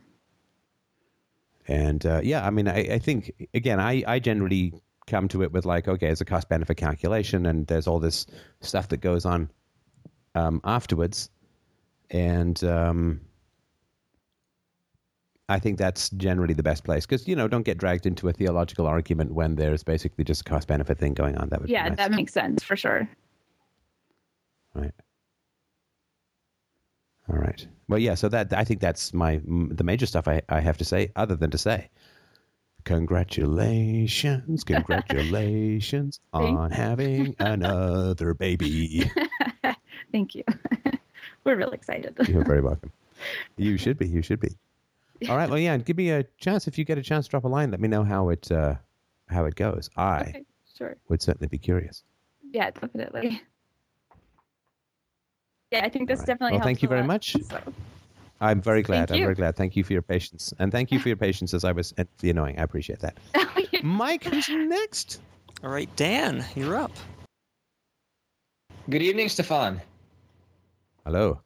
And uh, yeah, I mean, I, I think again, I, I generally come to it with like, okay, it's a cost benefit calculation, and there's all this stuff that goes on um, afterwards, and um, I think that's generally the best place because you know don't get dragged into a theological argument when there's basically just a cost benefit thing going on. That would Yeah, be nice. that makes sense for sure. Right. All right. Well, yeah. So that I think that's my the major stuff I, I have to say. Other than to say, congratulations, congratulations on having another baby. Thank you. We're really excited. You're very welcome. You should be. You should be. All right. Well, yeah. Give me a chance if you get a chance. Drop a line. Let me know how it uh, how it goes. I Okay, sure. would certainly be curious. Yeah, definitely. Yeah, I think this All right. definitely Well, helps thank you a very lot, much. so. I'm very glad. Thank I'm you. very glad. Thank you for your patience, and thank you for your patience as I was at the annoying. I appreciate that. Mike, who's next? All right, Dan, you're up. Good evening, Stefan. Hello.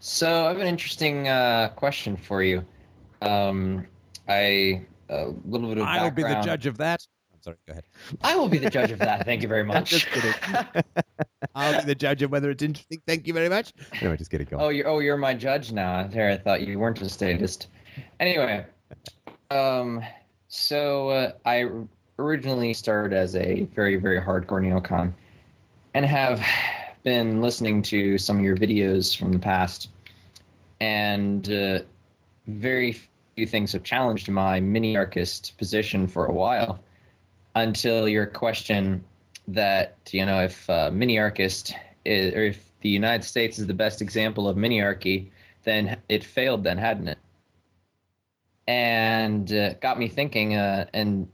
So I have an interesting uh, question for you. Um, I a little bit of I'll be the judge of that. I'm sorry. Go ahead. I will be the judge of that. Thank you very much. Just kidding. I'll be the judge of whether it's interesting. Thank you very much. Anyway, just kidding. Go on. oh, you're oh you're my judge now. There, I thought you weren't a statist. Anyway, um, so uh, I originally started as a very very hardcore neocon, and have been listening to some of your videos from the past, and uh, very few things have challenged my minarchist position for a while, until your question that you know if uh, minarchist is, or if the United States is the best example of minarchy, then it failed, then hadn't it? And uh, got me thinking, uh, and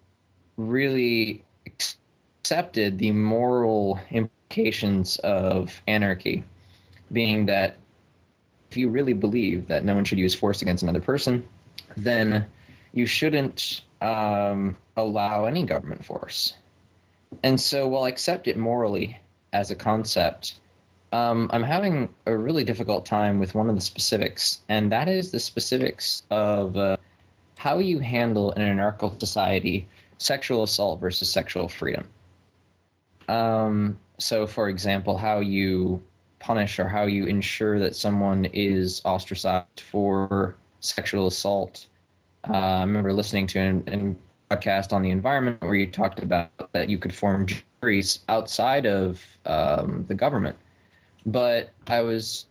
really accepted the moral of anarchy, being that if you really believe that no one should use force against another person, then you shouldn't um, allow any government force. And so, while I accept it morally as a concept, um, I'm having a really difficult time with one of the specifics, and that is the specifics of uh, how you handle in an anarchical society sexual assault versus sexual freedom. Um, so, for example, how you punish or how you ensure that someone is ostracized for sexual assault. Uh, I remember listening to an, a podcast on the environment where you talked about that you could form juries outside of um, the government, but I was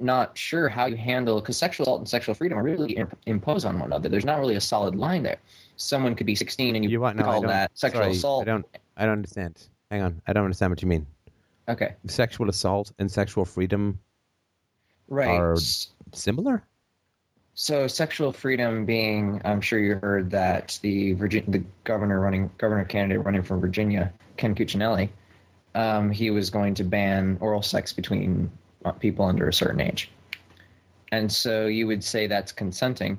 not sure how you handle because sexual assault and sexual freedom are really imp- impose on one another. There's not really a solid line there. Someone could be 16 and you, You what? No, call that sexual Sorry, assault. I don't. I don't understand. Hang on. I don't understand what you mean. Okay, Sexual assault and sexual freedom right. Are- similar? So sexual freedom being, I'm sure you heard that the Virgin, the governor running, governor candidate running from Virginia, Ken Cuccinelli, um, he was going to ban oral sex between uh, people under a certain age, and so you would say that's consenting,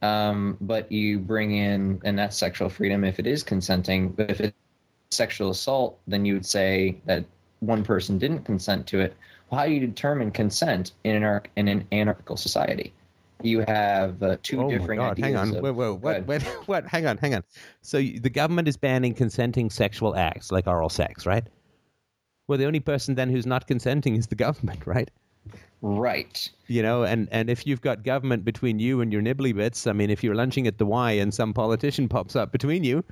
um, but you bring in, and that's sexual freedom if it is consenting. But if it's sexual assault, then you would say that one person didn't consent to it. Well, how do you determine consent in an in an anarchical society? You have uh, two oh my different God! ideas. Hang on. of- wait, Go what, what, what? Hang on, hang on. So the government is banning consenting sexual acts like oral sex, right? Well, the only person then who's not consenting is the government, right? Right. You know, and, and if you've got government between you and your nibbly bits, I mean, if you're lunching at the Y and some politician pops up between you,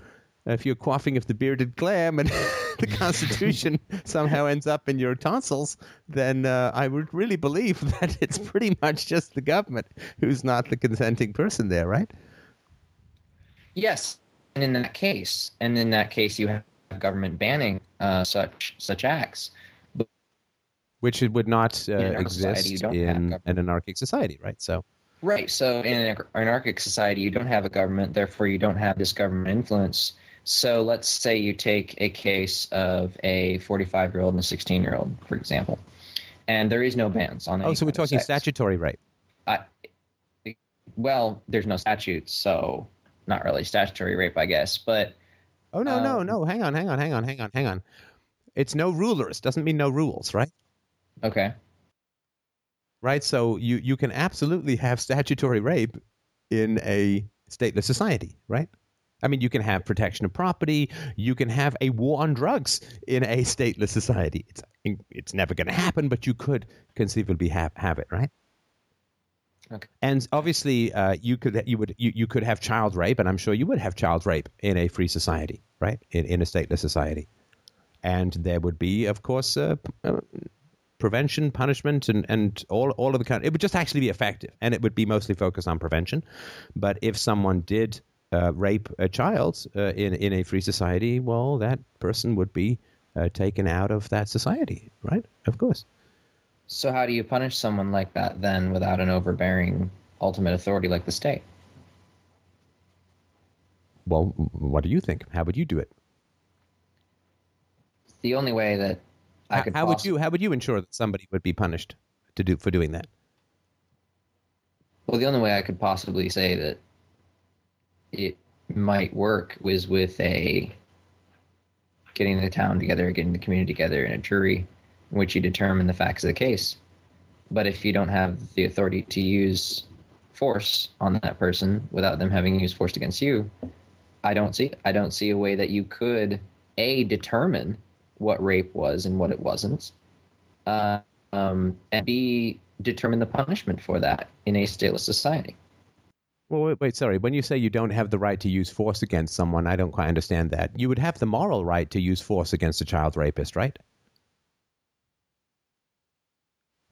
if you're quaffing of the bearded clam and the Constitution somehow ends up in your tonsils, then uh, I would really believe that it's pretty much just the government who's not the consenting person there, right? Yes. And in that case, and in that case, you have government banning uh, such such acts. Which it would not uh, In exist in an anarchic society, right? So, Right. So in an anarchic society, you don't have a government, therefore you don't have this government influence. So let's say you take a case of a 45 year old and a 16 year old, for example, and there is no bans on. oh, so we're talking statutory rape. I, well, there's no statutes, so not really statutory rape, I guess. But Oh no, no, Um, no! Hang on, hang on, hang on, hang on, hang on. It's no rulers. Doesn't mean no rules, right? okay, Right. So you you can absolutely have statutory rape in a stateless society, right? I mean, you can have protection of property. You can have a war on drugs in a stateless society. It's it's never going to happen, but you could conceivably have have it, right? Okay. And obviously, uh, you could you would you, you could have child rape, and I'm sure you would have child rape in a free society, right? In in a stateless society, and there would be, of course, uh, uh, prevention, punishment, and and all all of the kind. It would just actually be effective, and it would be mostly focused on prevention. But if someone did uh, rape a child uh, in in a free society, well, that person would be uh, taken out of that society, right? Of course. so how do you punish someone like that then without an overbearing ultimate authority like the state? Well, what do you think? How would you do it? The only way that I How, could how would you how would you ensure that somebody would be punished to do for doing that? Well, the only way I could possibly say that it might work was with a getting the town together, getting the community together in a jury in which you determine the facts of the case. But if you don't have the authority to use force on that person without them having used force against you, I don't see I don't see a way that you could a determine what rape was and what it wasn't, uh, um, and b determine the punishment for that in a stateless society. Well, wait, wait, sorry. When you say you don't have the right to use force against someone, I don't quite understand that. You would have the moral right to use force against a child rapist, right?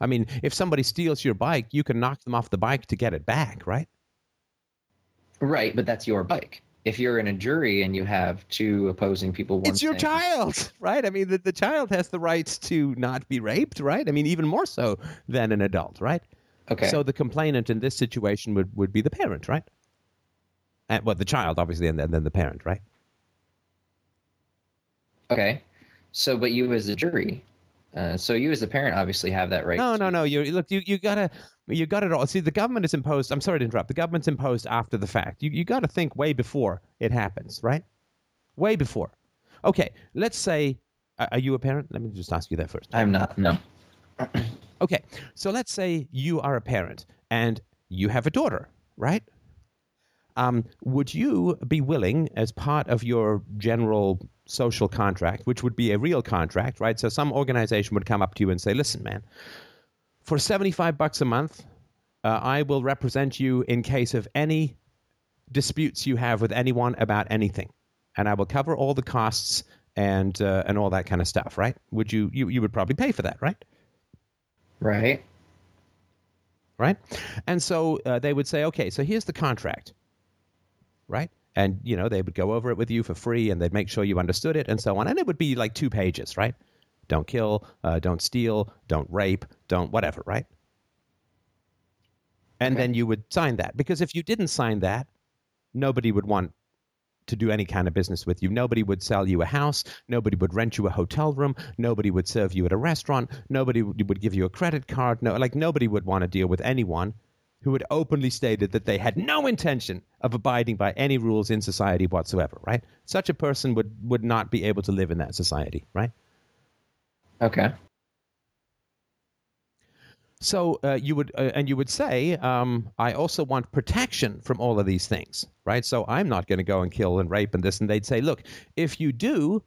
I mean, if somebody steals your bike, you can knock them off the bike to get it back, right? Right, but that's your bike. If you're in a jury and you have two opposing people, one It's your child, right? I mean, the, the child has the right to not be raped, right? I mean, even more so than an adult, right? Okay. So the complainant in this situation would, would be the parent, right? And, well, the child, obviously, and then, then the parent, right? okay. So, but you as the jury, uh, so you as the parent obviously have that right. No, to- no, no. You look. You you gotta You got it all. See, the government is imposed. I'm sorry to interrupt. The government's imposed after the fact. You you got to think way before it happens, right? Way before. Okay, let's say, are you a parent? Let me just ask you that first. I'm not. No. Okay, so let's say you are a parent and you have a daughter, right? Um, would you be willing, as part of your general social contract, which would be a real contract, right? So some organization would come up to you and say, "Listen, man, for seventy-five bucks a month, uh, I will represent you in case of any disputes you have with anyone about anything, and I will cover all the costs and uh, and all that kind of stuff." Right? Would you you you would probably pay for that, right? Right. right? And so uh, they would say, okay, so here's the contract, right? And you know they would go over it with you for free, and they'd make sure you understood it, and so on. And it would be like two pages, right? Don't kill, uh, don't steal, don't rape, don't whatever, right? And Okay. then you would sign that because if you didn't sign that, nobody would want to do any kind of business with you. Nobody would sell you a house. Nobody would rent you a hotel room. Nobody would serve you at a restaurant. Nobody would give you a credit card. No, like nobody would want to deal with anyone who had openly stated that they had no intention of abiding by any rules in society whatsoever. Right? Such a person would would not be able to live in that society. Right? Okay. So uh, you would, uh, and you would say, um, I also want protection from all of these things, right? So I'm not going to go and kill and rape and this. And they'd say, look, if you do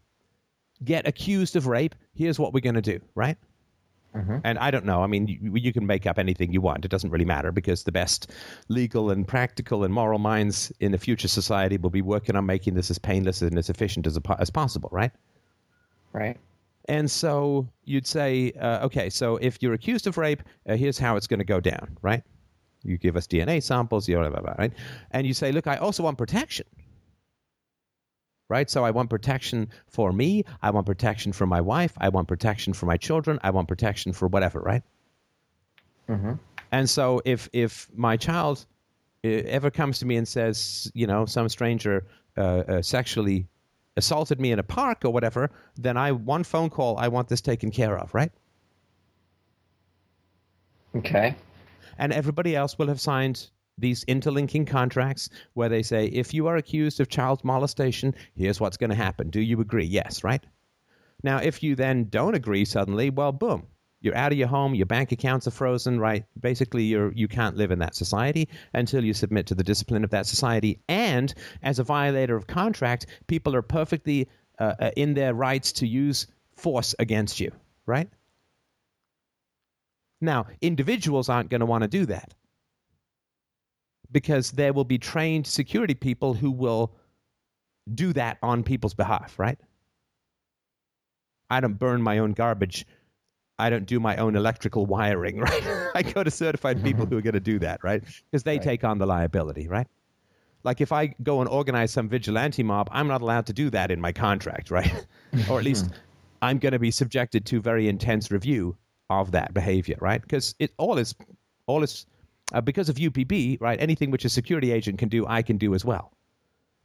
get accused of rape, here's what we're going to do, right? Mhm. And I don't know. I mean, you, you can make up anything you want. It doesn't really matter because the best legal and practical and moral minds in the future society will be working on making this as painless and as efficient as, as possible, right? Right. And so you'd say, uh, okay, so if you're accused of rape, uh, here's how it's going to go down, right? You give us DNA samples, blah, blah, blah, right? And you say, look, I also want protection, right? So I want protection for me. I want protection for my wife. I want protection for my children. I want protection for whatever, right? Mm-hmm. And so if if my child uh, ever comes to me and says, you know, some stranger uh, uh, sexually assaulted me in a park or whatever, then I one phone call, I want this taken care of, right? Okay. And everybody else will have signed these interlinking contracts where they say, if you are accused of child molestation, here's what's going to happen. Do you agree? Yes, right? Now, if you then don't agree suddenly, well, boom, you're out of your home, your bank accounts are frozen, right? Basically, you're you can't live in that society until you submit to the discipline of that society. And as a violator of contract, people are perfectly uh, uh, in their rights to use force against you, right? Now, individuals aren't going to want to do that because there will be trained security people who will do that on people's behalf, right? I don't burn my own garbage. I don't do my own electrical wiring, right? I go to certified people who are going to do that, right? Because they Right. take on the liability, right? Like if I go and organize some vigilante mob, I'm not allowed to do that in my contract, right? or at least I'm going to be subjected to very intense review of that behavior, right? Because it all is all is uh, because of UPB, right? Anything which a security agent can do, I can do as well.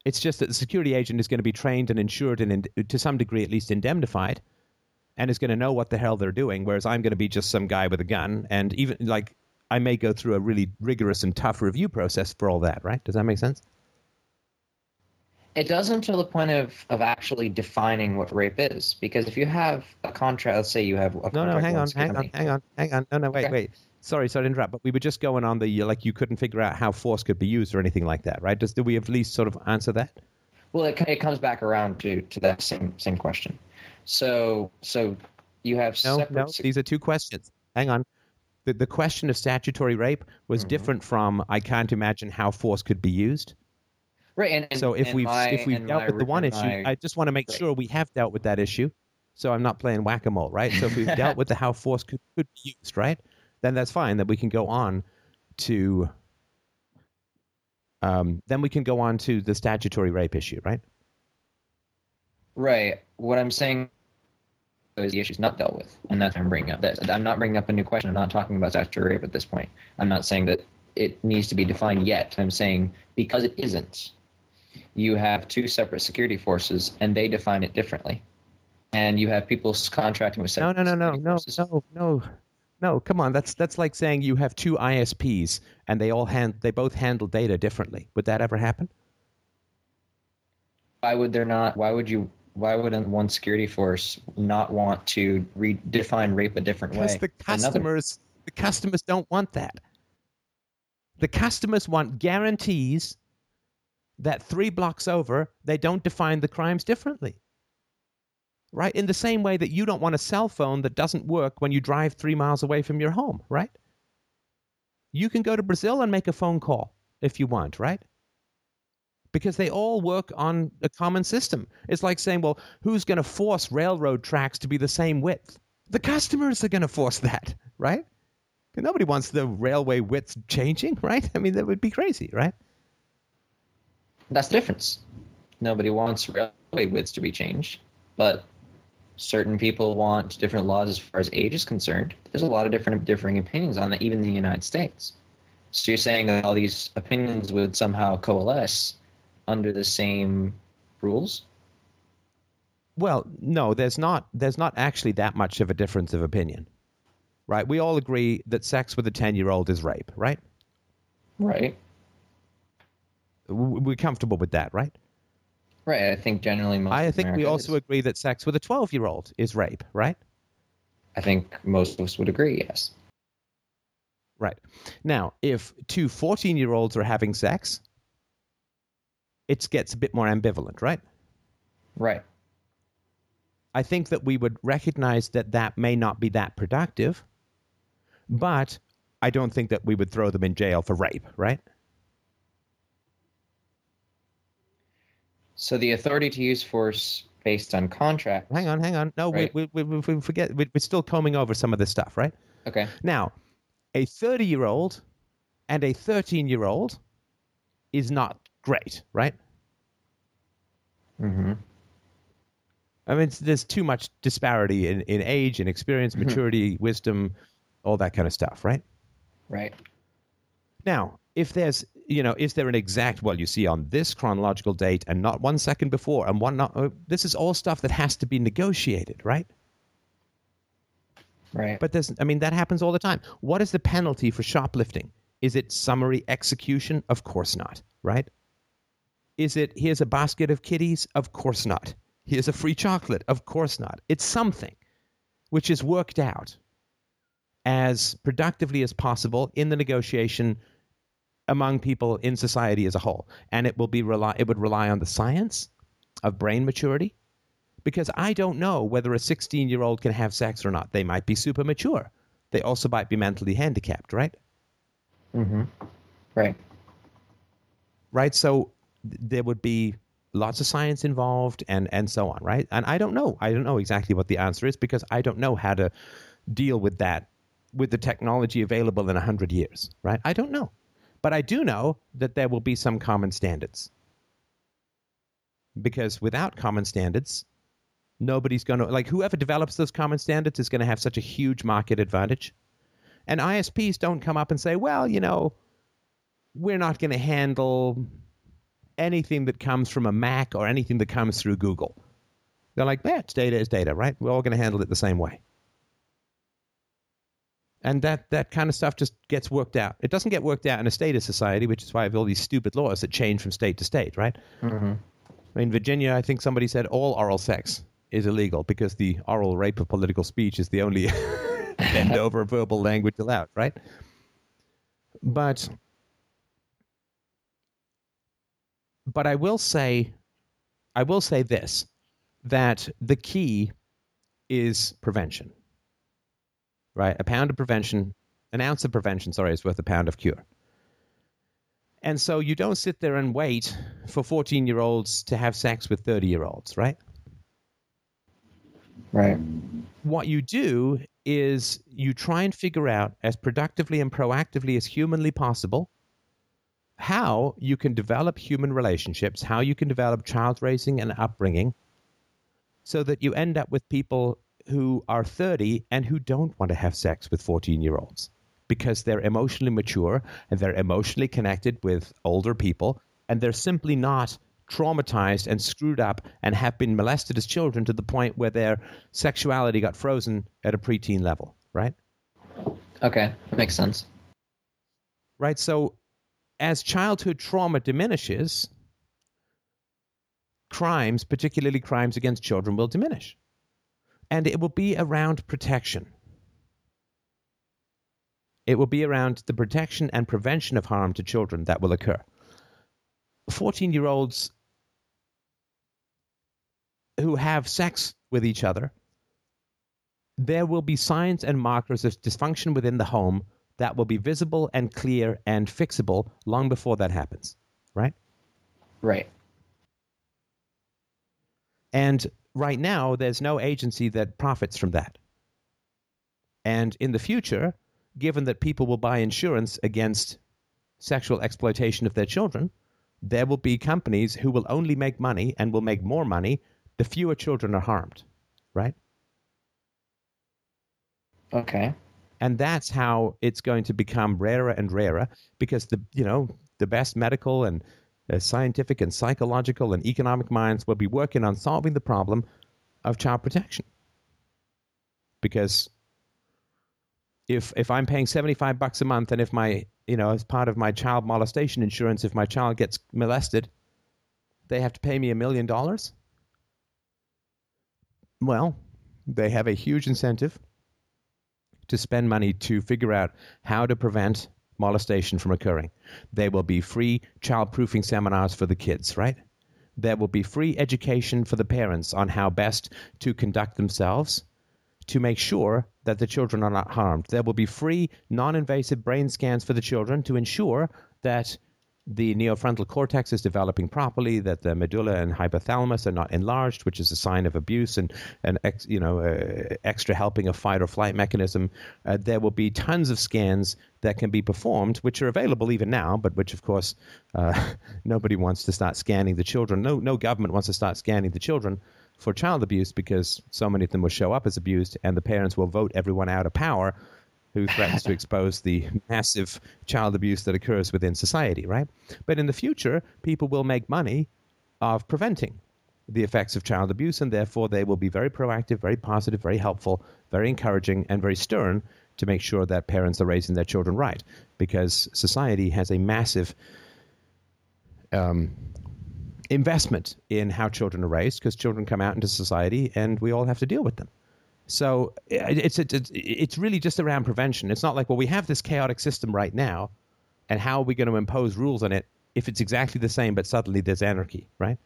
It's just that the security agent is going to be trained and insured and, in, to some degree, at least, indemnified, and is going to know what the hell they're doing. Whereas I'm going to be just some guy with a gun, and even like I may go through a really rigorous and tough review process for all that, right? Does that make sense? It does until the point of, of actually defining what rape is. Because if you have a contract, let's say you have a No, contract no, hang on, hang on, hang on, hang on. No, no, wait, Okay. wait. Sorry, sorry to interrupt, but we were just going on the like you couldn't figure out how force could be used or anything like that, right? Does do we at least sort of answer that? Well, it, it comes back around to, to that same same question. So so you have No, separate. no. These are two questions. Hang on. The the question of statutory rape was Mhm. different from I can't imagine how force could be used. right, and, and so if we've if we've dealt my with the one issue, my- I just want to make Right. sure we have dealt with that issue. So I'm not playing whack a mole, right? So if we've dealt with the how force could, could be used, right? Then that's fine. That we can go on to um, then we can go on to the statutory rape issue, right? Right. What I'm saying the issue's not dealt with, and that's what I'm bringing up. That I'm not bringing up a new question. I'm not talking about statutory rape at this point. I'm not saying that it needs to be defined yet. I'm saying because it isn't, you have two separate security forces, and they define it differently. And you have people contracting with No, separate no, no, no, no, forces. no, no. No, come on. That's that's like saying you have two ISPs and they all hand they both handle data differently. Would that ever happen? Why would there not? Why would you? Why wouldn't one security force not want to redefine rape a different Because way? the than another? customers the customers don't want that. The customers want guarantees that three blocks over they don't define the crimes differently. Right? In the same way that you don't want a cell phone that doesn't work when you drive three miles away from your home, right? You can go to Brazil and make a phone call if you want, right? Because they all work on a common system. It's like saying, well, who's going to force railroad tracks to be the same width? The customers are going to force that, right? Nobody wants the railway width changing, right? I mean, that would be crazy, right? That's the difference. Nobody wants railway widths to be changed, but certain people want different laws as far as age is concerned. There's a lot of different differing opinions on that, even in the United States. So you're saying that all these opinions would somehow coalesce under the same rules? Well, no, there's not. There's not actually that much of a difference of opinion, right? We all agree that sex with a ten-year-old is rape, right? Right. We're comfortable with that, right? Right. I think generally most. I think we also is. agree that sex with a twelve-year-old is rape, right? I think most of us would agree. Yes. Right. Now, if two 14 year olds are having sex, it gets a bit more ambivalent, right? Right. I think that we would recognize that that may not be that productive, but I don't think that we would throw them in jail for rape, right? So the authority to use force based on contract. Hang on, hang on. No, Right. we, we, we, we forget. we- We're still combing over some of this stuff, right? Okay. Now, a 30 year old and a 13 year old is not great, right? Mm-hmm. I mean, there's too much disparity in, in age and experience, Mhm. maturity, wisdom, all that kind of stuff, right? Right. Now, if there's, you know, is there an exact, well, you see on this chronological date and not one second before and one not, uh, this is all stuff that has to be negotiated, right? Right. But there's, I mean, that happens all the time. What is the penalty for shoplifting? Is it summary execution? Of course not, right? Is it, here's a basket of kitties? Of course not. Here's a free chocolate? Of course not. It's something which is worked out as productively as possible in the negotiation among people in society as a whole. And it will be rely, it would rely on the science of brain maturity because I don't know whether a 16 year old can have sex or not. They might be super mature. They also might be mentally handicapped, right? Mm-hmm. Right. Right. So there would be lots of science involved and, and so on, right? And I don't know. I don't know exactly what the answer is because I don't know how to deal with that with the technology available in 100 years, right? I don't know. But I do know that there will be some common standards. Because without common standards, nobody's going to, like, whoever develops those common standards is going to have such a huge market advantage. And ISPs don't come up and say, well, you know, we're not going to handle anything that comes from a Mac or anything that comes through Google. They're like, yeah, it's data is data, right? We're all going to handle it the same way. And that, that kind of stuff just gets worked out. It doesn't get worked out in a state of society, which is why I have all these stupid laws that change from state to state, right? Mm-hmm. I mean, Virginia, I think somebody said all oral sex is illegal because the oral rape of political speech is the only bend over verbal language allowed, right? But but I will say I will say this that the key is prevention. Right? A pound of prevention, an ounce of prevention, sorry, is worth a pound of cure. And so you don't sit there and wait for 14 year olds to have sex with 30 year olds, right? Right. What you do is you try and figure out as productively and proactively as humanly possible how you can develop human relationships, how you can develop child raising and upbringing, so that you end up with people who are 30 and who don't want to have sex with 14 year olds because they're emotionally mature and they're emotionally connected with older people and they're simply not traumatized and screwed up and have been molested as children to the point where their sexuality got frozen at a preteen level, right? Okay, that makes sense. Right? So as childhood trauma diminishes, crimes, particularly crimes against children, will diminish. And it will be around protection. It will be around the protection and prevention of harm to children that will occur. 14 year olds who have sex with each other, there will be signs and markers of dysfunction within the home that will be visible and clear and fixable long before that happens, right? Right. And right now, there's no agency that profits from that. And in the future, given that people will buy insurance against sexual exploitation of their children, there will be companies who will only make money and will make more money the fewer children are harmed, right? Okay. And that's how it's going to become rarer and rarer because the you know the best medical and uh, scientific and psychological and economic minds will be working on solving the problem of child protection. Because if if I'm paying 75 bucks a month and if my you know as part of my child molestation insurance if my child gets molested they have to pay me a million dollars well they have a huge incentive to spend money to figure out how to prevent molestation from occurring. There will be free child proofing seminars for the kids, right? There will be free education for the parents on how best to conduct themselves to make sure that the children are not harmed. There will be free non invasive brain scans for the children to ensure that the neofrontal cortex is developing properly, that the medulla and hypothalamus are not enlarged, which is a sign of abuse and an ex, you know uh, extra helping of fight or flight mechanism. Uh, there will be tons of scans that can be performed, which are available even now, but which of course uh, nobody wants to start scanning the children. No, no government wants to start scanning the children for child abuse because so many of them will show up as abused, and the parents will vote everyone out of power who threatens to expose the massive child abuse that occurs within society, right? But in the future, people will make money of preventing the effects of child abuse, and therefore they will be very proactive, very positive, very helpful, very encouraging, and very stern to make sure that parents are raising their children right. Because society has a massive um, investment in how children are raised, because children come out into society and we all have to deal with them. So it's, it's it's really just around prevention. It's not like well we have this chaotic system right now, and how are we going to impose rules on it if it's exactly the same but suddenly there's anarchy, right?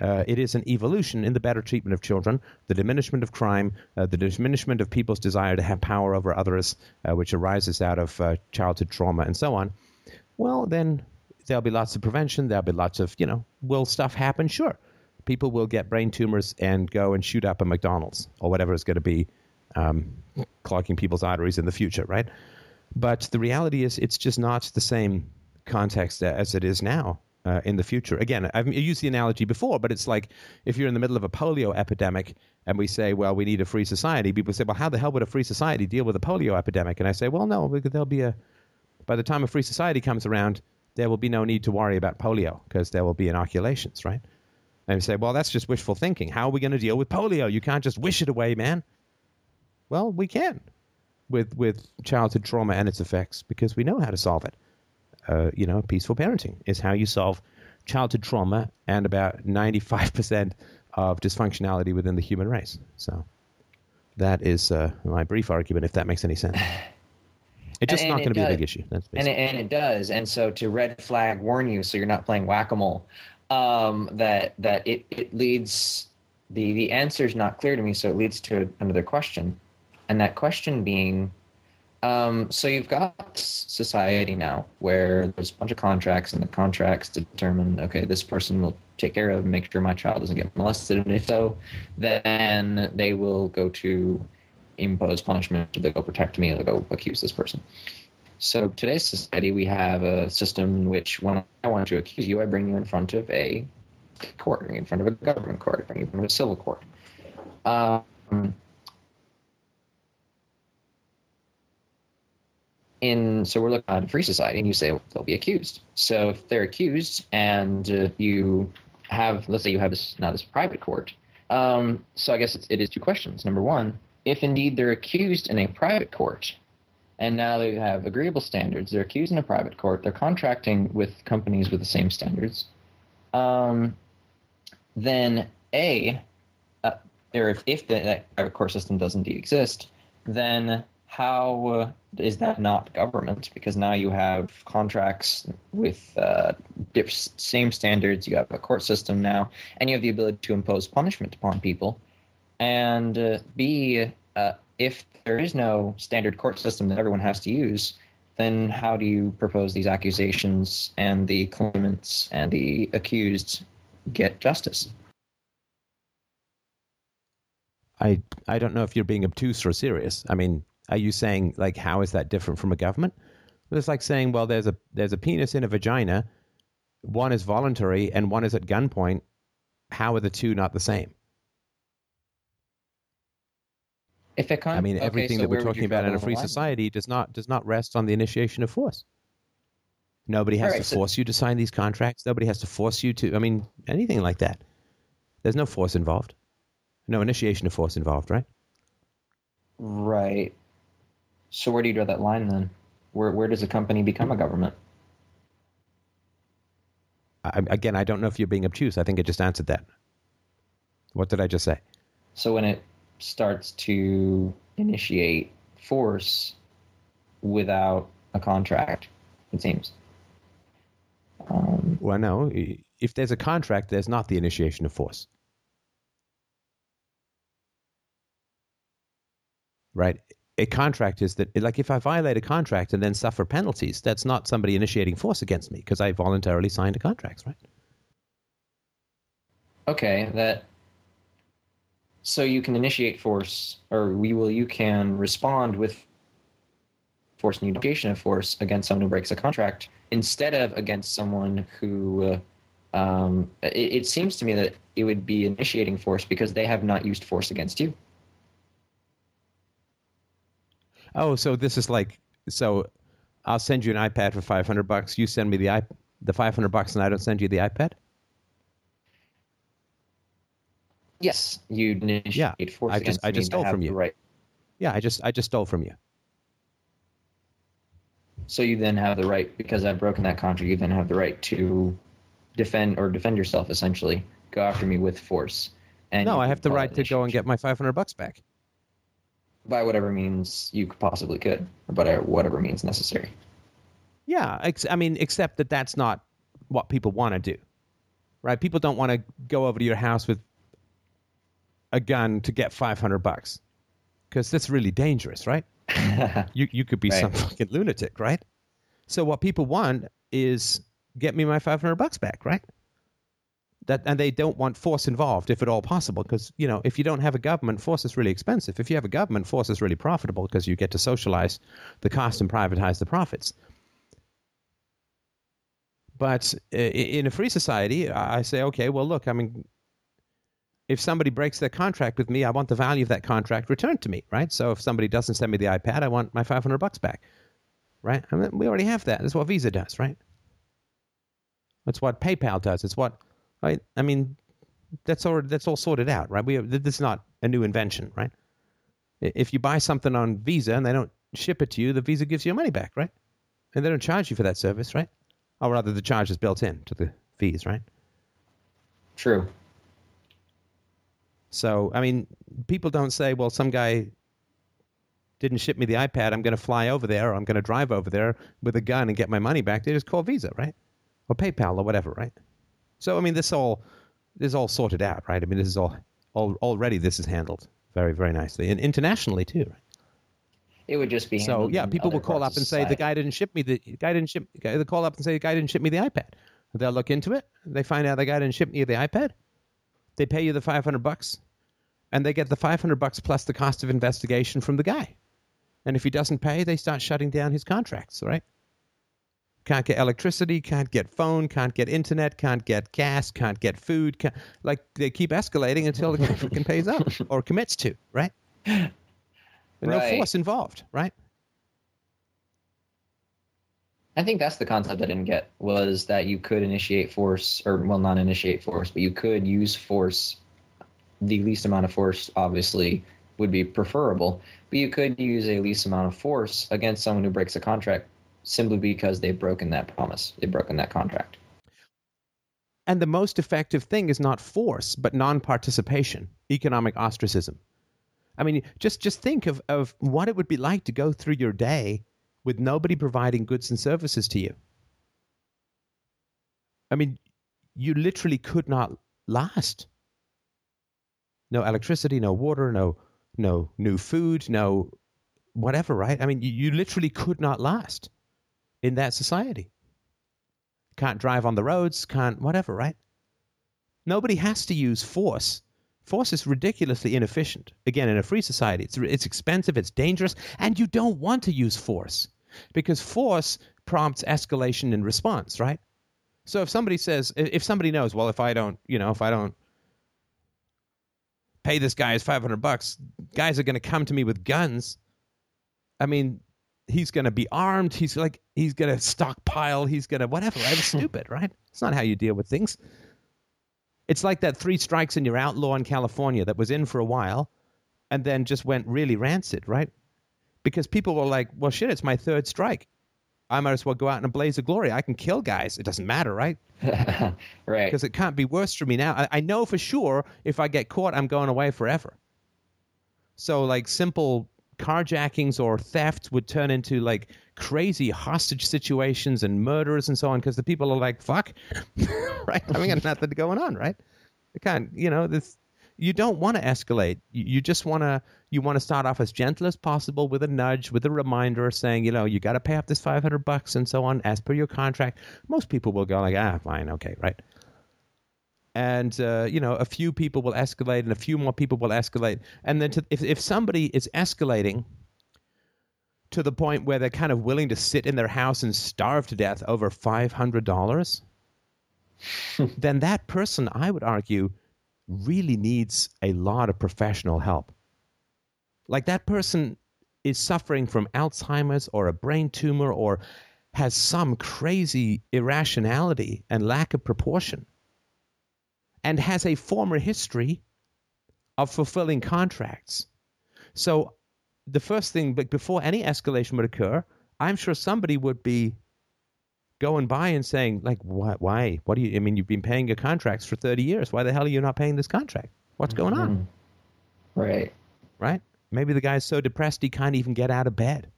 Uh, it is an evolution in the better treatment of children, the diminishment of crime, uh, the diminishment of people's desire to have power over others, uh, which arises out of uh, childhood trauma and so on. Well, then there'll be lots of prevention. There'll be lots of, you know, will stuff happen? Sure people will get brain tumors and go and shoot up a McDonald's or whatever is going to be um, clogging people's arteries in the future, right? But the reality is, it's just not the same context as it is now. Uh, in the future. Again, I've used the analogy before, but it's like if you're in the middle of a polio epidemic and we say, well, we need a free society, people say, well, how the hell would a free society deal with a polio epidemic? And I say, well, no, there'll be a, by the time a free society comes around, there will be no need to worry about polio because there will be inoculations, right? And say, well, that's just wishful thinking. How are we going to deal with polio? You can't just wish it away, man. Well, we can with with childhood trauma and its effects because we know how to solve it. Uh, you know, peaceful parenting is how you solve childhood trauma and about 95% of dysfunctionality within the human race. So that is uh, my brief argument, if that makes any sense. It's just and, and not going to be a big issue. That's and it, and it does. And so to red flag warn you so you're not playing whack a mole um, that that it, it leads the the answer is not clear to me, so it leads to another question, and that question being, um, so you've got society now where there's a bunch of contracts, and the contracts determine okay, this person will take care of make sure my child doesn't get molested, and if so, then they will go to impose punishment, they'll go protect me, they'll go accuse this person. So today's society, we have a system in which when I want to accuse you, I bring you in front of a court, in front of a government court, in front of a civil court. Um, in so we're looking at a free society, and you say well, they'll be accused. So if they're accused, and uh, you have, let's say you have this now this private court. Um, so I guess it's, it is two questions. Number one, if indeed they're accused in a private court, and now they have agreeable standards. They're accused in a private court. They're contracting with companies with the same standards. Um, then A, uh, if, if the, private court system does indeed exist, then how uh, is that not government? Because now you have contracts with uh, same standards. You have a court system now, and you have the ability to impose punishment upon people. And uh, B, uh, if there is no standard court system that everyone has to use, then how do you propose these accusations and the claimants and the accused get justice? I I don't know if you're being obtuse or serious. I mean, are you saying like how is that different from a government? It's like saying, well, there's a there's a penis in a vagina, one is voluntary and one is at gunpoint. How are the two not the same? I mean, okay, everything so that we're talking about in a free society does not does not rest on the initiation of force. Nobody has Right, to so- force you to sign these contracts. Nobody has to force you to. I mean, anything like that. There's no force involved. No initiation of force involved, right? Right. So where do you draw that line then? Where where does a company become a government? I, again, I don't know if you're being obtuse. I think I just answered that. What did I just say? So when it starts to initiate force without a contract, it seems. Um, Well, no. If there's a contract, there's not the initiation of force. Right? A contract is that, like, if I violate a contract and then suffer penalties, that's not somebody initiating force against me because I voluntarily signed a contract, right? okay, that. So you can initiate force, or we will. You can respond with force and unification of force against someone who breaks a contract instead of against someone who. Uh, um, it, it seems to me that it would be initiating force because they have not used force against you. Oh, so this is like, so I'll send you an iPad for 500 bucks. You send me the iP- the 500 bucks and I don't send you the iPad? Yes, you initiate Yeah, force I just- I just stole from you. Right. Yeah, I just I just stole from you. So you then have the right, because I've broken that contract, you then have the right to defend or defend yourself. Essentially, go after me with force. And no, I have the right to go and get my 500 bucks back. by whatever means you possibly could, or by whatever means necessary. Yeah, ex- I mean, except that that's not what people want to do, right? People don't want to go over to your house with a gun to get 500 bucks because that's really dangerous, right? You you could be Right. some fucking lunatic, right? So what people want is get me my 500 bucks back, right? That and they don't want force involved if at all possible because you know if you don't have a government, force is really expensive. If you have a government, force is really profitable because you get to socialize the cost and privatize the profits. But in a free society, I say, okay, well, look, I mean, if somebody breaks their contract with me, I want the value of that contract returned to me, right? So if somebody doesn't send me the iPad, I want my 500 bucks back, right? I mean, we already have that. That's what Visa does, right? That's what PayPal does. It's what, right? I mean, that's all, that's all sorted out, right? We, this is not a new invention, right? If you buy something on Visa and they don't ship it to you, the Visa gives you your money back, right? And they don't charge you for that service, right? Or rather, the charge is built in to the fees, right? True. So, I mean, people don't say, well, some guy didn't ship me the iPad. I'm going to fly over there or I'm going to drive over there with a gun and get my money back. They just call Visa, right? Or PayPal or whatever, right? So, I mean, this all this is all sorted out, right? I mean, this is all, all already this is handled very, very nicely and internationally too. Right? It would just be So, yeah, people will call up and say the guy didn't ship me the guy didn't ship. They call up and say the guy didn't ship me the iPad. They'll look into it. They find out the guy didn't ship me the iPad. They pay you the five hundred bucks, and they get the five hundred bucks plus the cost of investigation from the guy. And if he doesn't pay, they start shutting down his contracts. Right? Can't get electricity, can't get phone, can't get internet, can't get gas, can't get food. Can't, like they keep escalating until the guy fucking pays up or commits to. Right? And no force involved. Right? I think that's the concept I didn't get was that you could initiate force, or well, not initiate force, but you could use force, the least amount of force, obviously, would be preferable. But you could use a least amount of force against someone who breaks a contract simply because they've broken that promise, they've broken that contract. And the most effective thing is not force, but non-participation, economic ostracism. I mean, just just think of, of what it would be like to go through your day with nobody providing goods and services to you. I mean, you literally could not last. No electricity, no water, no no new food, no whatever, right? I mean, you, you literally could not last in that society. Can't drive on the roads, can't whatever, right? Nobody has to use force. Force is ridiculously inefficient. Again, in a free society, it's it's expensive, it's dangerous, and you don't want to use force because force prompts escalation in response, right? So if somebody says, if somebody knows, well, if I don't, you know, if I don't pay this guy his 500 bucks, guys are going to come to me with guns. I mean, he's going to be armed. He's like, he's going to stockpile. He's going to whatever. Right? It's stupid, right? It's not how you deal with things. It's like that three strikes and you're outlaw in California that was in for a while and then just went really rancid, right? Because people were like, well, shit, it's my third strike. I might as well go out in a blaze of glory. I can kill guys. It doesn't matter, right? right. Because it can't be worse for me now. I, I know for sure if I get caught, I'm going away forever. So, like, simple carjackings or thefts would turn into like crazy hostage situations and murders and so on because the people are like, fuck, right? I mean, nothing going on, right? They can't, you know, this you don't want to escalate. You just want to you want to start off as gentle as possible with a nudge, with a reminder saying, you know, you got to pay up this 500 bucks and so on as per your contract. Most people will go like, ah, fine, okay, right. And uh, you know, a few people will escalate, and a few more people will escalate, and then to, if if somebody is escalating to the point where they're kind of willing to sit in their house and starve to death over five hundred dollars, then that person, I would argue, really needs a lot of professional help. Like that person is suffering from Alzheimer's or a brain tumor or has some crazy irrationality and lack of proportion and has a former history of fulfilling contracts. So the first thing, but before any escalation would occur, I'm sure somebody would be going by and saying, like, why? Why? What do you? I mean, you've been paying your contracts for 30 years. Why the hell are you not paying this contract? What's going on? Mm-hmm. Right. Right. Maybe the guy's so depressed he can't even get out of bed.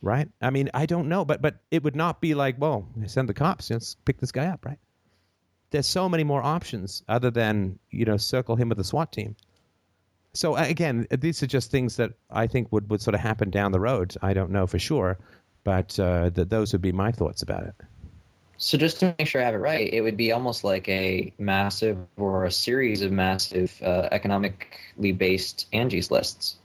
Right. I mean, I don't know, but but it would not be like, well, send the cops. Let's pick this guy up. Right. There's so many more options other than you know circle him with a SWAT team. So again, these are just things that I think would, would sort of happen down the road. I don't know for sure, but uh, th- those would be my thoughts about it. So just to make sure I have it right, it would be almost like a massive or a series of massive uh, economically based Angie's lists.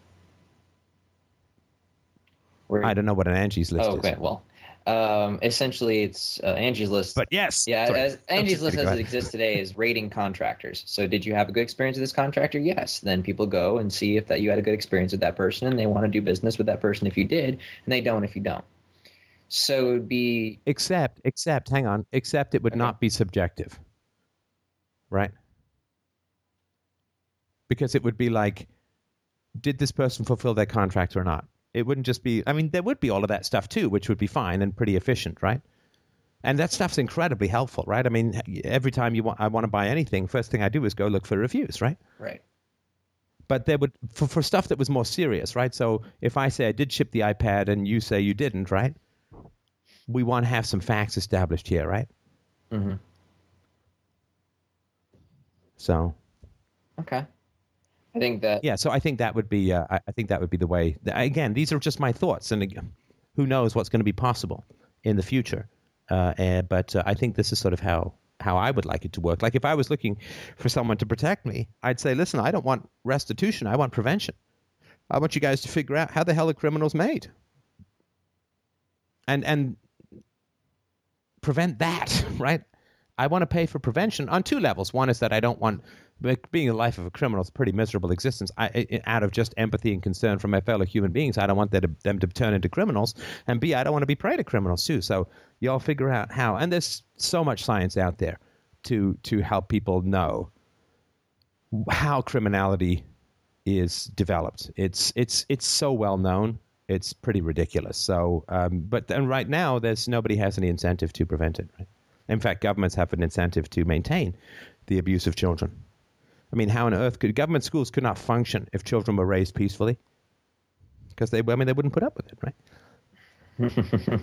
Where, I don't know what an Angie's list oh, okay, is. well, um, essentially, it's uh, Angie's List. But yes, yeah, as, Angie's List as it exists today is rating contractors. So, did you have a good experience with this contractor? Yes. Then people go and see if that you had a good experience with that person, and they want to do business with that person if you did, and they don't if you don't. So it would be except except hang on except it would okay. not be subjective, right? Because it would be like, did this person fulfill their contract or not? It wouldn't just be, I mean, there would be all of that stuff too, which would be fine and pretty efficient, right? And that stuff's incredibly helpful, right? I mean, every time you want, I want to buy anything, first thing I do is go look for reviews, right? Right. But there would, for, for stuff that was more serious, right? So if I say I did ship the iPad and you say you didn't, right? We want to have some facts established here, right? Mm-hmm. So. Okay. I think that yeah. So I think that would be uh, I think that would be the way. Again, these are just my thoughts, and who knows what's going to be possible in the future. Uh, and, but uh, I think this is sort of how how I would like it to work. Like if I was looking for someone to protect me, I'd say, listen, I don't want restitution. I want prevention. I want you guys to figure out how the hell are criminals made, and and prevent that, right? I want to pay for prevention on two levels. One is that I don't want being the life of a criminal is a pretty miserable existence. I, out of just empathy and concern for my fellow human beings, I don't want them to, them to turn into criminals. And B, I don't want to be prey to criminals too. So y'all figure out how. And there's so much science out there to to help people know how criminality is developed. It's it's it's so well known. It's pretty ridiculous. So, um, but then right now, there's nobody has any incentive to prevent it. Right? In fact, governments have an incentive to maintain the abuse of children. I mean, how on earth could government schools could not function if children were raised peacefully? Because they, I mean, they wouldn't put up with it, right?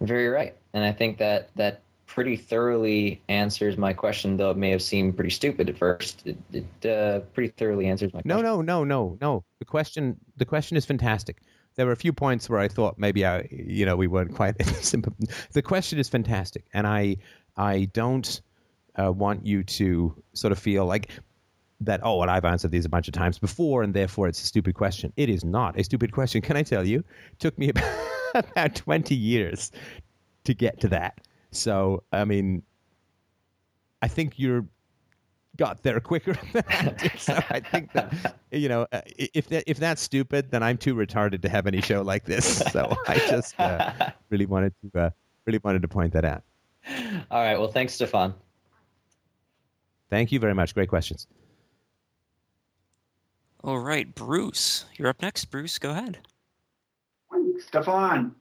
Very right, and I think that that pretty thoroughly answers my question, though it may have seemed pretty stupid at first. It, it uh, pretty thoroughly answers my No, question. no, no, no, no. No. The question, the question is fantastic. There were a few points where I thought maybe I, you know, we weren't quite simple. The question is fantastic, and I, I don't uh, want you to sort of feel like that. Oh, and I've answered these a bunch of times before, and therefore it's a stupid question. It is not a stupid question. Can I tell you? It took me about, about twenty years to get to that. So, I mean, I think you're got there quicker than that. so I think that you know, uh, if that, if that's stupid, then I'm too retarded to have any show like this. So I just uh, really wanted to uh, really wanted to point that out. All right. Well, thanks, Stefan. Thank you very much. Great questions. All right, Bruce, you're up next. Bruce, go ahead. Stefan,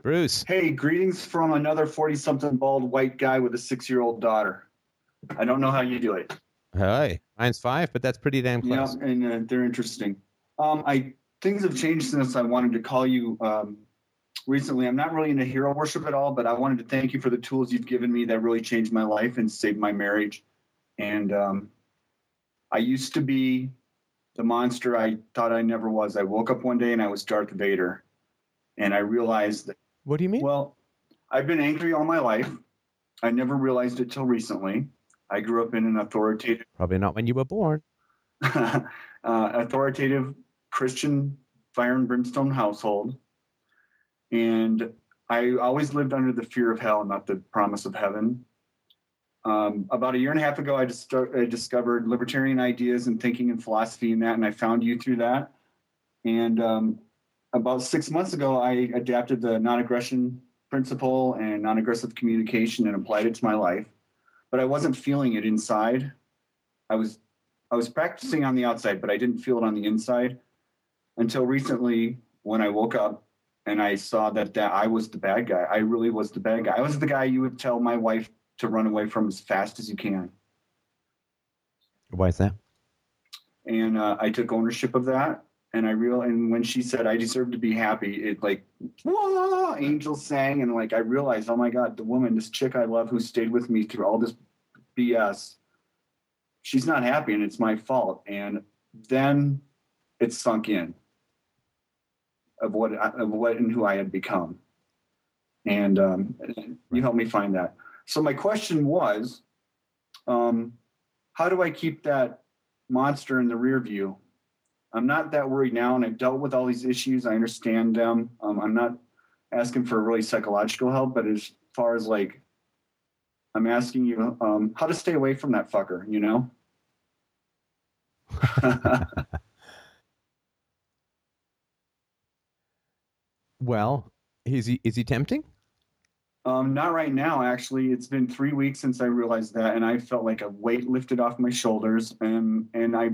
Bruce. hey, greetings from another 40 something bald white guy with a six year old daughter. I don't know how you do it. Hi. Mine's five, but that's pretty damn close. Yeah, close. and uh, they're interesting. Um, I things have changed since I wanted to call you um, recently. I'm not really into hero worship at all, but I wanted to thank you for the tools you've given me that really changed my life and saved my marriage. And um, I used to be the monster I thought I never was. I woke up one day and I was Darth Vader, and I realized that. What do you mean? Well, I've been angry all my life. I never realized it till recently. I grew up in an authoritative Probably not when you were born. uh, authoritative Christian fire and brimstone household. And I always lived under the fear of hell, not the promise of heaven. Um, about a year and a half ago, I, start, I discovered libertarian ideas and thinking and philosophy and that, and I found you through that. And um, about six months ago, I adapted the non aggression principle and non aggressive communication and applied it to my life. But I wasn't feeling it inside. I was I was practicing on the outside, but I didn't feel it on the inside until recently when I woke up and I saw that, that I was the bad guy. I really was the bad guy. I was the guy you would tell my wife to run away from as fast as you can. Why is that? And uh, I took ownership of that. And I real and when she said I deserve to be happy, it like angels sang, and like I realized, oh my god, the woman, this chick I love, who stayed with me through all this BS, she's not happy, and it's my fault. And then it sunk in of what of what and who I had become, and um, you helped me find that. So my question was, um, how do I keep that monster in the rear view? I'm not that worried now, and I've dealt with all these issues. I understand them. Um, I'm not asking for really psychological help, but as far as like, I'm asking you um, how to stay away from that fucker. You know. Well, is he is he tempting? Um, not right now, actually. It's been three weeks since I realized that, and I felt like a weight lifted off my shoulders, and and I,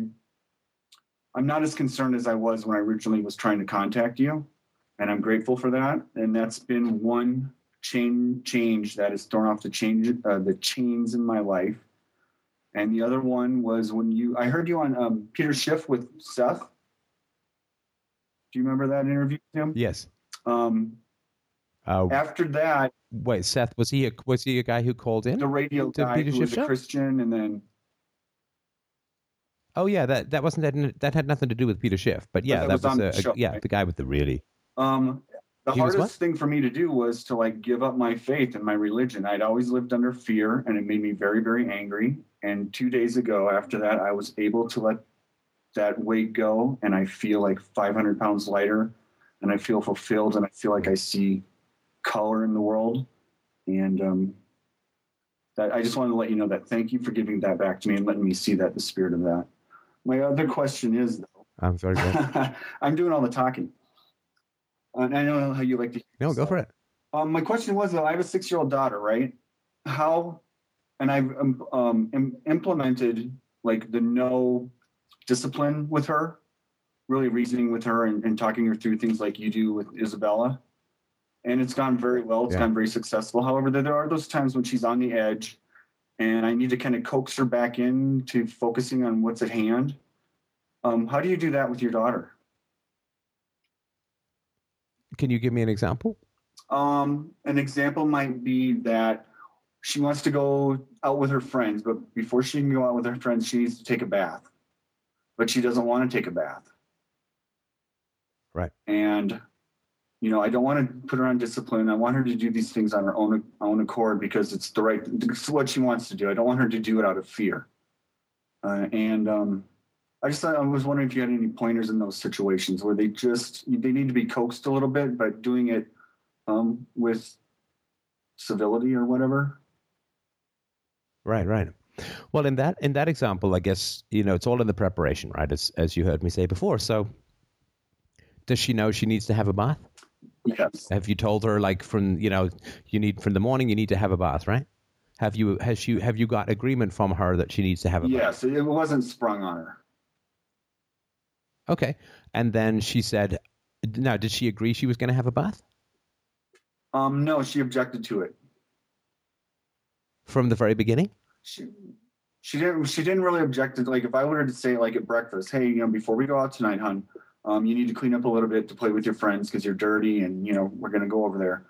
I'm not as concerned as I was when I originally was trying to contact you, and I'm grateful for that. And that's been one chain change that has thrown off the change uh, the chains in my life. And the other one was when you I heard you on um, Peter Schiff with Seth. Do you remember that interview, Tim? Yes. Um, Uh, after that, wait, Seth was he a was he a guy who called in? the radio To guy who was a? Christian, and then Oh yeah, that that wasn't that, that had nothing to do with Peter Schiff, but yeah, that that was was, a, the show, yeah right? the guy with the really um, the He hardest thing for me to do was to like give up my faith and my religion. I'd always lived under fear, and it made me very, very angry. And two days ago, after that, I was able to let that weight go, and I feel like 500 pounds lighter, and I feel fulfilled, and I feel like I see color in the world. And um, that I just wanted to let you know that. Thank you for giving that back to me and letting me see that the spirit of that. My other question is, though. I'm good. I'm doing all the talking. And I know how you like to. No, go for it. Um, my question was though, I have a six-year-old daughter, right? How and I've um, um, implemented like the no discipline with her, really reasoning with her and, and talking her through things like you do with Isabella. And it's gone very well. It's Yeah. gone very successful. However, there, there are those times when she's on the edge and I need to kind of coax her back into focusing on what's at hand. Um, how do you do that with your daughter? Can you give me an example? Um, an example might be that she wants to go out with her friends, but before she can go out with her friends, she needs to take a bath. But she doesn't want to take a bath. Right. And you know, I don't want to put her on discipline. I want her to do these things on her own own accord because it's the right it's what she wants to do. I don't want her to do it out of fear. Uh, and um, I just thought I was wondering if you had any pointers in those situations where they just they need to be coaxed a little bit, but doing it um, with civility or whatever. Right, right. Well, in that in that example, I guess you know it's all in the preparation, right? As as you heard me say before. So, does she know she needs to have a bath? Yes. Have you told her like from you know you need from the morning you need to have a bath, right? Have you has you have you got agreement from her that she needs to have a bath? Yes, it wasn't sprung on her. Okay, and then she said, "Now, did she agree she was going to have a bath Um, no, she objected to it. from the very beginning?" She she didn't she didn't really object to like if I were to say like at breakfast, hey, you know, before we go out tonight, hon, um, you need to clean up a little bit to play with your friends because you're dirty and you know we're gonna go over there.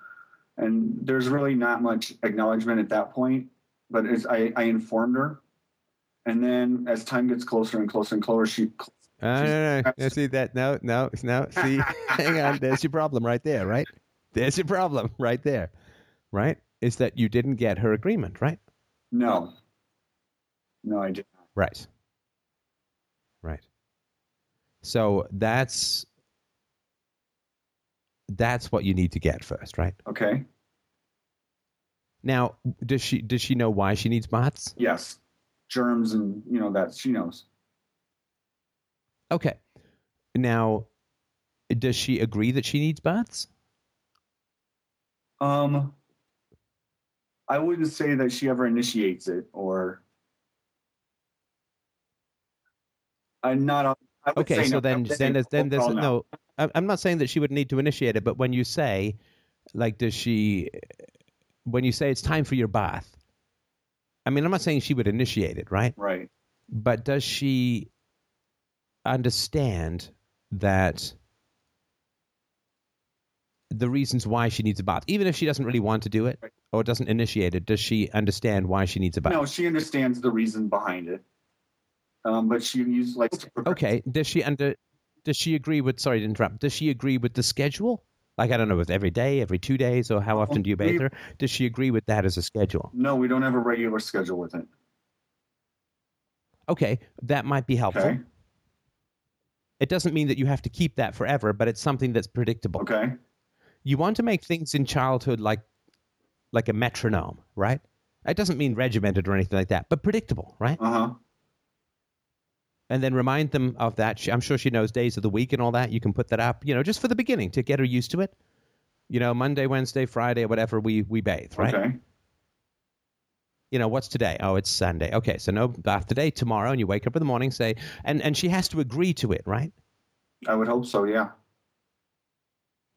And there's really not much acknowledgement at that point, but as I, I informed her, and then as time gets closer and closer and closer, she Uh, no, no, no, no. See that? No, no, no. See, hang on. There's your problem right there, right? There's your problem right there, right? Is that you didn't get her agreement, right? no, no, I did not. Right. So that's that's what you need to get first, right? Okay. Now, does she does she know why she needs baths? Yes, germs and you know that she knows. Okay. Now, does she agree that she needs baths? Um, I wouldn't say that she ever initiates it, or I'm not. Okay, so no. Then then there's, then there's no. I'm not saying that she would need to initiate it, but when you say, like, does she? When you say it's time for your bath, I mean, I'm not saying she would initiate it, right? Right. But does she understand that the reasons why she needs a bath, even if she doesn't really want to do it or doesn't initiate it, does she understand why she needs a bath? No, she understands the reason behind it. Um, but she uses likes to. Okay. Does she under? Does she agree with? Sorry to interrupt. Does she agree with the schedule? Like I don't know, with every day, every two days, or how often do you bathe her? Does she agree with that as a schedule? No, we don't have a regular schedule with it. Okay, that might be helpful. Okay. It doesn't mean that you have to keep that forever, but it's something that's predictable. Okay. You want to make things in childhood like like a metronome, right? It doesn't mean regimented or anything like that, but predictable, right? Uh huh. And then remind them of that. She- I'm sure she knows days of the week and all that. You can put that up, you know, just for the beginning to get her used to it. You know, Monday, Wednesday, Friday, whatever we we bathe, right? Okay. You know, what's today? Oh, it's Sunday. Okay, so no bath today, tomorrow, and you wake up in the morning, say, and and she has to agree to it, right? I would hope so. Yeah.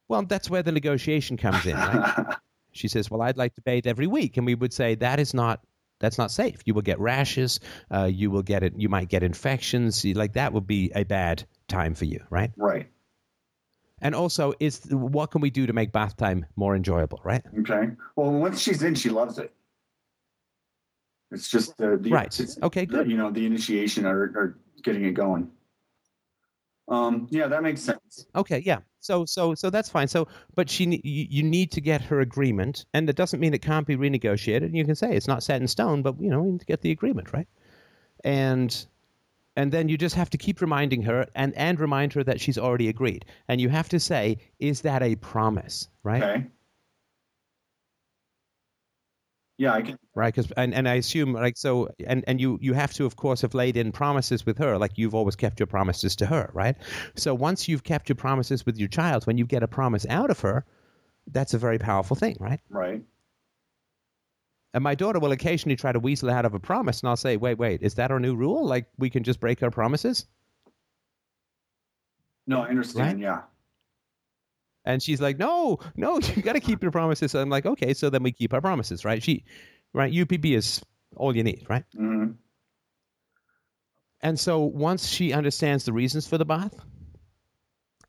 Well, that's where the negotiation comes in, right? she says, "Well, I'd like to bathe every week," and we would say that is not that's not safe. You will get rashes. Uh, you will get it. You might get infections. Like that would be a bad time for you, right? right. And also, is what can we do to make bath time more enjoyable, right? Okay. Well, once she's in, she loves it. It's just the, the Right. it's- Okay, the- good. you know, the initiation or, or getting it going. Um, yeah, that makes sense. Okay, yeah. So, so, so that's fine. So, but she, you, need to get her agreement, and it doesn't mean it can't be renegotiated. You can say it's not set in stone, but you know, you need to get the agreement, right? And, and then you just have to keep reminding her, and and remind her that she's already agreed. And you have to say, is that a promise, right? Okay. Yeah, I can. right because and, and i assume like so and and you you have to of course have laid in promises with her like you've always kept your promises to her right so once you've kept your promises with your child when you get a promise out of her that's a very powerful thing right Right. And my daughter will occasionally try to weasel out of a promise, and I'll say, "Wait, wait, is that our new rule? Like we can just break our promises?" No, I understand. Right? Yeah. And she's like, "No, no, you got to keep your promises." So I'm like, "Okay, so then we keep our promises, right?" She, right? UPB is all you need, right? hmm And so once she understands the reasons for the bath,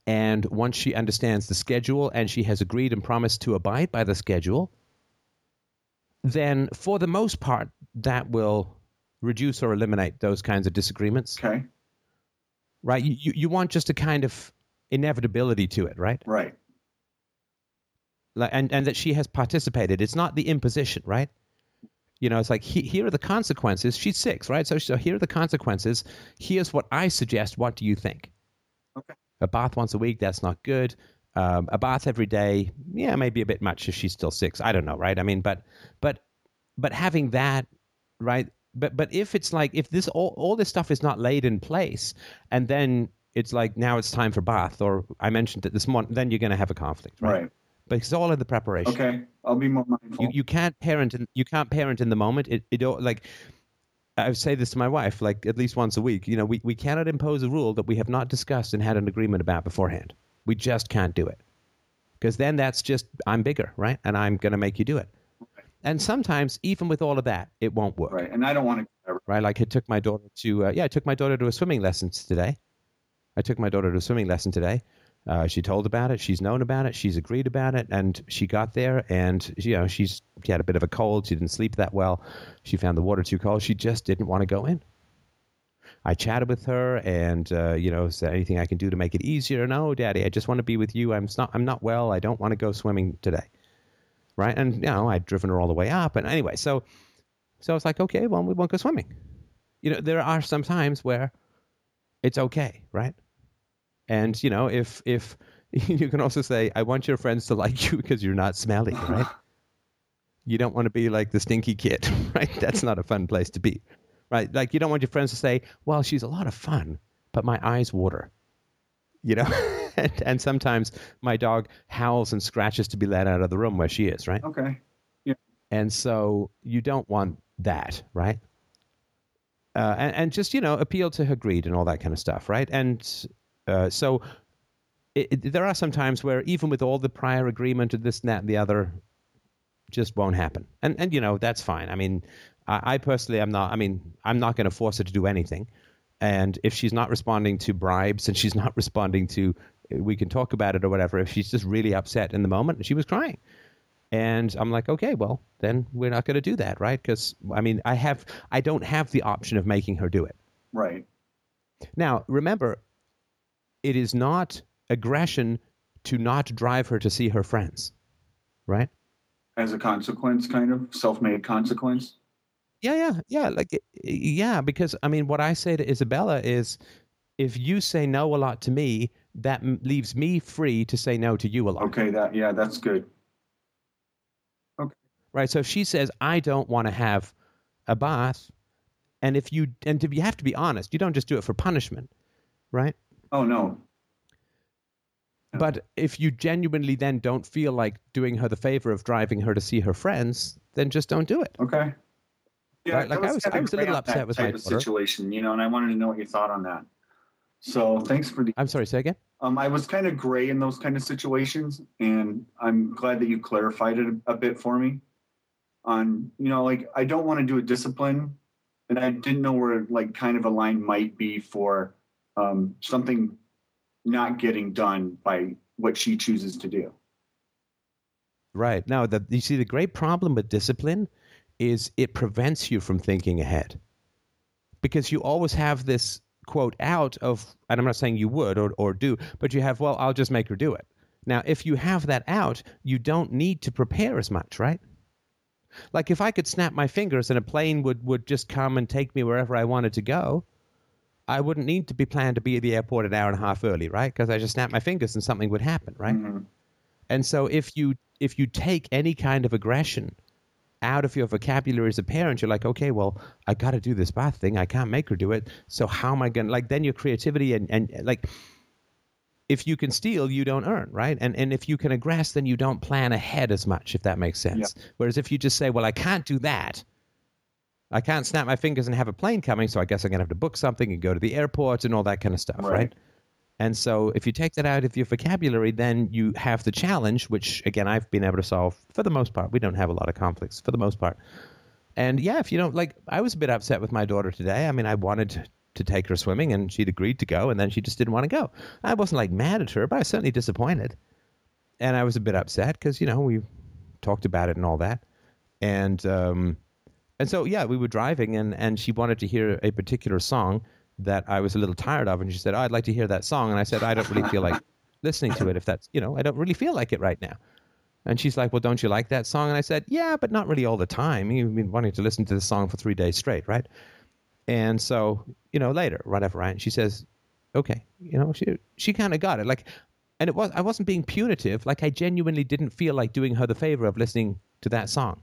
and once she understands the schedule and she has agreed and promised to abide by the schedule, then for the most part, that will reduce or eliminate those kinds of disagreements, Okay. right? You, you, you want just a kind of inevitability to it, right? Right. Like, and, and that she has participated. It's not the imposition, right? You know, it's like he, here are the consequences. She's six, right? So, so here are the consequences. Here's what I suggest. What do you think? Okay. A bath once a week, that's not good. Um, a bath every day, yeah, maybe a bit much if she's still six. I don't know, right? I mean, but but but having that, right? But but if it's like if this all all this stuff is not laid in place, and then it's like now it's time for bath, or I mentioned it this morning, then you're going to have a conflict, right? Right. But it's all in the preparation Okay. I'll be more mindful. you, you can't parent in, you can't parent in the moment it, it don't- like I say this to my wife like at least once a week you know we, we cannot impose a rule that we have not discussed and had an agreement about beforehand we just can't do it because then that's just I'm bigger right and I'm going to make you do it and sometimes even with all of that it won't work right. And I don't want to. right? Like I took my daughter to uh, yeah, I took my daughter to a swimming lesson today. I took my daughter to a swimming lesson today. Uh, she told about it. She's known about it. She's agreed about it, and she got there, and you know she's she had a bit of a cold. She didn't sleep that well. She found the water too cold. She just didn't want to go in. I chatted with her, and uh, you know, is there anything I can do to make it easier? No, Daddy, I just want to be with you. I'm not. I'm not well. I don't want to go swimming today. Right, and you know, I'd driven her all the way up, and anyway, so so I was like, okay, well, we won't go swimming. You know, there are some times where it's okay, right? And you know, if if you can also say, I want your friends to like you because you're not smelly, right? you don't want to be like the stinky kid, right? That's not a fun place to be, right? Like you don't want your friends to say, well, she's a lot of fun, but my eyes water, you know. and, and sometimes my dog howls and scratches to be let out of the room where she is, right? Okay. And so you don't want that, right? Uh, and, and just, you know, appeal to her greed and all that kind of stuff, right? And uh, so it, it, there are some times where even with all the prior agreement and this and that and the other, just won't happen. And, and you know, that's fine. I mean, I, I personally am not, I mean, I'm not going to force her to do anything. And if she's not responding to bribes and she's not responding to, we can talk about it or whatever, if she's just really upset in the moment, and she was crying. And I'm like, okay, well, then we're not going to do that, right? Because I mean, I have, I don't have the option of making her do it. Right. Now, remember, it is not aggression to not drive her to see her friends, right? As a consequence, kind of self-made consequence. Yeah, yeah, yeah. Like, yeah, because I mean, what I say to Isabella is, if you say no a lot to me, that m- leaves me free to say no to you a lot. Okay. That. Yeah. That's good. Okay. Right? So if she says, "I don't want to have a bath," and if you and if you have to be honest, you don't just do it for punishment, right? Oh no. But if you genuinely then don't feel like doing her the favor of driving her to see her friends, then just don't do it. Okay. Yeah, Right, like, I was- I was a little upset with my situation, you know, and I wanted to know what you thought on that. So thanks for the. I'm sorry, say again. Um, I was kind of gray in those kind of situations, and I'm glad that you clarified it a, a bit for me. On you know, like I don't want to do a discipline, and I didn't know where like kind of a line might be for um, something not getting done by what she chooses to do. Right now, the you see the great problem with discipline is it prevents you from thinking ahead, because you always have this quote out of, and I'm not saying you would or, or do, but you have, well, I'll just make her do it. Now, if you have that out, you don't need to prepare as much, right? Like if I could snap my fingers and a plane would, would just come and take me wherever I wanted to go, I wouldn't need to be planned to be at the airport an hour and a half early, right? Because I just snap my fingers and something would happen, right? Mhm. And so if you if you take any kind of aggression out of your vocabulary as a parent, you're like, okay, well, I got to do this bath thing. I can't make her do it. So how am I going to like then your creativity and and like if you can steal, you don't earn, right? And and if you can aggress, then you don't plan ahead as much, if that makes sense. Whereas if you just say, well, I can't do that. I can't snap my fingers and have a plane coming, so I guess I'm gonna have to book something and go to the airport and all that kind of stuff, Right. right? And so if you take that out of your vocabulary, then you have the challenge, which again I've been able to solve for the most part. We don't have a lot of conflicts for the most part. And yeah, if you don't like, I was a bit upset with my daughter today. I mean, I wanted to take her swimming, and she'd agreed to go, and then she just didn't want to go. I wasn't like mad at her, but I was certainly disappointed, and I was a bit upset because you know we talked about it and all that, and um, and so yeah, we were driving, and and she wanted to hear a particular song that I was a little tired of, and she said, oh, "I'd like to hear that song," and I said, "I don't really feel like listening to it. If that's you know, I don't really feel like it right now." And she's like, Well, don't you like that song? And I said, Yeah, but not really all the time. You've been wanting to listen to the song for three days straight, right? And so, you know, later, whatever, right? And she says, Okay, you know, she she kind of got it. Like and it was I wasn't being punitive, like I genuinely didn't feel like doing her the favor of listening to that song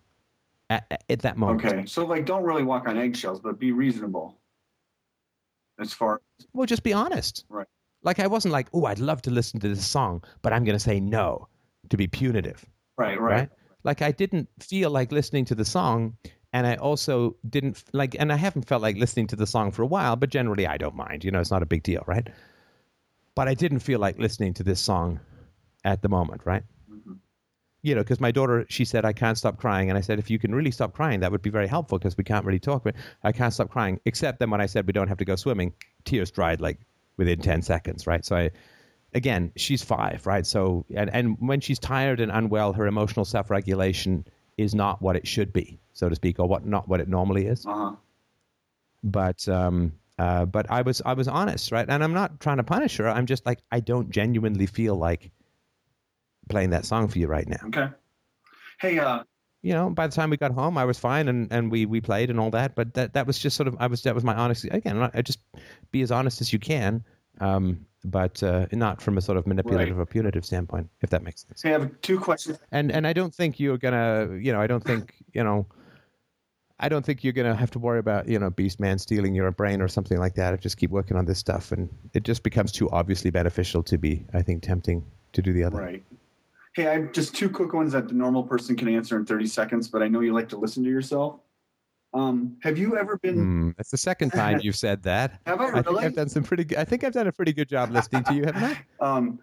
at, at- at that moment. Okay, so like, don't really walk on eggshells, but be reasonable. As far Well, just be honest. Right. Like I wasn't like, oh, I'd love to listen to this song, but I'm going to say no to be punitive. right, right. right, Like I didn't feel like listening to the song, and I also didn't like, and I haven't felt like listening to the song for a while. But generally, I don't mind. You know, it's not a big deal, right? But I didn't feel like listening to this song at the moment, right? You know, because my daughter, she said, I can't stop crying. And I said, if you can really stop crying, that would be very helpful because we can't really talk. But I can't stop crying. Except then when I said we don't have to go swimming, tears dried like within 10 seconds, right? So I, again, she's five, right? So, and, and when she's tired and unwell, her emotional self regulation is not what it should be, so to speak, or what not what it normally is. Uh huh. But, um, uh, but I was I was honest, right? And I'm not trying to punish her. I'm just like I don't genuinely feel like playing that song for you right now. Okay. Hey, uh, You know, by the time we got home, I was fine, and, and we, we played and all that. But that, that was just sort of I was that was my honesty again. I just be as honest as you can, um, but uh, not from a sort of manipulative or punitive standpoint, if that makes sense. hey, I have two questions. and and I don't think you're gonna, you know, I don't think, you know, I don't think you're gonna have to worry about, you know, Beast Man stealing your brain or something like that. I just keep working on this stuff, and it just becomes too obviously beneficial to be, I think, tempting to do the other. Right. Hey, I have just two quick ones that the normal person can answer in 30 seconds, but I know you like to listen to yourself. Um, have you ever been? Hmm, that's the second time you've said that. Have I I think really? I've done some pretty. good I think I've done a pretty good job listening to you, haven't I? Um,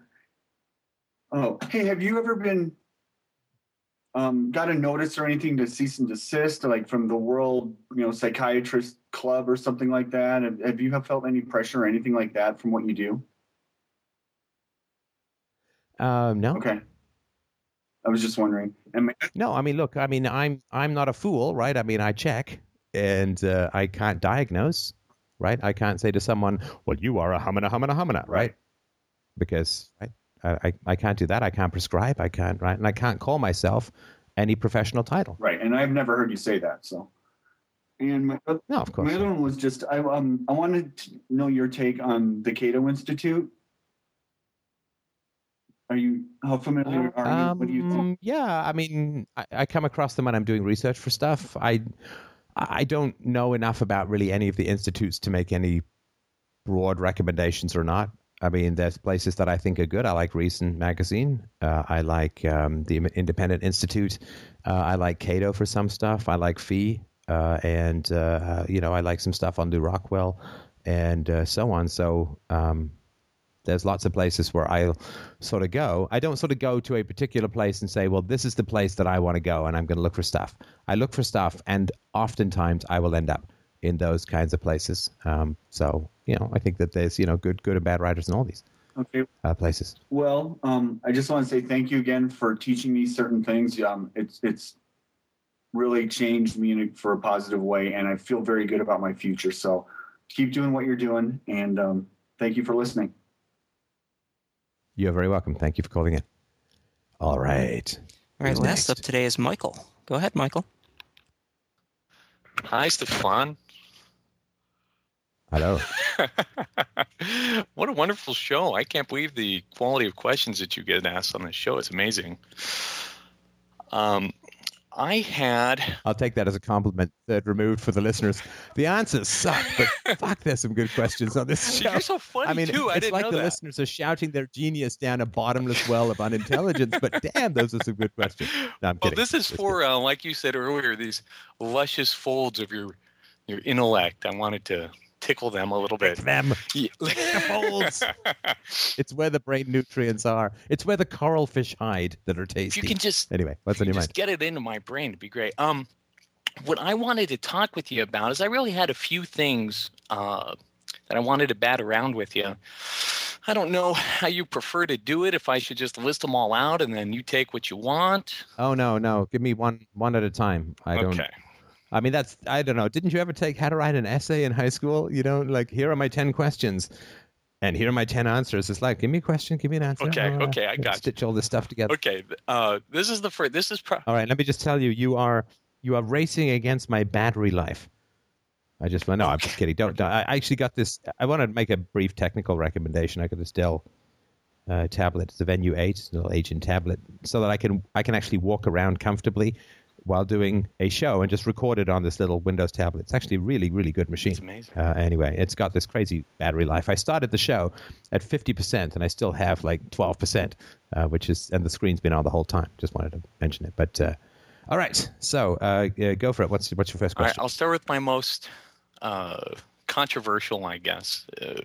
oh, hey, have you ever been um, got a notice or anything to cease and desist, like from the World, you know, Psychiatrist Club or something like that? Have, have you have felt any pressure or anything like that from what you do? Um, no. Okay, I was just wondering. No, I mean, look, I mean, I'm I'm not a fool, right? I mean, I check, and uh, I can't diagnose, right? I can't say to someone, "Well, you are a humana, humana, humana," right? Because right, I, I I can't do that. I can't prescribe. I can't, right? And I can't call myself any professional title. right, and I've never heard you say that. So, and my oth- No, of course. my other one was just I um I wanted to know your take on the Cato Institute. Are you how familiar are you? What do you think? Um, yeah, I mean, I, I come across them when I'm doing research for stuff. I I don't know enough about really any of the institutes to make any broad recommendations or not. I mean, there's places that I think are good. I like Reason magazine. Uh, I like um, the Independent Institute. Uh, I like Cato for some stuff. I like Fee, uh, and uh, uh, you know, I like some stuff on Lew Rockwell, and uh, so on. So. Um, there's lots of places where I'll sort of go. I don't sort of go to a particular place and say, well, this is the place that I want to go and I'm going to look for stuff. I look for stuff and oftentimes I will end up in those kinds of places. Um, so, you know, I think that there's, you know, good, good and bad writers in all these Okay. uh, places. Well, um, I just want to say thank you again for teaching me certain things. Um, it's it's really changed me for a positive way, and I feel very good about my future. So keep doing what you're doing, and um, thank you for listening. You're very welcome. Thank you for calling in. All right. All right, Who's last up today is Michael. Go ahead, Michael. Hi, Stefan. Hello. what a wonderful show. I can't believe the quality of questions that you get asked on this show. It's amazing. Um, I had. I'll take that as a compliment. Third removed for the listeners. The answers suck, but fuck, there's some good questions on this show. You're so funny I mean, too. I it's like the that. listeners are shouting their genius down a bottomless well of unintelligence. but damn, those are some good questions. No, I'm Well, kidding. this is It's for, uh, like you said earlier, these luscious folds of your your intellect. I wanted to tickle them a little bit. them. Yeah. It's where the brain nutrients are. It's where the coral fish hide that are tasty. if you can just Anyway, what's you your just mind? get it into my brain, it'd be great. Um, what I wanted to talk with you about is I really had a few things uh, that I wanted to bat around with you. I don't know how you prefer to do it. If I should just list them all out and then you take what you want. Oh no, no. Give me one one at a time. I don't. I mean, that's I don't know. Didn't you ever take how to write an essay in high school? You know, like here are my ten questions, and here are my ten answers. It's like, give me a question, give me an answer. Okay, uh, okay, I got you. Stitch all this stuff together. Okay. Uh, this is the first. This is pro- All right, let me just tell you, you are you are racing against my battery life. I just no, I'm just kidding. Don't, don't. I actually got this. I want to make a brief technical recommendation. I got this Dell uh, tablet. It's a Venue Eight, it's a little ancient tablet, so that I can I can actually walk around comfortably while doing a show and just record it on this little Windows tablet. It's actually a really really good machine. It's amazing. Uh, anyway, it's got this crazy battery life. I started the show at 50%, and I still have like 12%, uh, which is, and the screen's been on the whole time. Just wanted to mention it. But, uh, all right. So uh, go for it. What's, what's your first right, question? I'll start with my most uh, controversial, I guess. Uh,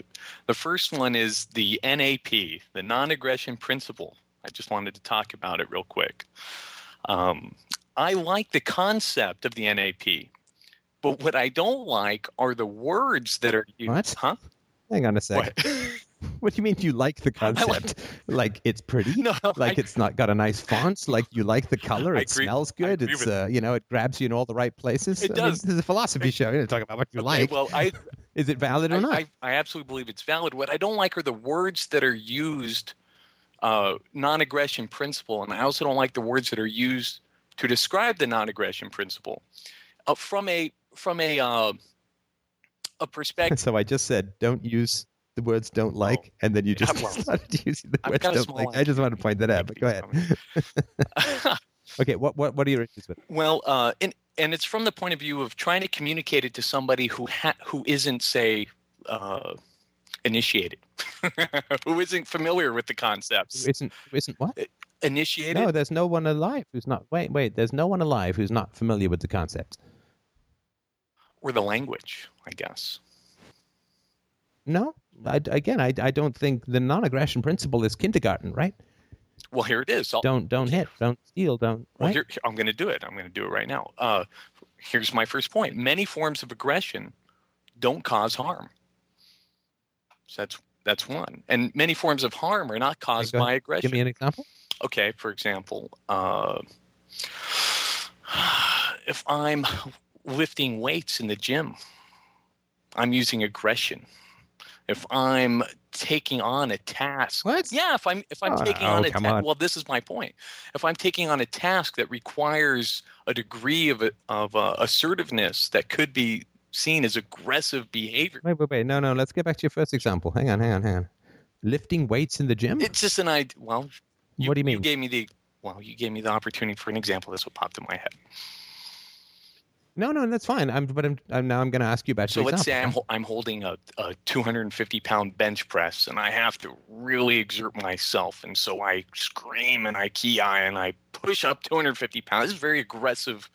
the first one is the NAP, the non aggression principle. I just wanted to talk about it real quick. Um, I like the concept of the NAP, but what I don't like are the words that are used. What? Huh? Hang on a second. What? What? do you mean you like the concept? like it's pretty? no, Like I- it's not got a nice font? Like you like the color? It agree- smells good? It's, uh, you know, it grabs you in all the right places? It I mean, does. this is a philosophy show. You're talking about what you okay, like. Well, I, is it valid or I, not? I, I absolutely believe it's valid. What I don't like are the words that are used, uh, non-aggression principle, and I also don't like the words that are used to describe the non-aggression principle. Uh, from a from a uh, a perspective, So I just said, don't use the words "don't like," and then you Yeah, just well, started using the I've words "don't like." I just want to point that out, but go ahead. okay, what what what are your issues with? well, uh, and and it's from the point of view of trying to communicate it to somebody who ha- who isn't, say, uh, initiated, who isn't familiar with the concepts. Isn't isn't what? Initiated. No, there's no one alive who's not. Wait, wait. There's no one alive who's not familiar with the concept. or the language, I guess. No, I, again, I, I don't think the non-aggression principle is kindergarten, right? Well, here it is. I'll, Don't don't hit, don't steal, don't. Well, Right? here, I'm going to do it. I'm going to do it right now. Uh, here's my first point. Many forms of aggression don't cause harm. So that's that's one. And many forms of harm are not caused ahead. by aggression. Give me an example. Okay, for example, uh, if I'm lifting weights in the gym, I'm using aggression. If I'm taking on a task What? yeah, if I'm if I'm Oh, taking on oh, a come ta- on. well, this is my point. If I'm taking on a task that requires a degree of of uh, assertiveness that could be seen as aggressive behavior, Wait, wait, wait. No, no. Let's get back to your first example. Hang on, hang on, hang on. Lifting weights in the gym. it's just an idea. Well, what do you mean? You gave me the well, you gave me the opportunity for an example. That's what popped in my head. No, no, that's fine. I'm, but I'm, I'm now I'm going to ask you about So let's say I'm I'm holding a, a 250 pound bench press, and I have to really exert myself, and so I scream and I kiai and I push up 250 pounds. This is very aggressive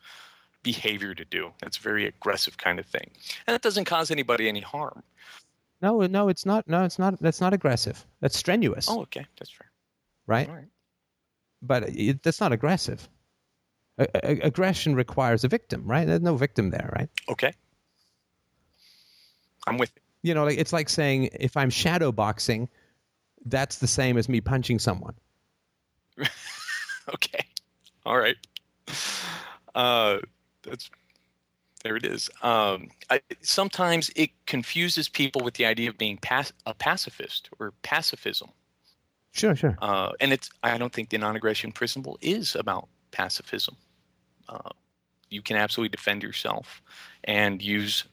behavior to do. That's a very aggressive kind of thing, and it doesn't cause anybody any harm. No, no, it's not. No, it's not. That's not aggressive. That's strenuous, Oh, okay, that's fair. right? All right. But it, that's not aggressive. A- a- aggression requires a victim, right? There's no victim there, right? Okay. I'm with. You You know, like it's like saying if I'm shadow boxing, that's the same as me punching someone. Okay. All right. Uh, that's there. It is. Um, I, sometimes it confuses people with the idea of being pac- a pacifist or pacifism. Sure, sure. Uh, and it's I don't think the non-aggression principle is about pacifism. Uh, you can absolutely defend yourself and use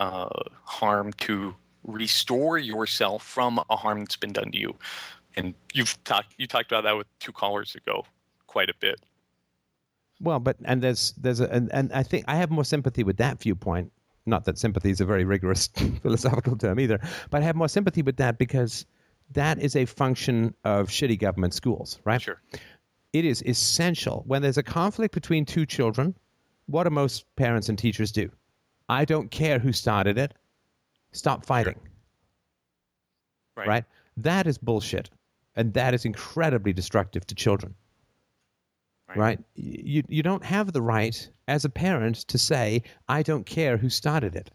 uh, harm to restore yourself from a harm that's been done to you. And you've talked you talked about that with two callers ago quite a bit. Well, but and there's there's a and, and I think I have more sympathy with that viewpoint. Not that sympathy is a very rigorous philosophical term either, but I have more sympathy with that because that is a function of shitty government schools, right? Sure. It is essential when there's a conflict between two children. What do most parents and teachers do? I don't care who started it. Stop fighting. Right. right? That is bullshit, and that is incredibly destructive to children. Right. Right? You you don't have the right as a parent to say I don't care who started it.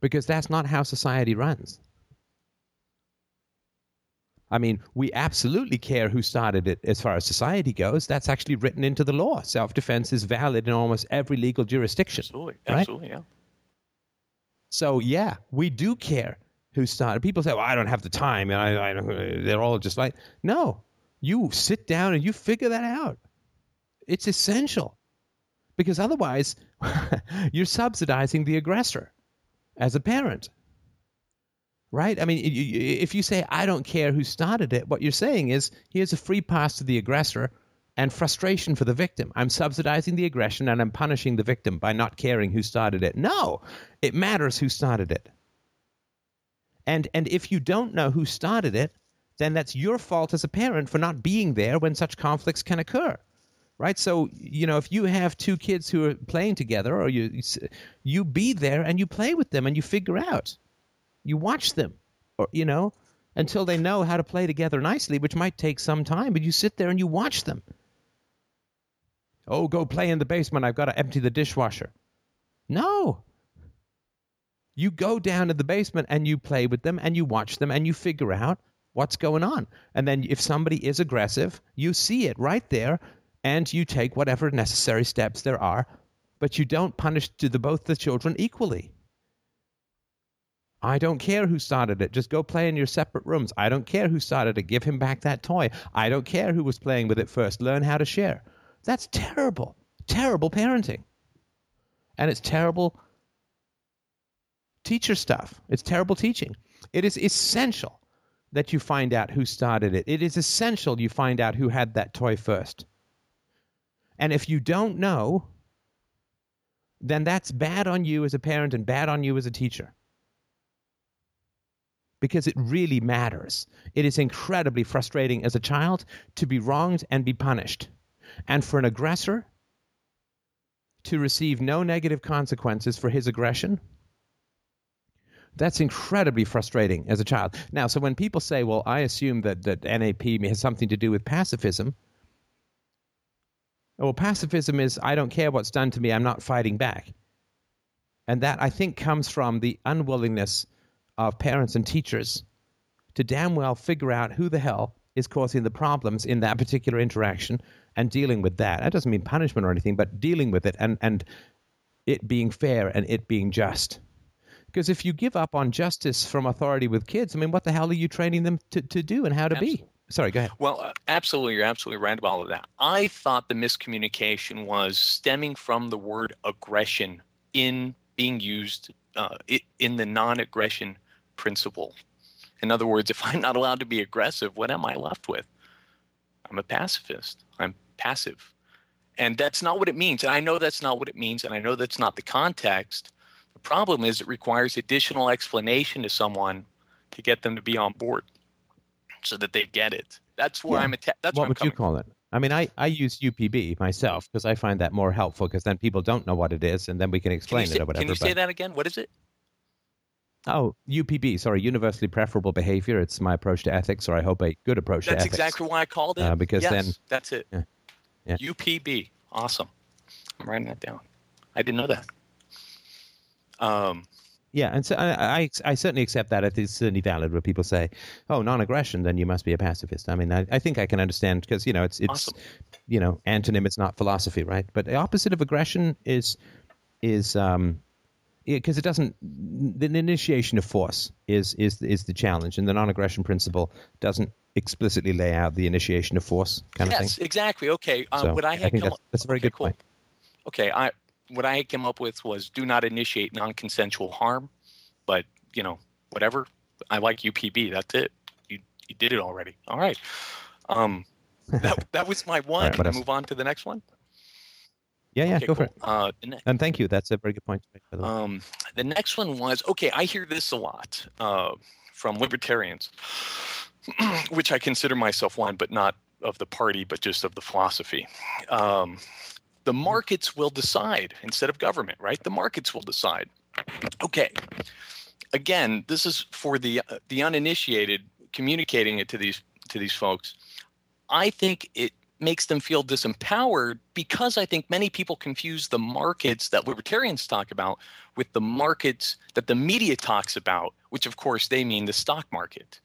Because that's not how society runs. I mean, we absolutely care who started it as far as society goes. That's actually written into the law. Self defense is valid in almost every legal jurisdiction. Absolutely. Right? Absolutely. Yeah. So yeah, we do care who started. People say, "Well, I don't have the time," and I, I they're all just like, "No, you sit down and you figure that out. It's essential, because otherwise, you're subsidizing the aggressor as a parent." Right? I mean, if you say, I don't care who started it, what you're saying is, here's a free pass to the aggressor and frustration for the victim. I'm subsidizing the aggression and I'm punishing the victim by not caring who started it. No, it matters who started it. And and if you don't know who started it, then that's your fault as a parent for not being there when such conflicts can occur. Right? So, you know, if you have two kids who are playing together or you you be there and you play with them and you figure out. You watch them or you know, until they know how to play together nicely, which might take some time, but you sit there and you watch them. Oh, go play in the basement. I've got to empty the dishwasher. No. You go down to the basement and you play with them and you watch them and you figure out what's going on. And then if somebody is aggressive, you see it right there and you take whatever necessary steps there are, but you don't punish to the, both the children equally. I don't care who started it. Just go play in your separate rooms. I don't care who started it. Give him back that toy. I don't care who was playing with it first. Learn how to share. That's terrible. Terrible parenting. And it's terrible teacher stuff. It's terrible teaching. It is essential that you find out who started it. It is essential you find out who had that toy first. And if you don't know, then that's bad on you as a parent and bad on you as a teacher because it really matters. It is incredibly frustrating as a child to be wronged and be punished. And for an aggressor to receive no negative consequences for his aggression, that's incredibly frustrating as a child. Now, so when people say, well, I assume that, that NAP has something to do with pacifism, oh, well, pacifism is I don't care what's done to me, I'm not fighting back. And that, I think, comes from the unwillingness of parents and teachers to damn well figure out who the hell is causing the problems in that particular interaction and dealing with that. That doesn't mean punishment or anything, but dealing with it and, and it being fair and it being just. Because if you give up on justice from authority with kids, I mean, what the hell are you training them to, to do and how to Absolutely. be? Sorry, go ahead. Well, uh, absolutely, you're absolutely right about all of that. I thought the miscommunication was stemming from the word aggression in being used uh, in the non-aggression principle. In other words, if I'm not allowed to be aggressive, what am I left with? I'm a pacifist. I'm passive. And that's not what it means. And I know that's not what it means. And I know that's not the context. The problem is it requires additional explanation to someone to get them to be on board so that they get it. That's where Yeah. I'm atta- that's what where I'm would you call it? I mean, I, I use UPB myself because I find that more helpful because then people don't know what it is and then we can Can explain you, say, it or whatever. can you say but- that again? What is it? Oh, UPB, sorry, universally preferable behavior. It's my approach to ethics, or I hope a good approach That's to ethics. That's exactly why I called it. Uh, because yes, then- that's it. Yeah. Yeah. UPB. Awesome. I'm writing that down. I didn't know that. Um, Yeah, and so I, I, I certainly accept that. It's certainly valid where people say, "Oh, non-aggression, then you must be a pacifist." I mean, I, I think I can understand because you know it's it's Awesome. you know antonym. It's not philosophy, right? But the opposite of aggression is is um because it doesn't the initiation of force is is is the challenge, and the non-aggression principle doesn't explicitly lay out the initiation of force kind of thing. yes, exactly. Okay. Uh, So what I I had think come that's, that's a very okay, good cool. point. Okay, I what I came up with was do not initiate non-consensual harm, but you know whatever. I like UPB. That's it. You you did it already. All right. Um, that, that was my one. right, Can I move on to the next one? Yeah, yeah, Okay, go for it. Uh, the ne- And thank you. That's a very good point to make. The. Um, the next one was okay. I hear this a lot uh, from libertarians, which I consider myself one, but not of the party, but just of the philosophy. Um, the markets will decide instead of government, right? The markets will decide. Okay. Again, this is for the uh, the uninitiated, communicating it to these to these folks. I think it makes them feel disempowered because I think many people confuse the markets that libertarians talk about with the markets that the media talks about, which of course they mean the stock market.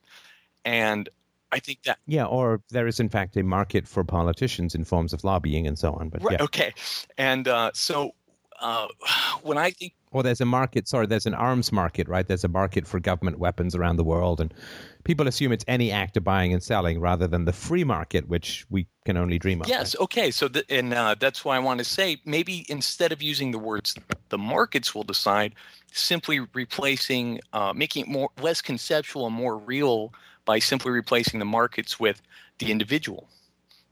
And I think that yeah, or there is in fact a market for politicians in forms of lobbying and so on. But right, yeah, okay. And uh, so uh, when I think or there's a market. Sorry, there's an arms market, right? There's a market for government weapons around the world, and people assume it's any act of buying and selling rather than the free market, which we can only dream of. Yes. Okay. So, th- and uh, that's why I want to say maybe instead of using the words "the markets will decide," simply replacing, uh, making it more less conceptual and more real by simply replacing the markets with the individual.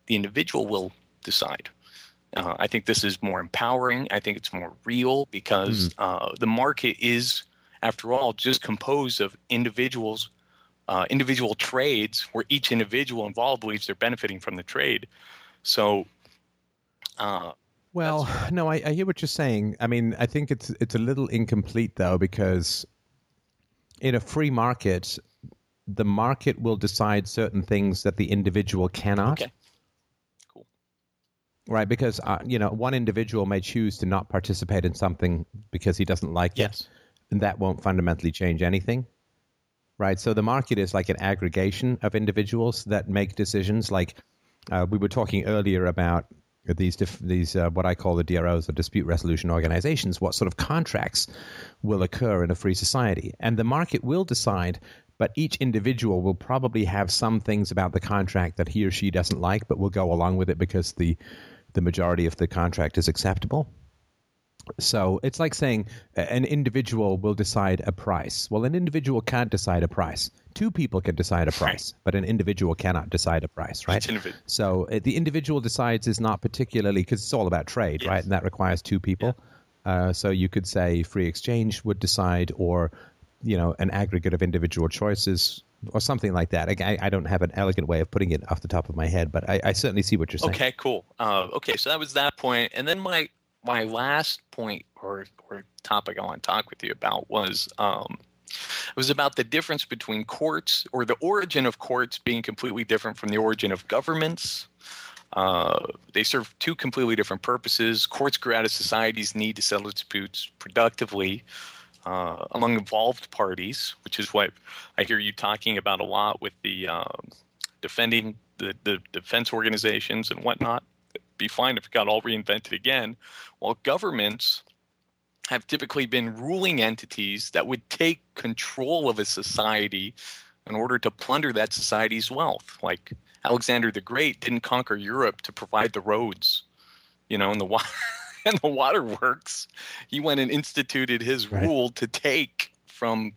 The individual will decide. Uh, I think this is more empowering. I think it's more real because uh, the market is, after all, just composed of individuals uh, individual trades where each individual involved believes they're benefiting from the trade. So, uh, Well, no, I, I hear what you're saying. I mean, I think it's it's a little incomplete though because in a free market, the market will decide certain things that the individual cannot. okay. Right, because uh, you know one individual may choose to not participate in something because he doesn't like Yes. it, and that won't fundamentally change anything. Right, so the market is like an aggregation of individuals that make decisions. Like uh, we were talking earlier about these dif- these uh, what I call the DROs, or dispute resolution organizations. What sort of contracts will occur in a free society, and the market will decide. But each individual will probably have some things about the contract that he or she doesn't like, but will go along with it because the the majority of the contract is acceptable. So it's like saying an individual will decide a price. Well, an individual can't decide a price. Two people can decide a price, but an individual cannot decide a price, right? So uh, the individual decides is not particularly because it's all about trade, Yes. right? And that requires two people. Uh, so you could say free exchange would decide, or you know, an aggregate of individual choices, or something like that. I, I don't have an elegant way of putting it off the top of my head, but I, I certainly see what you're saying. Okay, cool. Uh, okay, so that was that point, and then my my last point or or topic I want to talk with you about was um, it was about the difference between courts or the origin of courts being completely different from the origin of governments. Uh, they serve two completely different purposes. Courts grew out of society's need to settle disputes productively uh, among involved parties, which is what I hear you talking about a lot with the um, defending the, the defense organizations and whatnot. It'd be fine if it got all reinvented again. While governments have typically been ruling entities that would take control of a society in order to plunder that society's wealth. Like Alexander the Great didn't conquer Europe to provide the roads, you know, and the water and the waterworks. He went and instituted his Right. rule to take from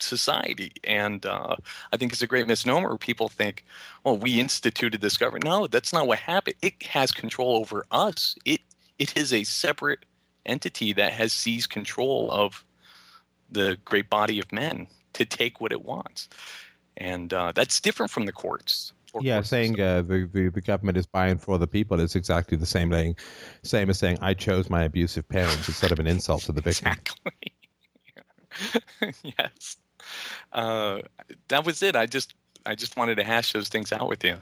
society. And uh, I think it's a great misnomer. People think, well, we instituted this government. No, that's not what happened. It has control over us. It it is a separate entity that has seized control of the great body of men to take what it wants. And uh, that's different from the courts. Yeah, saying uh, the, the the government is buying for the people is exactly the same thing, same as saying I chose my abusive parents instead of an insult to the victim. Exactly. yes. Uh, that was it. I just I just wanted to hash those things out with you.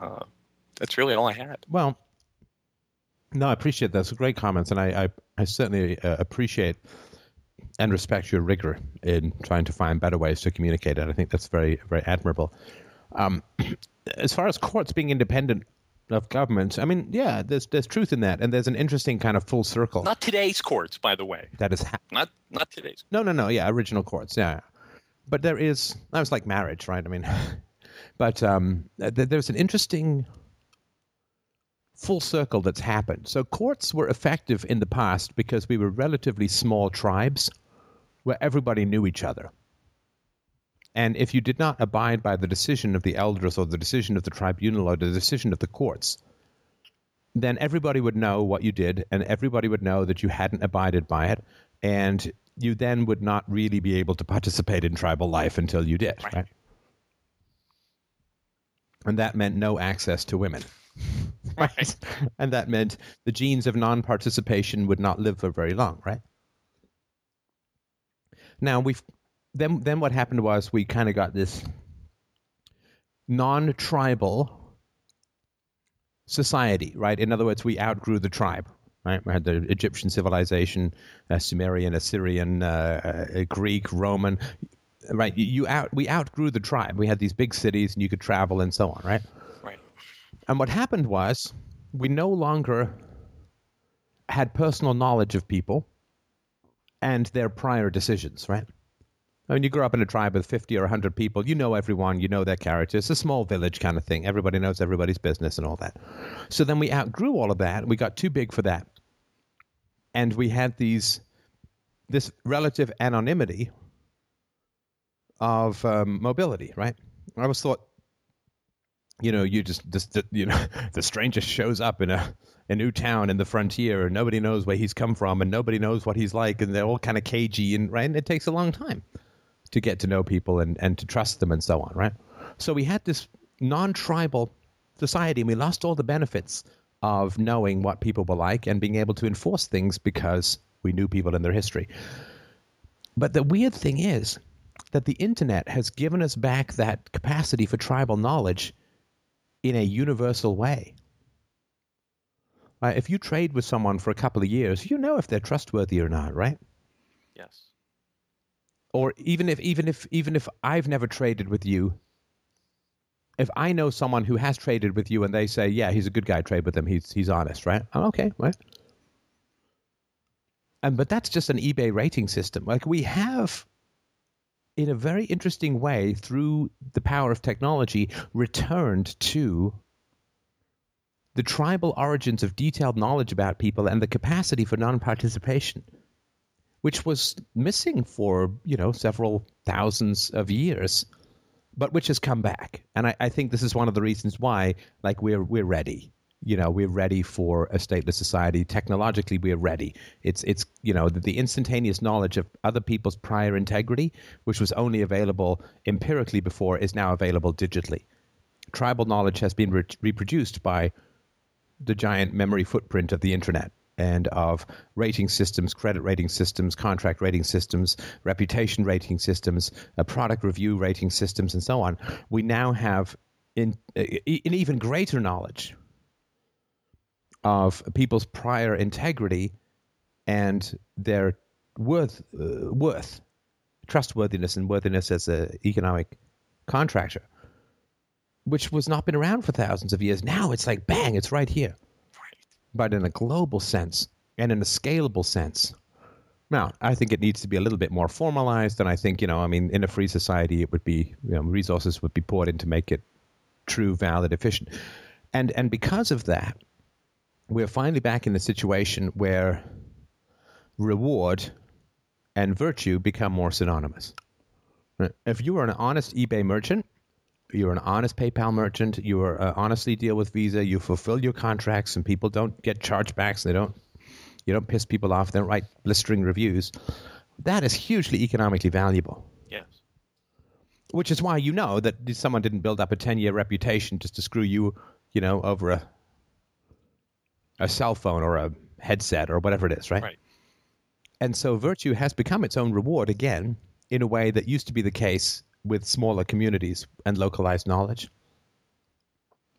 Uh, that's really all I had. Well, no, I appreciate those great comments, and I I, I certainly uh, appreciate and respect your rigor in trying to find better ways to communicate it. I think that's very very admirable. Um, as far as courts being independent of governments, I mean, yeah, there's there's truth in that, and there's an interesting kind of full circle Not today's courts, by the way. that is ha- Not not today's. No, no, no. Yeah, original courts. Yeah, but there is. That was like marriage, right? I mean, but um, th- there's an interesting full circle that's happened. So courts were effective in the past because we were relatively small tribes where everybody knew each other. And if you did not abide by the decision of the elders or the decision of the tribunal or the decision of the courts, then everybody would know what you did and everybody would know that you hadn't abided by it. And you then would not really be able to participate in tribal life until you did, right? right? And that meant no access to women. right? and that meant the genes of non participation would not live for very long, right? Now we've then then what happened was we kind of got this non-tribal society, right? In other words, we outgrew the tribe. Right? We had the Egyptian civilization, uh, Sumerian, Assyrian, uh, uh, Greek, Roman. Right? You, you out we outgrew the tribe. We had these big cities, and you could travel and so on. Right? Right. And what happened was we no longer had personal knowledge of people and their prior decisions, right? I mean, you grow up in a tribe with 50 or 100 people, you know everyone, you know their characters. It's a small village kind of thing. Everybody knows everybody's business and all that. So then we outgrew all of that. We got too big for that. And we had these this relative anonymity of um, mobility, right? I always thought, you know, you just, just you know, the stranger shows up in a a new town in the frontier and nobody knows where he's come from and nobody knows what he's like and they're all kind of cagey and right and it takes a long time to get to know people and, and to trust them and so on right so we had this non-tribal society and we lost all the benefits of knowing what people were like and being able to enforce things because we knew people in their history but the weird thing is that the internet has given us back that capacity for tribal knowledge in a universal way uh, if you trade with someone for a couple of years, you know if they're trustworthy or not, right? Yes. Or even if even if even if I've never traded with you, if I know someone who has traded with you and they say, "Yeah, he's a good guy, trade with him. He's he's honest," right? I'm okay, right? And but that's just an eBay rating system. Like we have in a very interesting way through the power of technology returned to the tribal origins of detailed knowledge about people and the capacity for non-participation, which was missing for you know several thousands of years, but which has come back. And I, I think this is one of the reasons why, like we're we're ready. You know, we're ready for a stateless society. Technologically, we're ready. It's it's you know the, the instantaneous knowledge of other people's prior integrity, which was only available empirically before, is now available digitally. Tribal knowledge has been re- reproduced by the giant memory footprint of the internet and of rating systems, credit rating systems, contract rating systems, reputation rating systems, uh, product review rating systems, and so on, we now have in, uh, an even greater knowledge of people's prior integrity and their worth, uh, worth, trustworthiness, and worthiness as an economic contractor which was not been around for thousands of years. Now it's like bang, it's right here. But in a global sense and in a scalable sense. Now, I think it needs to be a little bit more formalized, and I think, you know, I mean, in a free society, it would be, you know, resources would be poured in to make it true, valid, efficient. And and because of that, we're finally back in the situation where reward and virtue become more synonymous. If you are an honest eBay merchant, you're an honest PayPal merchant. You are, uh, honestly deal with Visa. You fulfill your contracts, and people don't get chargebacks. They don't. You don't piss people off. They don't write blistering reviews. That is hugely economically valuable. Yes. Which is why you know that someone didn't build up a ten-year reputation just to screw you, you know, over a a cell phone or a headset or whatever it is, right? Right. And so virtue has become its own reward again in a way that used to be the case with smaller communities and localized knowledge.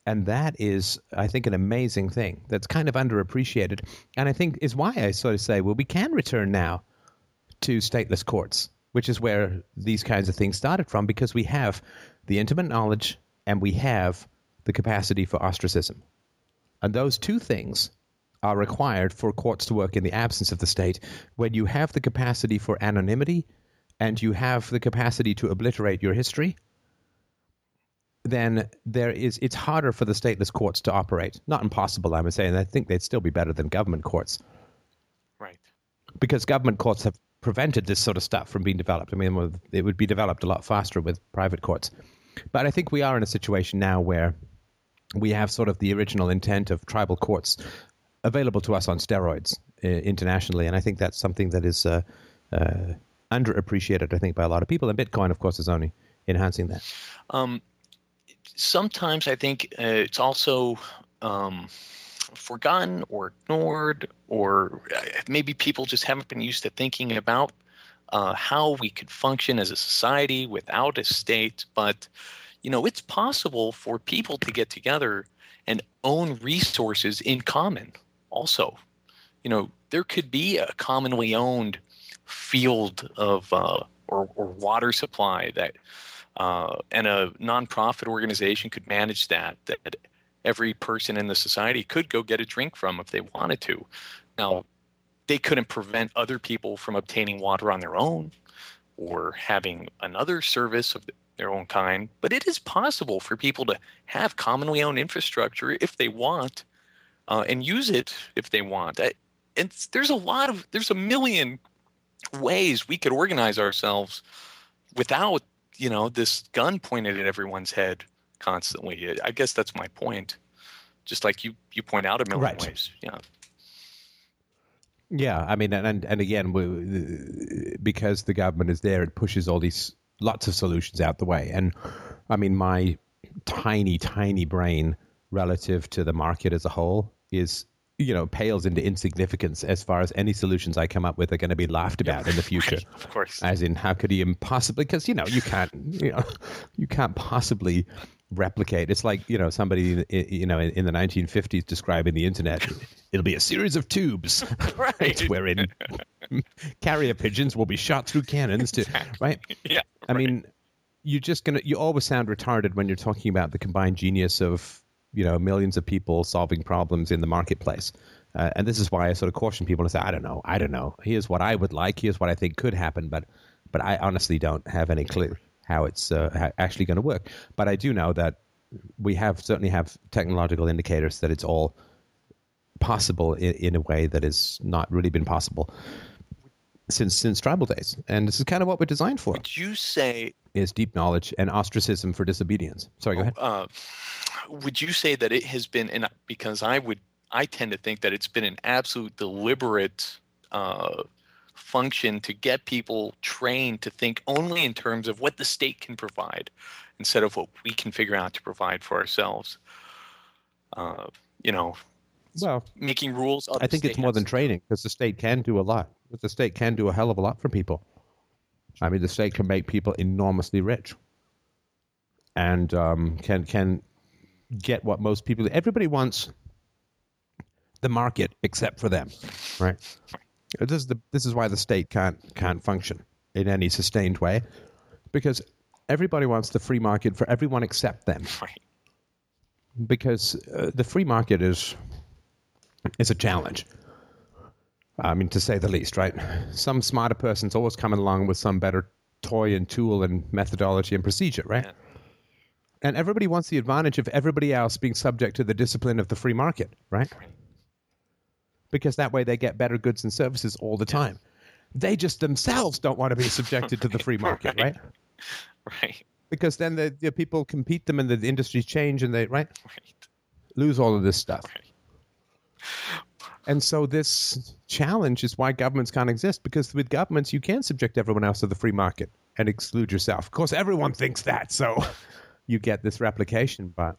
And that is, I think, an amazing thing that's kind of underappreciated. And I think is why I sort of say, well, we can return now to stateless courts, which is where these kinds of things started from, because we have the intimate knowledge and we have the capacity for ostracism. And those two things are required for courts to work in the absence of the state. When you have the capacity for anonymity and you have the capacity to obliterate your history, then there is it's harder for the stateless courts to operate. Not impossible, I would say, and I think they'd still be better than government courts. Right. Because government courts have prevented this sort of stuff from being developed. I mean, it would be developed a lot faster with private courts. But I think we are in a situation now where we have sort of the original intent of tribal courts available to us on steroids uh, internationally, and I think that's something that is uh, uh, underappreciated, I think, by a lot of people. And Bitcoin, of course, is only enhancing that. Um, sometimes I think uh, it's also um, forgotten or ignored, or uh, maybe people just haven't been used to thinking about uh, how we could function as a society without a state. But you know, it's possible for people to get together and own resources in common. Also, you know, there could be a commonly owned field of uh, or, or, water supply that uh, and a nonprofit organization could manage that that every person in the society could go get a drink from if they wanted to. Now they couldn't prevent other people from obtaining water on their own or having another service of their own kind but it is possible for people to have commonly owned infrastructure if they want uh, and use it if they want. And there's a lot of there's a million ways we could organize ourselves without you know this gun pointed at everyone's head constantly. I guess that's my point. Just like you you point out a million right. ways. Yeah. Yeah i mean and and again we, because the government is there it pushes all these lots of solutions out the way. And i mean my tiny tiny brain relative to the market as a whole is you know pales into insignificance as far as any solutions I come up with are going to be laughed about in the future. Right, of course. As in, how could he impossibly? Because you know you can't you know you can't possibly replicate. It's like you know somebody you know in, in the 1950s describing the internet. It'll be a series of tubes, right? Wherein carrier pigeons will be shot through cannons to exactly. right. Yeah. I right. mean, you're just gonna you always sound retarded when you're talking about the combined genius of you know millions of people solving problems in the marketplace. Uh, and this is why I sort of caution people to say, I don't know, I don't know. Here's what I would like. Here's what I think could happen, but but I honestly don't have any clue how it's uh, actually going to work. But I do know that we have certainly have technological indicators that it's all possible in, in a way that has not really been possible since since tribal days. And this is kind of what we're designed for. Would you say is deep knowledge and ostracism for disobedience? Sorry, go ahead. Uh, would you say that it has been and because i would i tend to think that it's been an absolute deliberate uh, function to get people trained to think only in terms of what the state can provide instead of what we can figure out to provide for ourselves uh, you know well making rules i think it's more than training because the state can do a lot the state can do a hell of a lot for people i mean the state can make people enormously rich and um, can can get what most people. Everybody wants the market except for them, right? This is the this is why the state can't can't function in any sustained way, because everybody wants the free market for everyone except them. Right. Because uh, the free market is is a challenge. I mean, to say the least, right? Some smarter person's always coming along with some better toy and tool and methodology and procedure, right? Yeah. And everybody wants the advantage of everybody else being subject to the discipline of the free market, right? Because that way they get better goods and services all the time. They just themselves don't want to be subjected to the free market, right? Right. Because then the, the people compete them and the, the industries change and they right, right. lose all of this stuff. Right. And so this challenge is why governments can't exist because with governments you can subject everyone else to the free market and exclude yourself. Of course, everyone thinks that, so you get this replication. But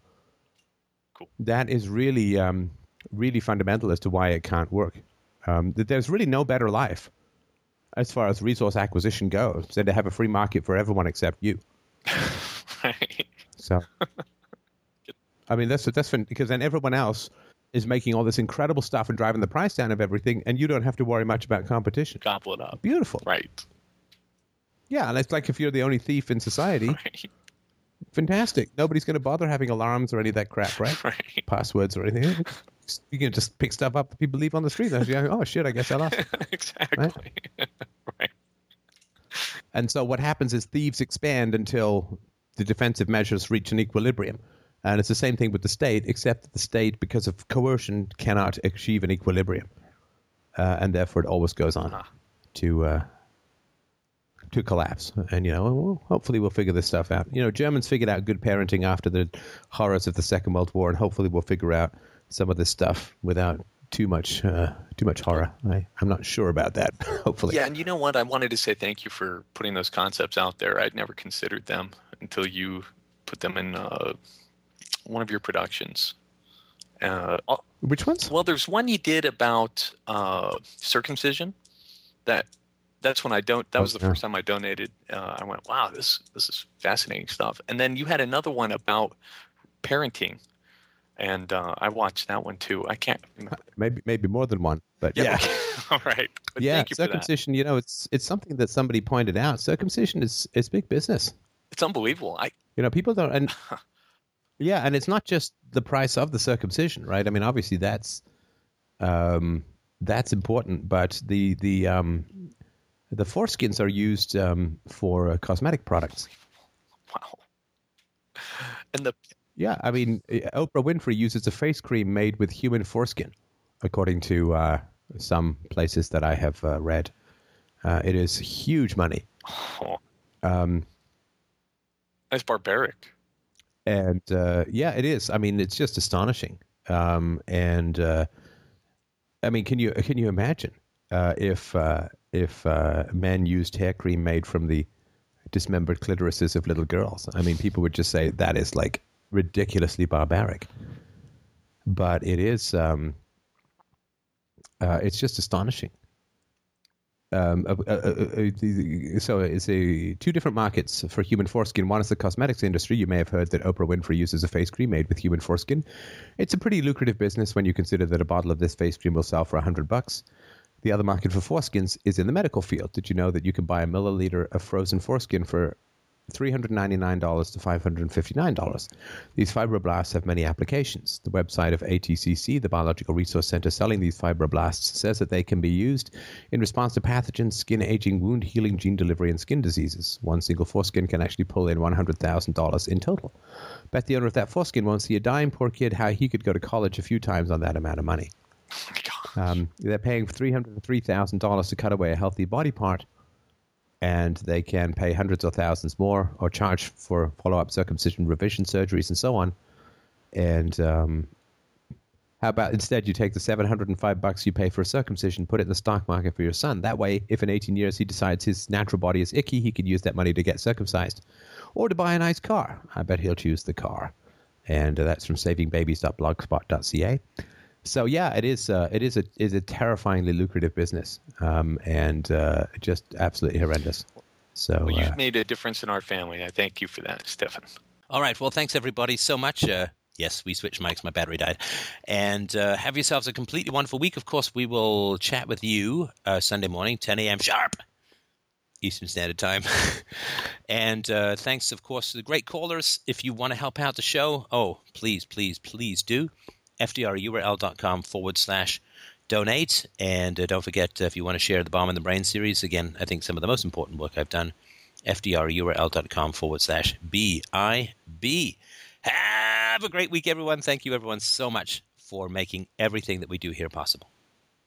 cool. that is really, um, really fundamental as to why it can't work. Um, there's really no better life as far as resource acquisition goes than to have a free market for everyone except you. right. So, I mean, that's that's because then everyone else is making all this incredible stuff and driving the price down of everything, and you don't have to worry much about competition. Gobble it up. Beautiful. Right. Yeah, and it's like if you're the only thief in society, right fantastic. Nobody's going to bother having alarms or any of that crap, right? right. Passwords or anything. You can just pick stuff up that people leave on the street. Go, oh shit, I guess I lost. exactly. Right? right. And so what happens is thieves expand until the defensive measures reach an equilibrium. And it's the same thing with the state, except that the state, because of coercion, cannot achieve an equilibrium, uh, and therefore it always goes on ah. to uh, to collapse. And you know, well, hopefully we'll figure this stuff out. You know, Germans figured out good parenting after the horrors of the Second World War, and hopefully we'll figure out some of this stuff without too much uh, too much horror. I, I'm not sure about that. hopefully, Yeah, and you know what? I wanted to say thank you for putting those concepts out there. I'd never considered them until you put them in uh, one of your productions. Uh, oh, Which ones? well, there's one you did about uh, circumcision. That that's when I don't. That was the yeah. first time I donated. Uh, I went, wow, this this is fascinating stuff. And then you had another one about parenting, and uh, I watched that one too. I can't remember. Maybe maybe more than one, but yeah. okay. all right. But yeah, thank you circumcision. You know, it's it's something that somebody pointed out. Circumcision is is big business. It's unbelievable. I You know, people don't. And yeah, and it's not just the price of the circumcision, right? I mean, obviously that's um, that's important, but the the um, the foreskins are used um, for uh, cosmetic products. wow. And the Yeah, I mean, uh, Oprah Winfrey uses a face cream made with human foreskin, according to uh, some places that I have uh, read. Uh, it is huge money. oh, Um, that's barbaric. And uh, yeah, it is. I mean, it's just astonishing. Um, and uh, I mean, can you can you imagine uh, if uh, if uh, men used hair cream made from the dismembered clitorises of little girls? I mean, people would just say that is like ridiculously barbaric. But it is. Um, uh, it's just astonishing. Um, so it's a two different markets for human foreskin. One is the cosmetics industry. You may have heard that Oprah Winfrey uses a face cream made with human foreskin. It's a pretty lucrative business when you consider that a bottle of this face cream will sell for a hundred bucks. The other market for foreskins is in the medical field. Did you know that you can buy a milliliter of frozen foreskin for $399 to $559. These fibroblasts have many applications. The website of ATCC, the Biological Resource Center selling these fibroblasts, says that they can be used in response to pathogens, skin aging, wound healing, gene delivery, and skin diseases. One single foreskin can actually pull in $100,000 in total. Bet the owner of that foreskin won't see a dime. Poor kid, how he could go to college a few times on that amount of money. Oh. Um, they're paying $303,000 to cut away a healthy body part, and they can pay hundreds of thousands more or charge for follow up circumcision, revision surgeries, and so on. And um, how about instead you take the 705 bucks you pay for a circumcision, put it in the stock market for your son? That way, if in 18 years he decides his natural body is icky, he can use that money to get circumcised or to buy a nice car. I bet he'll choose the car. And uh, that's from savingbabies.blogspot.ca. So yeah, it is. Uh, it is a is a terrifyingly lucrative business, um, and uh, just absolutely horrendous. So Well, uh, you've made a difference in our family. I thank you for that, Stefan. All right. Well, thanks everybody so much. Uh, yes, we switched mics. My battery died. And uh, have yourselves a completely wonderful week. Of course, we will chat with you uh, Sunday morning, 10 a.m. sharp. Eastern Standard Time. and uh, thanks, of course, to the great callers. If you want to help out the show, oh, please, please, please do. FDRURL.com forward slash donate. And uh, don't forget, uh, if you want to share the Bomb in the Brain series, again, I think some of the most important work I've done, FDRURL.com forward slash BIB. Have a great week, everyone. Thank you, everyone, so much for making everything that we do here possible.